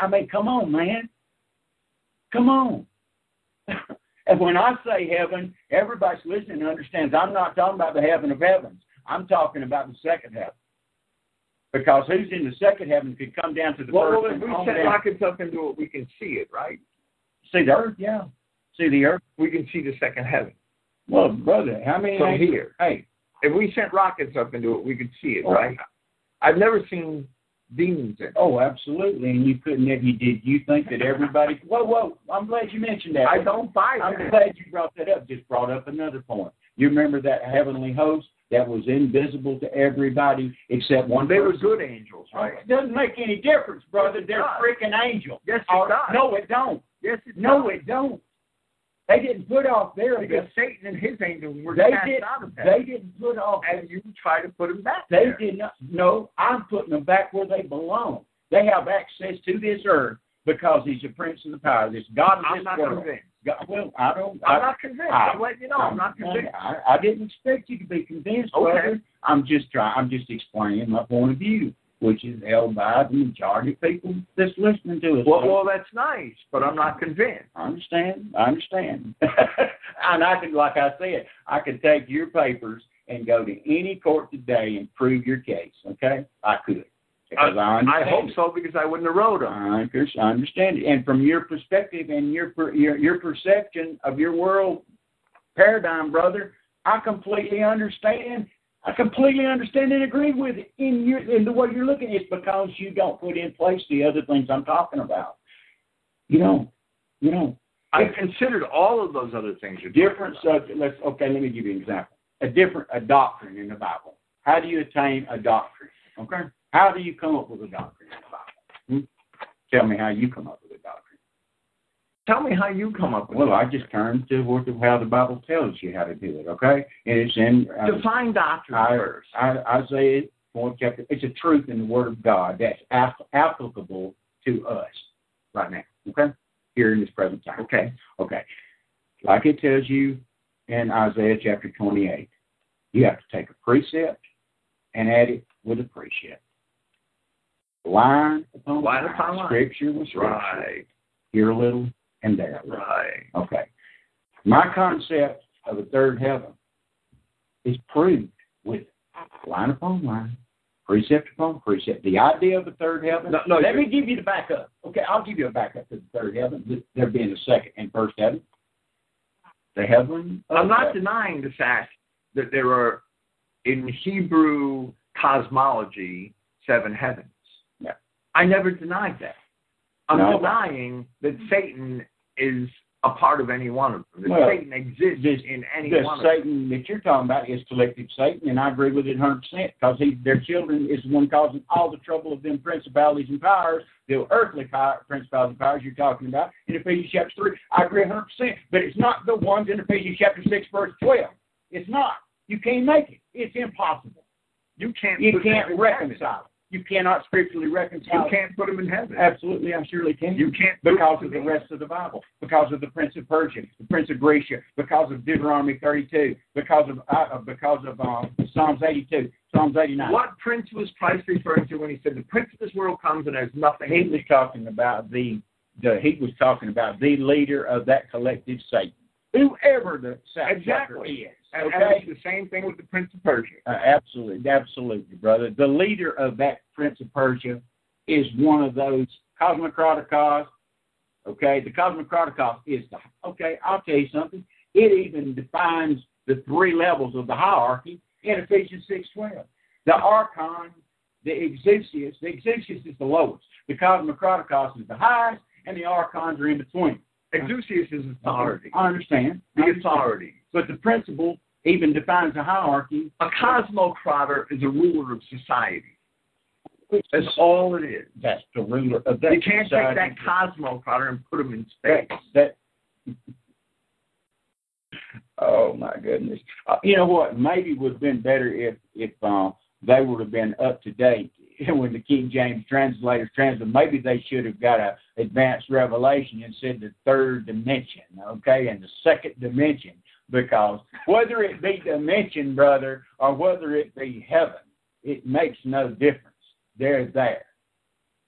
I mean, come on, man, come on. and when I say heaven, everybody's listening and understands. I'm not talking about the heaven of heavens. I'm talking about the second heaven. Because who's in the second heaven could come down to the
Well,
first
well, if we set rockets up into it, we can see it, right?
See the earth, yeah. See the earth.
We can see the second heaven
Well, brother, how many
from here.
Hey,
If we sent rockets up into it, we could see it,
Oh.
right? I've never seen demons in it.
Oh, absolutely. And you couldn't have you did you think that everybody whoa, whoa, I'm glad you mentioned that.
I don't buy
I'm glad you brought that up. Just brought up another point. You remember that heavenly host that was invisible to everybody except one
They were good angels, oh, right?
It doesn't make any difference, brother.
Yes,
They're
does.
freaking angels.
Yes, it
Or-
does.
No, it don't.
Yes, it
No,
does.
it don't. They didn't put off there
Because Satan and his angels were
they
cast
did
out of
they
heaven.
didn't put off
And you try to put them back
They
there.
did not. No, I'm putting them back where they belong. They have access to this earth because he's a prince of the power. This God of
I'm
this
not
world.
convinced.
God, well, I don't.
I'm
I,
not convinced.
I-
I'm letting you know. I'm not convinced.
I, I didn't expect you to be convinced,
Okay.
brother. I'm just trying. I'm just explaining my point of view, which is held by the majority of people that's listening to us.
Well, well, that's nice, but I'm not convinced.
I understand. I understand. and I could, like I said, I could take your papers and go to any court today and prove your case. Okay, I could. Uh, because I,
I hope
it.
so because I wouldn't have wrote them.
I understand it. And from your perspective and your per- your your perception of your world paradigm, brother, I completely understand. I completely understand and agree with it in your in the way you're looking. It's because you don't put in place the other things I'm talking about. You don't. You don't.
I considered all of those other things. you're
different subject. Let's okay. Let me give you an example. A different a doctrine in the Bible. How do you attain a doctrine? Okay. How do you come up with a doctrine in the Bible? Hmm? Tell me how you come up with a doctrine.
Tell me how you come up with
Well,
it.
I just turned to what the, how the Bible tells you how to do it. Okay, and it's in uh,
Define doctrine
I,
first.
I, Isaiah fourth chapter. It's a truth in the Word of God that's applicable to us right now. Okay, here in this present time.
Okay.
Okay. Like it tells you in Isaiah chapter 28, you have to take a precept and add it with a precept. Line upon
Line upon line.
Scripture with scripture.
Right.
Here a little and there a little.
Right.
Okay. My concept of a third heaven is proved with line upon line, precept upon precept. The idea of the third heaven.
No, no,
let me give you the backup. Okay, I'll give you a backup to the third heaven. There being a second and first heaven. The heaven.
I'm not
heaven.
denying the fact that there are, in Hebrew cosmology, seven heavens. I never denied that. I'm
No.
denying that Satan is a part of any one of them. That
Well,
Satan exists
this-
in any
the
one of them.
Satan that you're talking about is collective Satan, and I agree with it 100 percent because he, their children is the one causing all the trouble of them principalities and powers, the earthly power, principalities and powers you're talking about in Ephesians chapter three. I agree 100 percent, but it's not the ones in Ephesians chapter six, verse 12. It's not. You can't make it. It's impossible.
You can't.
You can't reconcile. it. You cannot scripturally reconcile.
You can't put them in heaven.
Absolutely, I surely can.
You can't
because of the rest of the Bible, because of the Prince of Persia, the Prince of Grecia, because of Deuteronomy 32, because of uh, because of um, Psalms 82, Psalms 89.
What prince was Christ referring to when he said the prince of this world comes and has nothing?
He was talking about the the he was talking about the leader of that collective Satan, whoever the Satan
Exactly.
is.
And,
Okay.
and it's the same thing with the prince of Persia.
Uh, absolutely, absolutely, brother. The leader of that Prince of Persia is one of those Cosmocraticos. Okay, the Cosmocraticos is the okay. I'll tell you something. It even defines the three levels of the hierarchy in Ephesians six twelve. The Archon, the Exousius. The Exousius is the lowest. The Cosmocraticos is the highest, and the Archons are in between.
Exousius is authority.
I understand. I
The
understand.
authority.
But the principle even defines a hierarchy.
A cosmocrator is a ruler of society. That's all it is.
That's the ruler of that
You can't take that cosmocrator and put him in space.
that, that oh my goodness uh, you know what maybe would have been better if if uh, they would have been up to date when the king james translators translated maybe they should have got a advanced revelation and said the third dimension okay and the second dimension because whether it be dimension brother or whether it be heaven it makes no difference they're there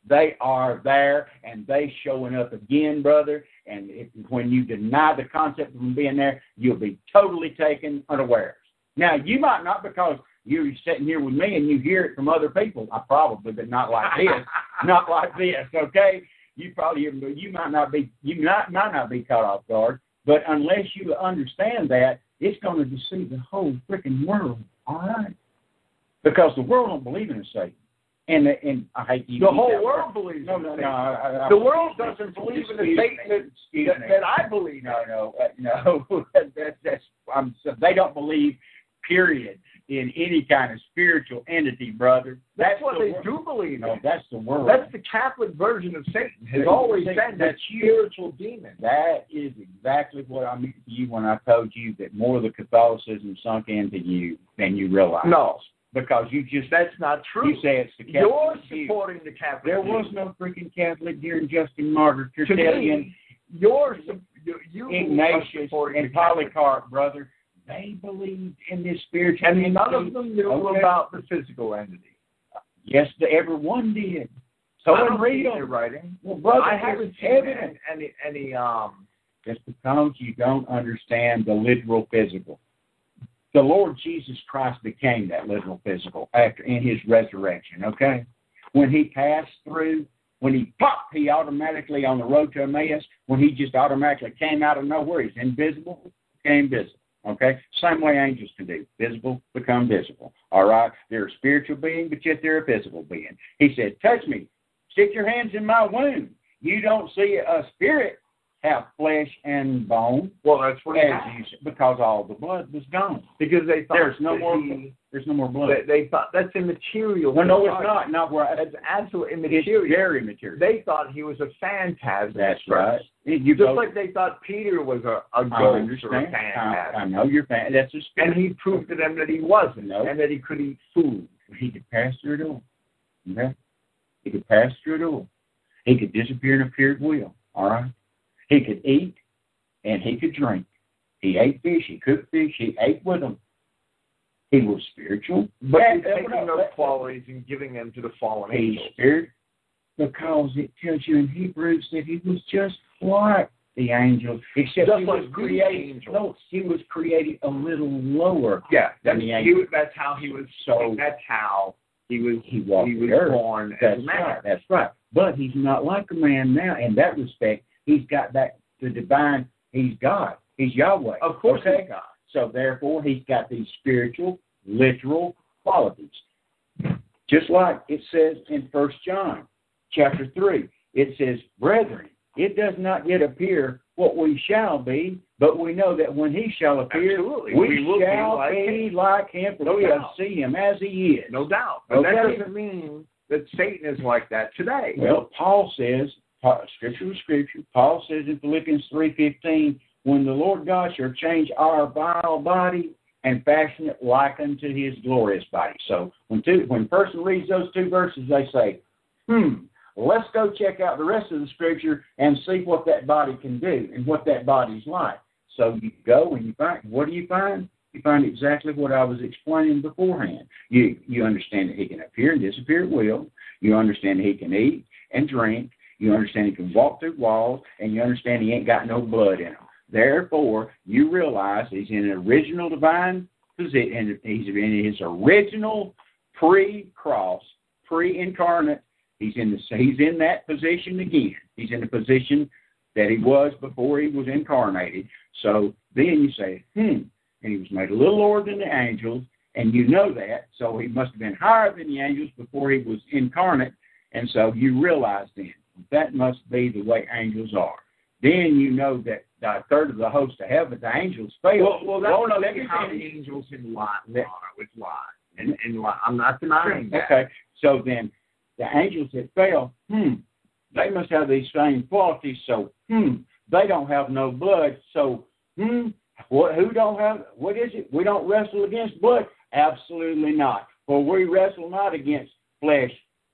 they are there and they showing up again, brother. And if, when you deny the concept of them being there, you'll be totally taken unawares. Now, you might not because you're sitting here with me and you hear it from other people. I probably, but not like this. not like this, okay? You probably you might not be you might might not be caught off guard, but unless you understand that, it's going to deceive the whole freaking world. All right, because the world don't believe in a Satan, and and I hate use
The whole world believes
no,
in
no,
Satan.
no. I, I,
The world doesn't believe in the Satan that, that, that I believe in.
No, no, uh, no. that, that's I'm. So they don't believe. Period. In any kind of spiritual entity, brother.
That's what
the
they do believe
No, that's the world.
That's the Catholic version of Satan. Has always been that spiritual demon.
That is exactly what I meant to you when I told you that more of the Catholicism sunk into you than you realize.
No,
because you just
that's not true.
you say it's the Catholic
You're
view.
supporting the Catholic.
There
view.
was no freaking Catholic during Justin Martyr, Tertullian,
me, you're you, you
Ignatius, and. Polycarp, brother. They believed in this spiritual
and none of them knew
Okay.
about the physical entity.
Yes, the, everyone did. So
I don't
read
their writing.
Well, brother,
I haven't seen any, any um.
It's because you don't understand the literal physical. The Lord Jesus Christ became that literal physical after in his resurrection, okay? when he passed through, when he popped, he automatically on the road to Emmaus, when he just automatically came out of nowhere, he's invisible, became visible. Okay? Same way angels can do. Visible become visible. All right? They're a spiritual being, but yet they're a visible being. He said, Touch me. Stick your hands in my wound. You don't see a spirit have flesh and bone.
Well, that's what
as you, because all the blood was gone.
Because they thought
there's no more.
He,
there's no more blood.
They, they, thought that's immaterial.
Well, no, it's not. Not where
that's absolutely immaterial.
It's very immaterial.
They thought he was a phantasm.
That's right.
You Just like they thought Peter was a, a ghost or a phantasm.
I, I know you're fan. That's
spirit. And he proved to them that he wasn't,
no.
and that he could eat food.
He could pass through a door. Okay? He could pass through a door. He could disappear and appear at will. All right. He could eat and he could drink. He ate fish. He cooked fish. He ate with them. He was spiritual.
But he's taking those qualities and giving them to the fallen
he's
angels.
spirit because it tells you in Hebrews that he was just like the angels, except
just
he
like
was created. No, he was created a little lower.
Yeah,
than
that's,
the angels.
Was, that's how he was. So that's how he was.
He walked
he was
earth.
born
that's
as a man.
Right, that's right. But he's not like a man now in that respect. He's got that the divine. He's God. He's Yahweh.
Of course,
okay?
he's God.
So therefore, he's got these spiritual, literal qualities. Just like it says in First John chapter three, it says, "Brethren, it does not yet appear what we shall be, but we know that when he shall appear,
Absolutely.
we,
we will
shall
be like
like him, for
No
we shall see him as he is."
No doubt. But that doesn't mean that Satan is like that today.
Well, Paul says, Scripture is Scripture. Paul says in Philippians three fifteen, when the Lord God shall change our vile body and fashion it like unto His glorious body. So when two, when a person reads those two verses, they say, "Hmm, let's go check out the rest of the Scripture and see what that body can do and what that body's like." So you go and you find what do you find? You find exactly what I was explaining beforehand. You you understand that He can appear and disappear at will. You understand He can eat and drink. You understand he can walk through walls, and you understand he ain't got no blood in him. Therefore, you realize he's in an original divine position. and He's in his original pre-cross, pre-incarnate. He's in the he's in that position again. He's in the position that he was before he was incarnated. So then you say, hmm, and he was made a little lower than the angels, and you know that. So he must have been higher than the angels before he was incarnate. And so you realize then that must be the way angels are. Then you know that a third of the host of heaven, the angels fail.
Well, well, that's
no, let me
how the angels in lie are with lie. And, and. I'm not denying that.
Okay, so then the angels that fell, hmm, they must have these same qualities. So, hmm, they don't have no blood. So, hmm, what? Who don't have? What is it? We don't wrestle against blood. Absolutely not. For we wrestle not against flesh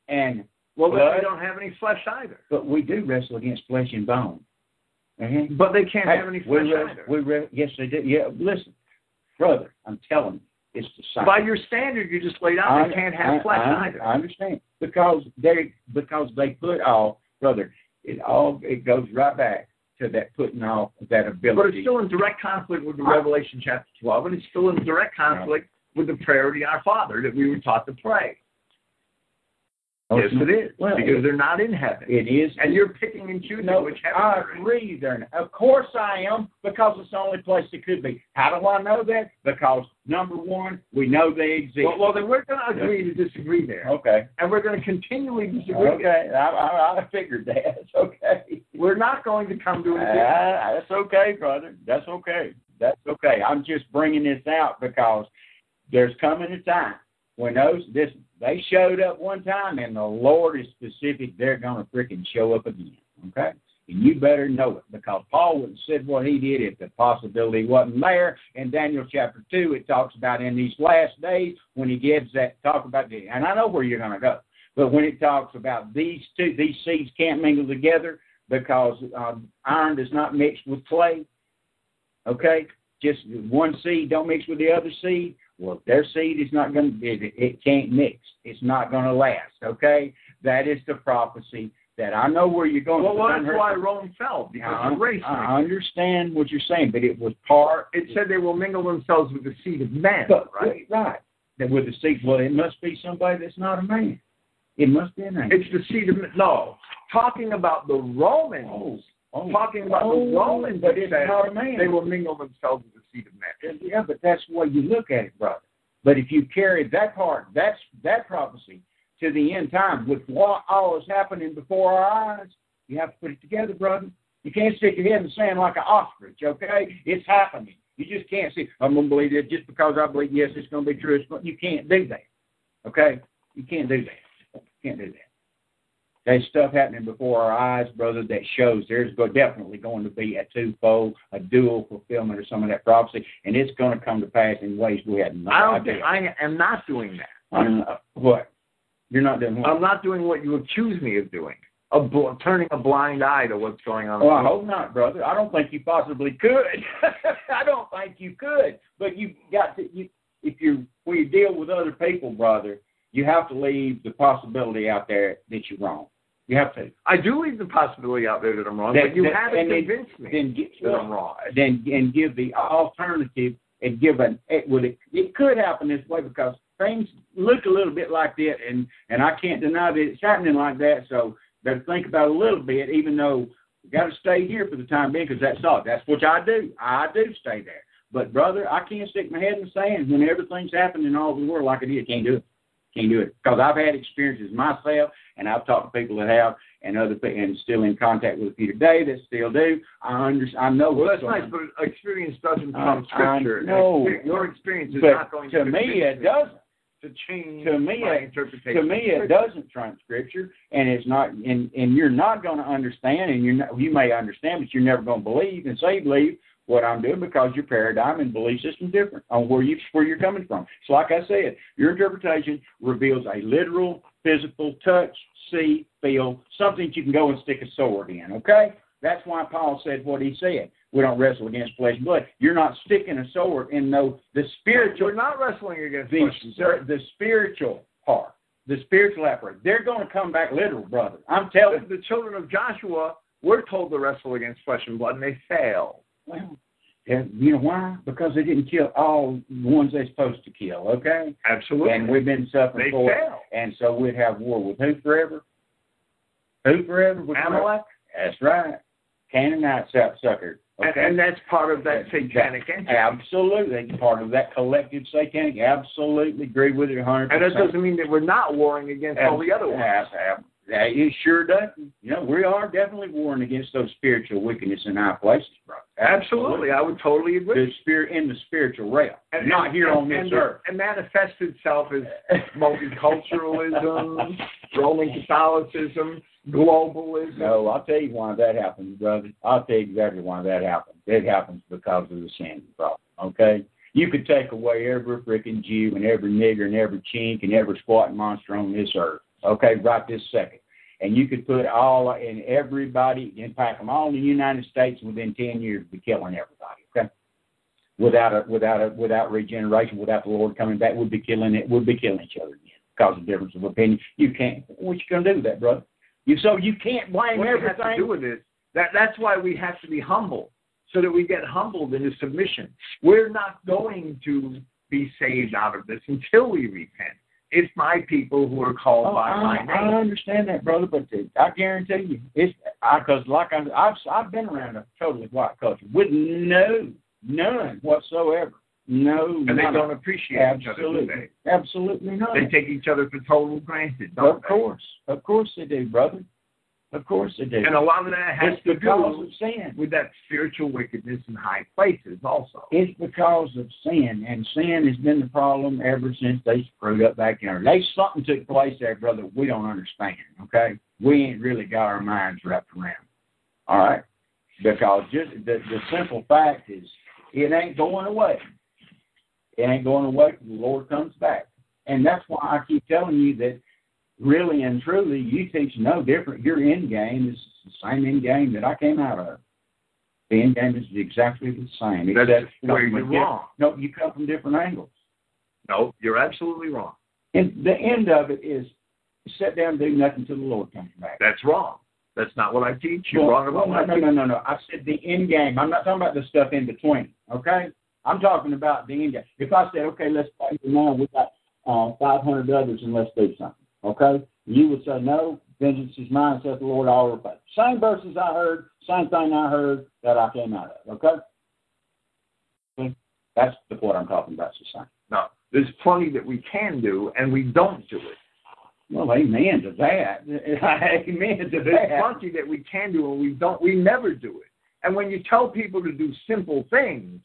and
Well,
blood,
they don't have any flesh either.
but we do wrestle against flesh and bone. Mhm.
But they can't
Hey,
have any
we
flesh
re-
either.
we re- yes, they do. Yeah, listen, brother, I'm telling you, it's the same.
By your standard you just laid out,
I-
they can't have
I-
flesh
I,
either.
I understand because they because they put all brother. It all it goes right back to that putting off that ability.
But it's still in direct conflict with the Revelation chapter 12, and it's still in direct conflict with the prayer to our Father that we were taught to pray.
Oh,
yes, it is.
Well,
because they're not in heaven.
it is.
and you're picking and choosing
no,
which heaven
I
they're in.
agree. There, of course I am, because it's the only place it could be. How do I know that? Because number one, we know they exist.
Well, well, then we're going to agree to disagree there.
okay.
And we're going to continually disagree.
Okay, I, I, I figured that. It's okay.
We're not going to come to an
Uh, that's okay, brother. That's okay. That's okay. I'm just bringing this out because there's coming a time when those this they showed up one time and the Lord is specific. They're going to freaking show up again. Okay. And you better know it because Paul wouldn't have said what he did if the possibility wasn't there. In Daniel chapter 2, it talks about in these last days when he gives that talk about the, and I know where you're going to go, but when it talks about these two, these seeds can't mingle together because um, iron does not mix with clay. Okay? Just one seed don't mix with the other seed. Well, if their seed is not going to, it, it can't mix. It's not going to last. Okay? That is the prophecy that I know where you're going.
Well, well, that's why Rome fell, because
I,
of race.
I understand what you're saying, but it was part.
It said they will mingle themselves with the seed of man.
But,
right?
right. That with the seed, well, it must be somebody that's not a man. It must be an angel.
It's the seed of no. Talking about the Romans.
Oh, oh.
Talking about
Oh,
the Romans,
but
it
it's not a man.
they will mingle themselves with the seed of man.
Yeah, but that's the way you look at it, brother. But if you carry that part, that's that prophecy to the end time with what all is happening before our eyes, you have to put it together, brother. You can't stick your head in the sand like an ostrich, okay? It's happening. You just can't see. I'm gonna believe it just because I believe yes, it's gonna be true. It's you can't do that, okay? You can't do that. You can't do that. There's stuff happening before our eyes, brother, that shows there's definitely going to be a twofold, a dual fulfillment of some of that prophecy, and it's going to come to pass in ways we had no
I don't
idea.
think I am not doing that.
Uh, what? You're not doing what?
I'm not doing what you accuse me of doing. Of bl- turning a blind eye to what's going on.
Well, I hope not, brother. I don't think you possibly could. I don't think you could. But you got to you if you when you deal with other people, brother, you have to leave the possibility out there that you're wrong. You have to.
I do leave the possibility out there that I'm wrong,
That-
but you
that-
haven't
and then-
me
Then get
that I'm wrong.
then and give the alternative and give an it would it, it could happen this way because things look a little bit like that and and I can't deny that it's happening like that so better think about it a little bit even though we got to stay here for the time being because that's all that's what I do. I do stay there. But brother I can't stick my head in the sand when everything's happening all over the world like it is. Can't do it. Can't do it. Because I've had experiences myself and I've talked to people that have and other people and still in contact with a few today that still do I under I know
Well,
what's
that's nice,
on.
but experience doesn't
I-
trump scripture.
Know.
Your experience is
But
not going to
to me it doesn't
to change
to me,
my
it-
interpretation.
to me it doesn't trump scripture and it's not and and you're not going to understand and you're not, you may understand but you're never going to believe and say believe what I'm doing because your paradigm and belief system is different on where you where you're coming from. So like I said, your interpretation reveals a literal, physical touch, see, feel, something that you can go and stick a sword in, okay? That's why Paul said what he said. We don't wrestle against flesh and blood. You're not sticking a sword in no the spiritual
We're not wrestling against
the, the spiritual part, the spiritual apparatus. They're going to come back literal, brother. I'm telling
The, the children of Joshua were told to wrestle against flesh and blood, and they failed.
Well, and you know why? Because they didn't kill all the ones they're supposed to kill, okay?
Absolutely.
And we've been suffering
they
for it. And so we'd have war with who forever? Who forever? With
Amalek,
That's right. Canaanite sap sucker.
and,
Okay?
and and, that's part of that satanic entity.
Absolutely. Part of that collective satanic. Absolutely agree with it 100%.
And that doesn't mean that we're not warring against all the other ones.
Yeah, it sure doesn't. You know, we are definitely warring against those spiritual wickedness in our places, bro.
Absolutely, I would totally agree.
The spirit in the spiritual realm,
And-
not
and-
here on this
and,
earth.
And manifests itself as multiculturalism, Roman Catholicism, globalism.
No, I'll tell you why that happens, brother. I'll tell you exactly why that happens. It happens because of the sin problem. Okay, you could take away every freaking Jew and every nigger and every chink and every squatting monster on this earth. Okay, right this second, and you could put all in everybody and pack them all in the United States within ten years, be killing everybody. Okay. Without a without a without regeneration, without the Lord coming back, we'd be killing it. We'd be killing each other again because of difference of opinion. You can't. What you gonna do with that, brother? You so you can't blame
What has
everything.
to do with it, that, that's why we have to be humble, so that we get humbled into submission. We're not going to be saved out of this until we repent. It's my people who are called
Oh,
by
I,
my name.
I understand that, brother, but I guarantee you, it's because like I, I've I've been around a totally white culture with no none whatsoever, no,
And they don't appreciate each other,
absolutely, absolutely not.
They take each other for total granted, don't
of
they?
course, of course they do, brother. Of course they do.
And a lot of that has
it's
to do
of sin.
with that spiritual wickedness in high places also.
It's because of sin, and sin has been the problem ever since they screwed up back there. They something took place there, brother. We don't understand. Okay, we ain't really got our minds wrapped around. All right, because just the the simple fact is, it ain't going away. It ain't going away till the Lord comes back, and that's why I keep telling you that. Really and truly, you teach no different. Your end game is the same end game that I came out of. The end game is exactly the same.
That's where you're wrong.
No, you come from different angles.
No, you're absolutely wrong.
And the end of it is sit down and do nothing till the Lord comes back.
That's wrong. That's not what I teach. You're
Well,
wrong about
well, no, no, no, no, no. I said the end game. I'm not talking about the stuff in between. Okay, I'm talking about the end game. If I said, okay, let's play now, we got uh, 500 others and let's do something. Okay, You would say, no, vengeance is mine, saith the Lord, I'll repay. Same verses I heard, same thing I heard that I came out of, okay? See? That's the point I'm talking about, society.
No, there's plenty that we can do, and we don't do it.
Well, amen to that. amen to
There's
that.
plenty that we can do, and we don't. We never do it. And when you tell people to do simple things,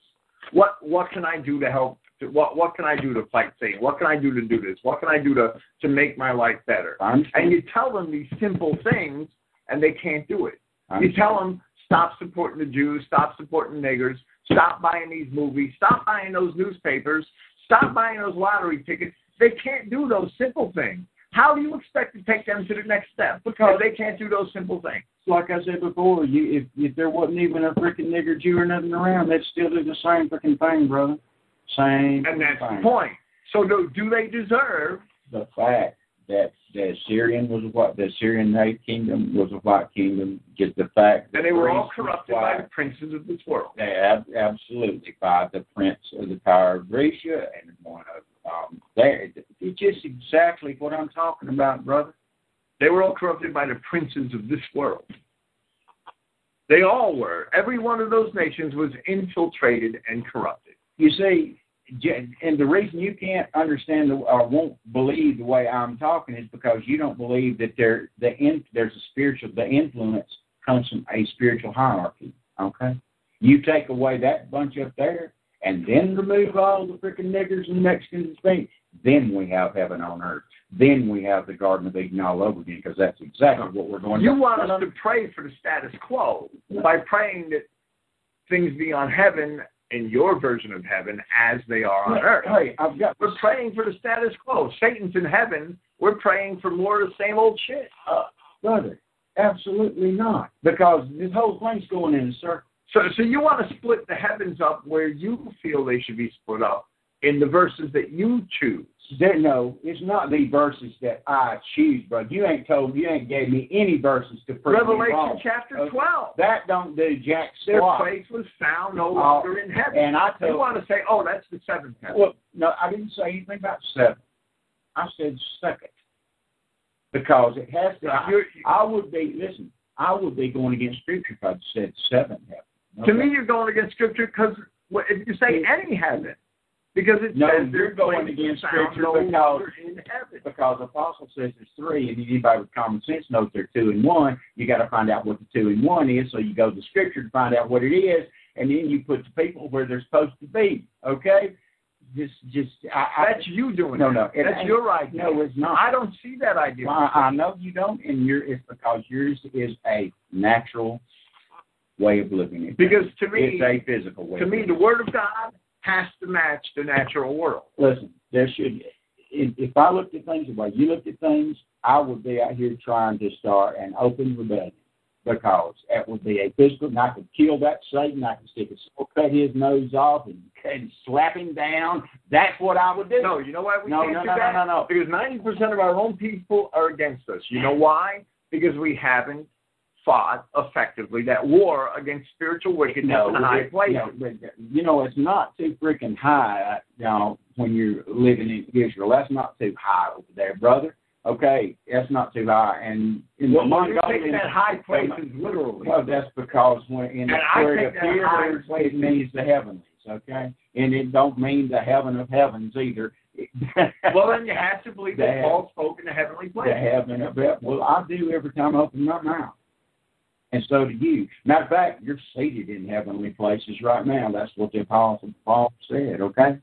what what can I do to help? What what can I do to fight Satan? What can I do to do this? What can I do to to make my life better? And you tell them these simple things, and they can't do it. You tell them stop supporting the Jews, stop supporting niggers, stop buying these movies, stop buying those newspapers, stop buying those lottery tickets. They can't do those simple things. How do you expect to take them to the next step? Because they can't do those simple things.
like I said before, you if if there wasn't even a freaking nigger Jew or nothing around, they'd still do the same freaking thing, brother. Same.
And that's
thing.
the point. So do, do they deserve
The fact that the Assyrian was a what the Syrian Night kingdom was a white kingdom, just the fact
that they were all corrupted by the princes of this world?
Ab- absolutely by the prince of the power of Grecia and one of um there it's just exactly what I'm talking about, brother.
They were all corrupted by the princes of this world. They all were. Every one of those nations was infiltrated and corrupted.
You see, and the reason you can't understand or won't believe the way I'm talking is because you don't believe that there the in, there's a spiritual the influence comes from a spiritual hierarchy. Okay, you take away that bunch up there, and then remove all the freaking niggers and Mexicans and Spain. Then we have heaven on earth. Then we have the Garden of Eden all over again, because that's exactly what we're going.
You
to
want us to pray for the status quo by praying that things be on heaven in your version of heaven as they are on earth.
Hey, I've got
We're praying for the status quo. Satan's in heaven. We're praying for more of the same old shit.
uh, brother. Absolutely not, because this whole thing's going in a circle.
So, so you want to split the heavens up where you feel they should be split up in the verses that you choose.
There, no, it's not the verses that I choose, bro. You ain't told, you ain't gave me any verses to prove me
Revelation
wrong.
chapter
Okay.
12.
That don't do jack squat.
Their place was found no uh, longer in heaven.
And I
You
told,
want to say, oh, that's the seventh heaven.
well, no, I didn't say anything about seven. I said second, because it has to. I, I would be listen. I would be going against scripture if I'd said seven heaven.
To me, you're going against Scripture because if you say any heaven, because it
No,
says
you're going against Scripture
no
because-
in heaven.
because the apostle says there's three, and anybody with common sense knows they're two and one. You got to find out what the two and one is, so you go to Scripture to find out what it is, and then you put the people where they're supposed to be. Okay? Just, just, I, I,
That's you doing
No,
that.
no,
That's your idea.
no, it's not.
I don't see that idea.
Well, I, I know you don't, and you're, it's because yours is a natural way of living. It
Because to me,
it's a physical way.
to me, the Word of God has to match the natural world.
listen, there should. If, if I looked at things the way you looked at things, I would be out here trying to start an open rebellion because it would be a physical. And I could kill that Satan. I could stick a sword, cut his nose off, and, and slap him down. That's what I would do.
No, you know why we
no,
can't
no,
do
no,
that?
no, no, no.
Because 90% of our own people are against us. You know why? Because we haven't fought effectively that war against spiritual wickedness
No,
in high places.
no, you know, it's not too freaking high, you know, when you're living in Israel. That's not too high over there, brother. Okay, that's not too high. And in the
Well, you're
Mongolian,
that high place places literally.
Well, that's because when in the
And I
word
take that
appears,
high
it
place-
means the heavenlies, okay? And it don't mean the heaven of heavens either.
well, then you have to believe that
The-
Paul spoke in the heavenly
place.
the
heaven of heaven. Well, I do every time I open my mouth. And so do you. Matter of fact, you're seated in heavenly places right now. That's what the apostle Paul said, okay?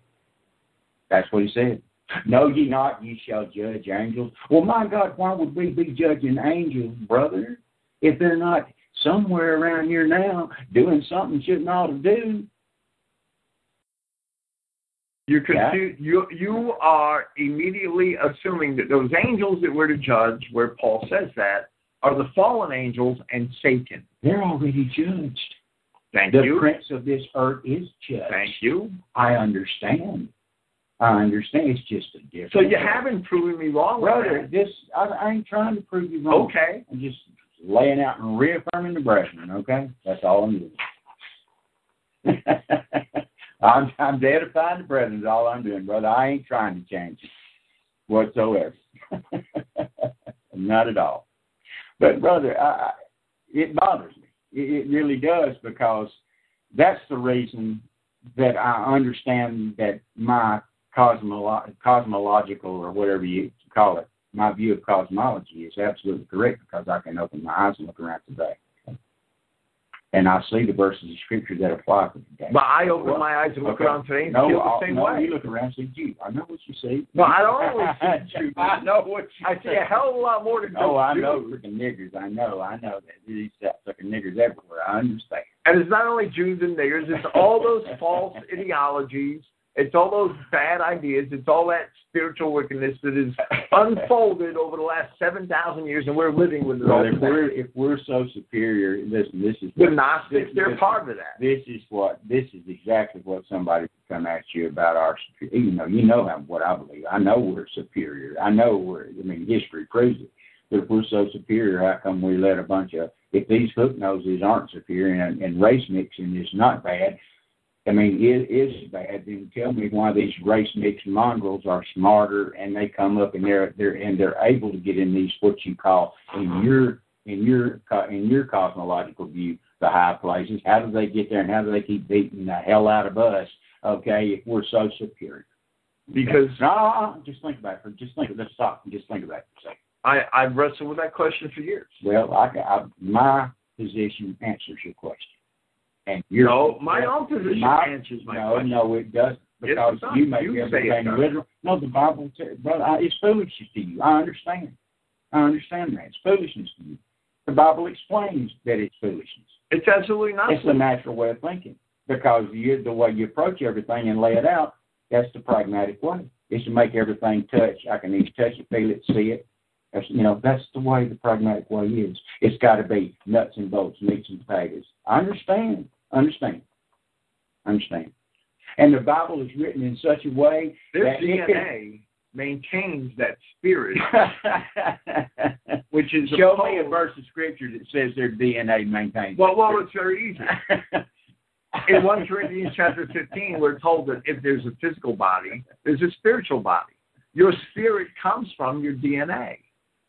That's what he said. Know ye not ye shall judge angels? Well, my God, why would we be judging angels, brother, if they're not somewhere around here now doing something shouldn't ought to do?
You're
Yeah.
you you are immediately assuming that those angels that we're to judge, where Paul says that, are the fallen angels and Satan.
They're already judged.
Thank
The
you.
prince of this earth is judged.
Thank you.
I understand. I understand. It's just a different.
So you haven't proven me wrong,
brother. This I, I ain't trying to prove you wrong.
Okay.
I'm just laying out and reaffirming the brethren. Okay, that's all I'm doing. I'm I'm edifying the brethren. Is all I'm doing, brother. I ain't trying to change it whatsoever. not at all. But brother, I, it bothers me. It, it really does because that's the reason that I understand that my cosmolo- cosmological or whatever you call it, my view of cosmology is absolutely correct because I can open my eyes and look around today and I see the verses of scripture that apply for today.
But I open well, my eyes and look
okay.
around today and
no,
feel the
I'll,
same
no,
way.
you look around and see you. I know what you see.
No, I don't always see you.
I know what you
I see a hell of a lot more to than
Oh, I
Jews.
know freaking niggers. I know. I know that these fucking niggers everywhere. I understand.
And it's not only Jews and niggers, it's all those false ideologies. It's all those bad ideas. It's all that spiritual wickedness that is unfolded over the last 7,000 years, and we're living with it all
Well, if we're if we're so superior, listen. This is
The Gnostics,
this-
they're
this-
part of that.
This is what this is exactly what somebody could come at you about our superior. You know, you know how, what I believe. I know we're superior. I know we're. I mean, history proves it. But if we're so superior, how come we let a bunch of if these hook noses aren't superior and, and race mixing is not bad? I mean, it is bad. Then tell me why these race mixed mongrels are smarter and they come up and they're they're and they're able to get in these what you call in your in your in your cosmological view the high places. How do they get there and how do they keep beating the hell out of us? Okay, if we're so superior.
Because
No, just think about it. for- Just think. Let's stop and just think about it for a second.
I, I've wrestled with that question for years.
Well, I, I, my position answers your question, and your
No, my own position
my-
answers my
no,
question.
no, it doesn't
Yes,
because
it
you make
You
everything
does.
literal. No, the Bible, says, brother, I, it's foolishness to you. I understand. I understand that it's foolishness to you. The Bible explains that it's foolishness.
It's absolutely not.
It's the natural way of thinking because you, the way you approach everything and lay it out, that's the pragmatic way. Is to make everything touch. I can either touch it, feel it, see it. That's, you know, that's the way the pragmatic way is. It's got to be nuts and bolts, meats and potatoes. I understand. Understand. Understand. And the Bible is written in such a way
Their
that
DNA maintains that spirit, which is
Show me a verse of scripture that says their DNA maintains.
Well, well, it's very easy. In 1 Corinthians chapter 15, we're told that if there's a physical body, there's a spiritual body. Your spirit comes from your DNA.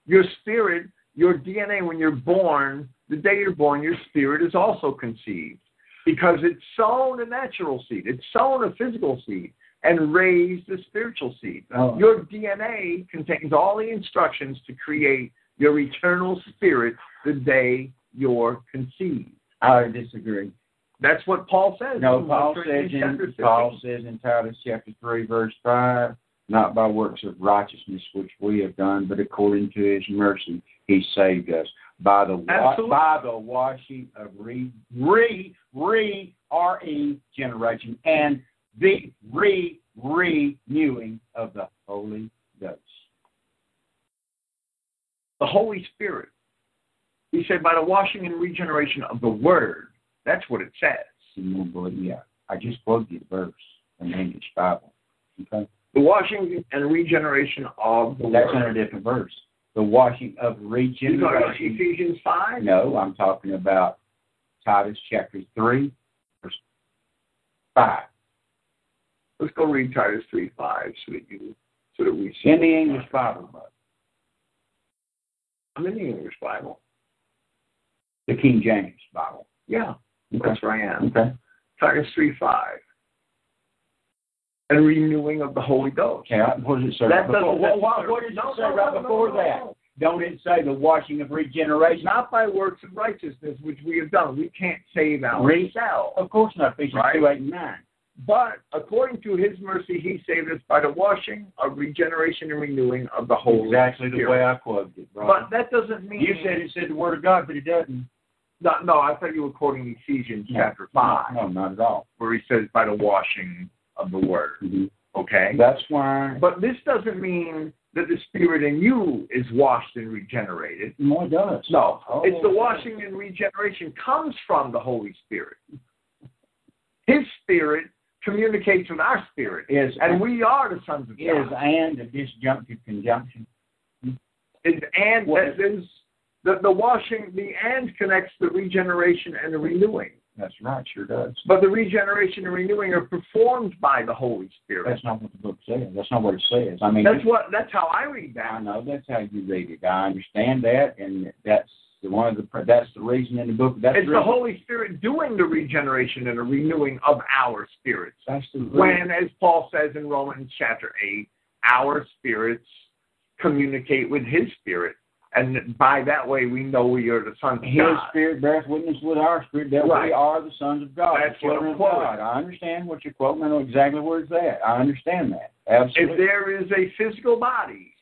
Your spirit, your DNA, when you're born, the day you're born, your spirit is also conceived because it's sown a natural seed, it's sown a physical seed, and raised a spiritual seed.
Oh.
Your DNA contains all the instructions to create your eternal spirit the day you're conceived.
I disagree.
That's what Paul says.
No, Paul says in Paul says in Titus chapter three, verse five, not by works of righteousness which we have done, but according to his mercy he saved us by the
Absolutely.
by the washing of re re re R E generation and the re renewing of the Holy Ghost.
the Holy Spirit. He said, by the washing and regeneration of the Word. That's what it says.
You won't believe- Yeah, I just quoted you the verse in the English Bible. Okay,
The washing and regeneration of the
that's in a different verse. The washing of
You talking about
regeneration.
Ephesians 5?
No, I'm talking about Titus chapter 3, verse 5.
Let's go read Titus 3 5 so that, you, so that we see.
In the English Bible,
I'm in the English Bible.
the King James Bible.
Yeah,
Okay.
that's where I am.
Okay.
Titus 3 5. And renewing of the Holy Ghost.
Okay. What does it say?
That
right before,
doesn't
what, what, what does it say right before that? Don't it say the washing of regeneration?
Not by works of righteousness, which we have done. We can't save ourselves.
Of course not. Ephesians
Right.
2, 8, and 9.
But according to his mercy, he saved us by the washing of regeneration and renewing of the Holy
Exactly the way I quoted it,
But that doesn't mean
you said it said the Word of God, but it doesn't.
no, no. I thought you were quoting Ephesians
No.
chapter five,
No, not at all.
where he says by the washing of the word.
Mhm.
Okay,
That's why.
but this doesn't mean that the spirit in you is washed and regenerated.
No, it does.
No,
Oh,
it's the washing and regeneration comes from the Holy Spirit. His spirit communicates with our spirit,
Is
and we are the sons of God.
is and a disjunctive conjunction.
Is and
What
that is the, the washing, the and connects the regeneration and the renewing.
That's right, sure does.
But the regeneration and renewing are performed by the Holy Spirit.
That's not what the book says. That's not what it says. I mean,
That's what. That's how I read that.
I know that's how you read it. I understand that, and that's the one of the that's the reason in the book. That's
It's
the
the Holy Spirit doing the regeneration and the renewing of our spirits.
That's the reason.
When, as Paul says in Romans chapter 8, our spirits communicate with his spirit. And by that way, we know we are the sons of
His
God.
His spirit bears witness with our spirit that
Right.
we are the sons of God,
That's what
children
I'm
of
quoting.
God. I understand what you're quoting. I know exactly where it's at. I understand that. Absolutely.
If there is a physical body,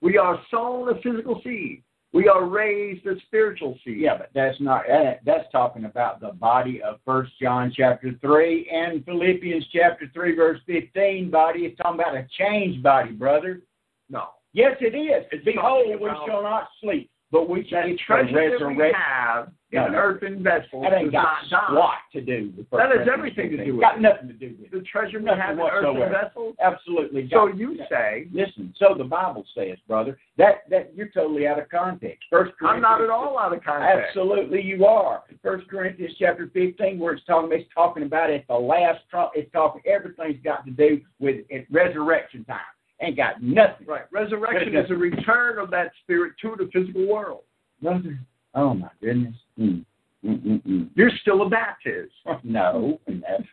we are sown a physical seed. We are raised a spiritual seed.
Yeah, but that's not that's talking about the body of First John chapter three and Philippians chapter three verse fifteen. Body is talking about a changed body, brother.
No.
Yes, it is.
It's
Behold, we shall not sleep, but we shall the
treasure that we have in
No,
an
no.
earthen vessel
That ain't got squat to do with
That has everything to do with
Got
it.
nothing to do with it.
The treasure we
Nothing
have in earthen vessels.
Absolutely.
So
got-
you say,
Listen, so the Bible says, brother, that that you're totally out of context. First
I'm not at all out of context.
Absolutely, you are. First Corinthians chapter 15, where it's talking, it's talking about at the last trump. It's talking everything's got to do with it, resurrection time. Ain't got nothing.
Right. Resurrection is a return of that spirit to the physical world.
Brother, oh my goodness. Mm. Mm-mm-mm.
You're still a Baptist.
No.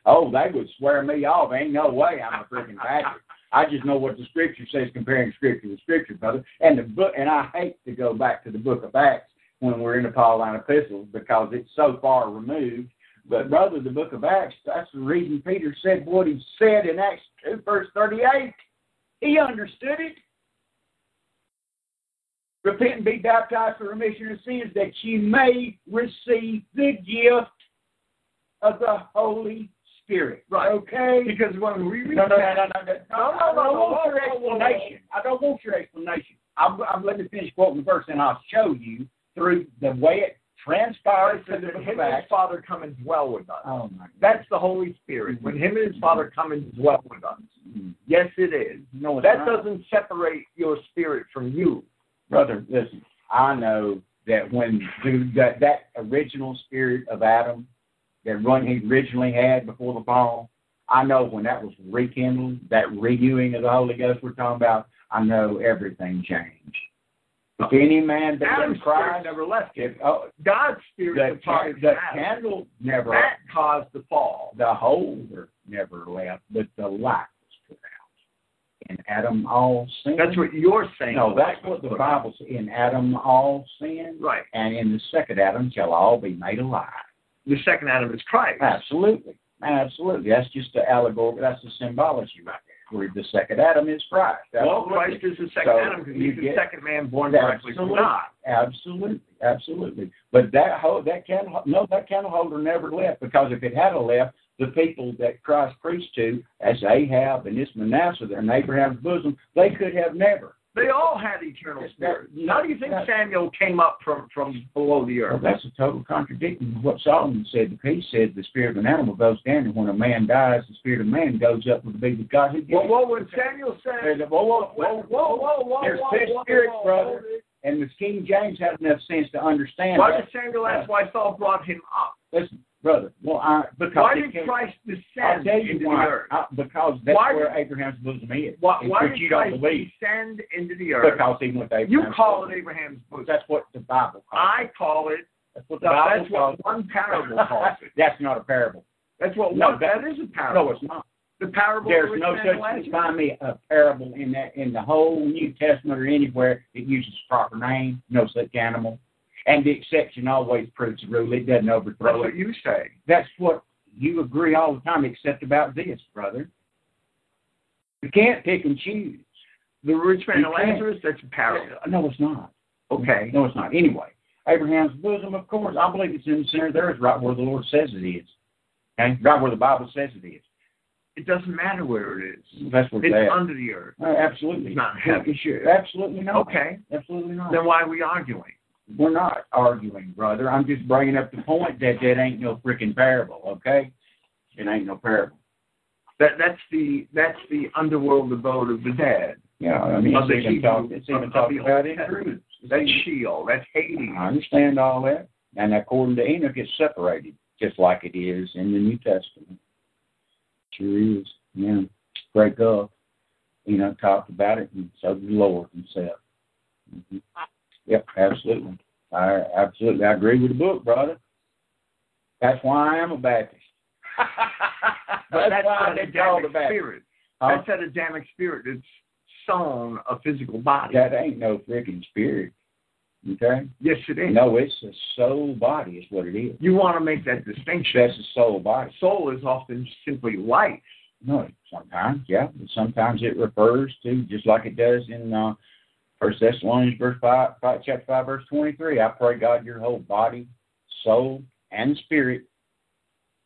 Oh, they would swear me off. Ain't no way I'm a freaking Baptist. I just know what the scripture says, comparing scripture to scripture, brother. And the book, and I hate to go back to the book of Acts when we're in the Pauline epistles because it's so far removed. But brother, the book of Acts, that's the reason Peter said what he said in Acts two verse thirty-eight. He understood it. Repent and be baptized for remission of sins that you may receive the gift of the Holy Spirit.
Right.
Okay?
Because when we read
No, no, no, no, no, no.
No, no,
I don't want your explanation. I don't want your explanation. I'm, I'm letting you finish quoting the verse, and I'll show you through the way it transpires to the
that him and his Father come and dwell with us.
Oh my God.
That's the Holy Spirit. When him and his Father come and dwell with us.
Mm.
Yes, it is.
No,
That
not.
doesn't separate your spirit from you.
brother. Listen, I know that when that that original spirit of Adam that run he originally had before the fall, I know when that was rekindled, that renewing of the Holy Ghost we're talking about, I know everything changed. If any man be
Adam's spirit
Christ,
never left
if
him.
oh,
God's spirit
the, the candle never
That caused the fall.
the holder never left, but the light was put out. In Adam all sin.
That's what you're saying.
no, that's what the Bible says. In Adam all sin,
Right.
and in the second Adam shall all be made alive.
The second Adam is Christ.
Absolutely. Absolutely. That's just the allegory, that's the symbology right there. Where the second Adam is Christ.
Well, Christ is the second
So,
Adam because he's the
get-
second man born directly from
Absolutely.
God.
Absolutely, absolutely. But that ho- that candle, no, that candle holder never left because if it had a left, the people that Christ preached to, as Ahab and this Manasseh, they're in Abraham's bosom, they could have never.
They all had eternal
that-
How do you think Samuel came up from, from below the
Well,
earth?
that's a total contradiction of what Solomon said. He said the spirit of an animal goes down, and when a man dies, the spirit of man goes up with the be with God. Who
Well, well, when Samuel said,
There's a- whoa, whoa,
whoa,
whoa,
whoa, whoa,
There's
whoa,
fish
whoa,
spirits,
whoa,
brother.
it.
And the King James had enough sense to understand
Why
that.
did Samuel ask why Saul brought him up?
Listen, brother. Well, I, because
Why did
came-
Christ
I'll
descend
tell you
into
why.
the earth?
I, because that's
Why
where Abraham's bosom is.
Why, why did
you don't
Christ
believe.
descend into the earth?
Because he went to
You call
bosom.
it Abraham's bosom.
That's what the Bible calls
I call it.
That's what the Bible
That's
calls
what one parable calls it.
That's not a parable.
That's what
No,
one.
that-
That is a parable.
No, it's not.
The parable.
There's no such thing. Find me a parable in that in the whole New Testament or anywhere that uses proper name, no such animal. And the exception always proves the rule. It doesn't overthrow
That's
overthrow
what you say.
That's what you agree all the time, except about this, brother. You can't pick and choose.
The rich man and. Lazarus. That's a parable.
No, it's not.
Okay.
No, it's not. Anyway, Abraham's bosom, of course, I believe it's in the center there. It's right where the Lord says it is. Okay? Right where the Bible says it is.
It doesn't matter where it is.
That's where
It's
it's at.
under the earth.
Uh, absolutely.
It's not heaven.
Sure. Absolutely not.
Okay.
Absolutely not.
Then why are we arguing?
We're not arguing, brother. I'm just bringing up the point that that ain't no freaking parable, okay? It ain't no parable.
That that's the that's the underworld abode of the dead.
Yeah, I mean, it's even, talk, it's even talking about it.
That's Sheol. That's Hades.
I understand all that. And according to Enoch, it's separated. just like it is in the New Testament. Sure is. Yeah. Great God, you know, talked about it, and so did the Lord Himself. Mm-hmm. Yep, absolutely. I absolutely I agree with the book, brother. That's why I am a Baptist.
that's, that's why they call the spirit. Huh? That's that Adamic spirit that's sown a physical body.
That ain't no freaking spirit. Okay?
Yes, it is.
No, it's a soul body, is what it is.
You want to make that distinction.
That's a soul body.
Soul is often simply life.
No, sometimes, yeah. Sometimes it refers to, just like it does in uh, First Thessalonians verse five, five, chapter five, verse twenty-three. I pray God your whole body, soul, and spirit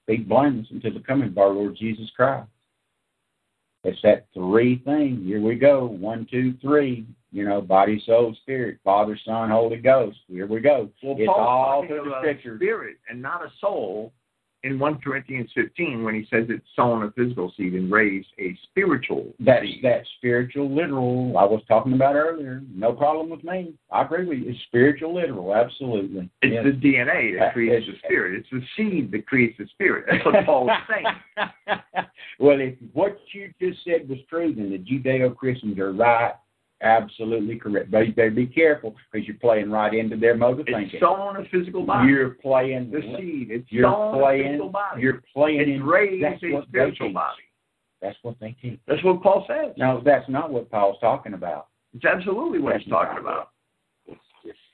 be blameless until the coming of our Lord Jesus Christ. It's that three thing. Here we go. One, two, three. You know, body, soul, spirit, Father, Son, Holy Ghost. Here we go.
Well,
it's
Paul's
all
through
the scriptures.
Spirit and not a soul in 1 Corinthians 15 when he says it's sown a physical seed and raised a spiritual
That's
seed.
that spiritual literal I was talking about earlier. No problem with me. I agree with you. It's spiritual literal, absolutely.
It's
yes.
the DNA that creates
it's,
the spirit. It's the seed that creates the spirit. That's what Paul's saying.
well, if what you just said was true, then the Judeo Christians are right Absolutely correct. But you better be careful because you're playing right into their mode of
it's
thinking.
sown a physical body.
You're playing
the seed. It's
you're
sown
playing,
a physical body.
You're playing
it's
in
raised
that's
a
what
spiritual body.
That's what they teach.
That's what Paul says.
No, that's not what Paul's talking about.
It's absolutely what
That's
he's talking about.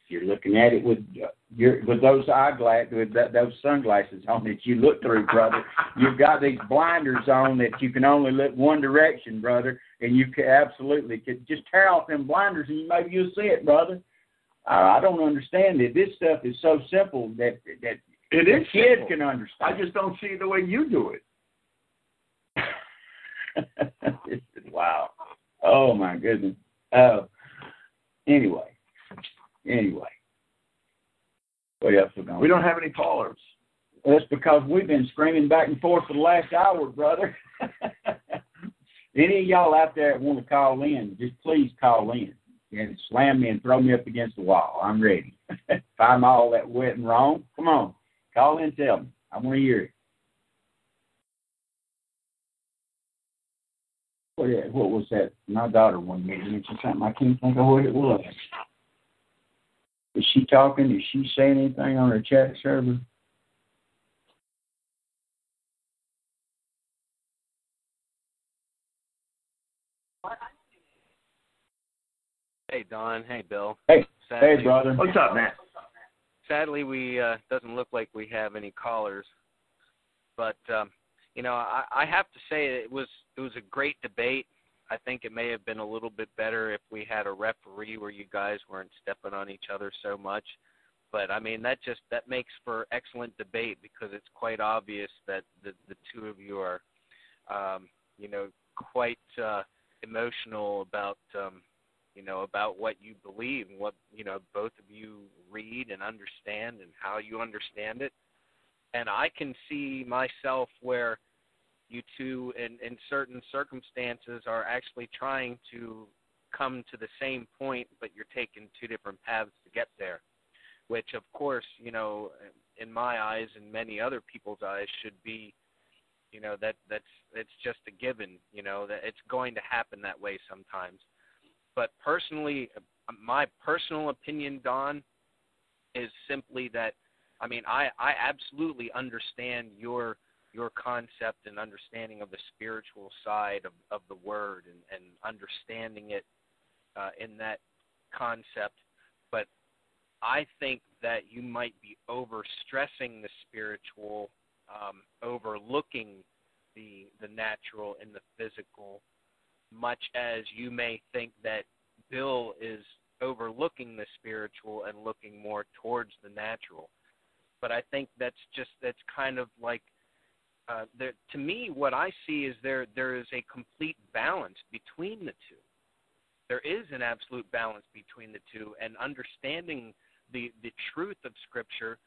You're looking at it with uh, your with those eyeglasses with that, those sunglasses on that you look through, brother. You've got these blinders on that you can only look one direction, brother, and you can absolutely could just tear off them blinders and maybe you'll see it, brother. Uh, I don't understand it. This stuff is so simple that that
It is
kid
simple.
can understand.
I just don't see the way you do it.
wow. Oh my goodness. Oh. Anyway. Anyway. What else we going?
We don't have any callers.
That's because we've been screaming back and forth for the last hour, brother. Any of y'all out there that want to call in, just please call in and slam me and throw me up against the wall. I'm ready. if I'm all that wet and wrong, come on, call in, tell me. I want to hear it. What, what was that? My daughter wanted me to mention something. I can't think of what it was. Is she talking? Is she saying anything on her chat server?
Hey Don, hey Bill.
Hey,
Sadly,
hey, brother.
What's up, man?
Sadly, we uh, doesn't look like we have any callers, but um, you know, I, I have to say it was it was a great debate. I think it may have been a little bit better if we had a referee where you guys weren't stepping on each other so much. But I mean, that just that makes for excellent debate because it's quite obvious that the the two of you are, um, you know, quite uh, emotional about um, you know about what you believe and what you know both of you read and understand and how you understand it and i can see myself where you two in in certain circumstances are actually trying to come to the same point but you're taking two different paths to get there which of course you know in my eyes and many other people's eyes should be you know that that's it's just a given you know that it's going to happen that way sometimes. But personally, my personal opinion, Don, is simply that I mean I I absolutely understand your your concept and understanding of the spiritual side of of the word and and understanding it uh, in that concept, but I think that you might be overstressing the spiritual, um, overlooking the the natural and the physical much as you may think that Bill is overlooking the spiritual and looking more towards the natural. But I think that's just that's kind of like uh, there, to me what I see is there there is a complete balance between the two. There is an absolute balance between the two, and understanding the the truth of Scripture,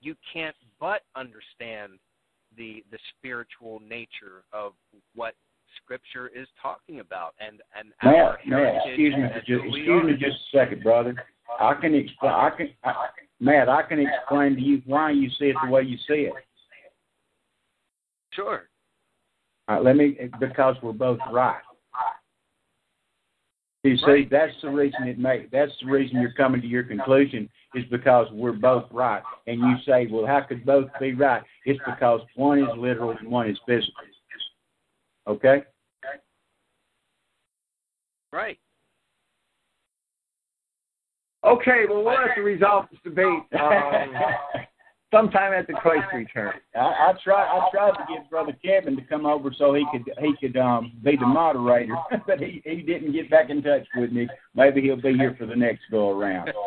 you can't but understand the the spiritual nature of what Scripture is talking about, and and our
Matt, Matt, excuse me,
and
for
who
just, excuse me just a second, brother. I can explain. I can, I, Matt, I can explain to you why you see it the way you see it.
Sure.
Uh, let me because we're both right. You see, that's the reason it may. That's the reason you're coming to your conclusion is because we're both right. And you say, well, how could both be right? It's because one is literal and one is physical. Okay.
Right.
Okay, well, we'll have to resolve this debate um, sometime at the Christ return.
I, I tried. I tried to get Brother Kevin to come over so he could he could um, be the moderator, but he he didn't get back in touch with me. Maybe he'll be here for the next go around.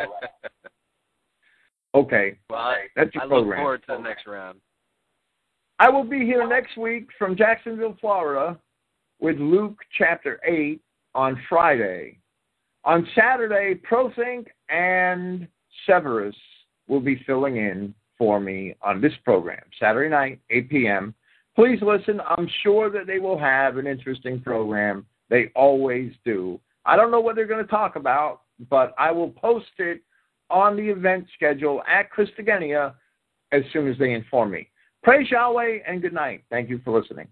Okay,
well, I,
that's
I
your
look forward to the next round.
I will be here next week from Jacksonville, Florida, with Luke chapter 8 on Friday. On Saturday, ProThink and Severus will be filling in for me on this program, Saturday night, 8 p.m. Please listen. I'm sure that they will have an interesting program. They always do. I don't know what they're going to talk about, but I will post it on the event schedule at Christogenea as soon as they inform me. Praise Yahweh and good night. Thank you for listening.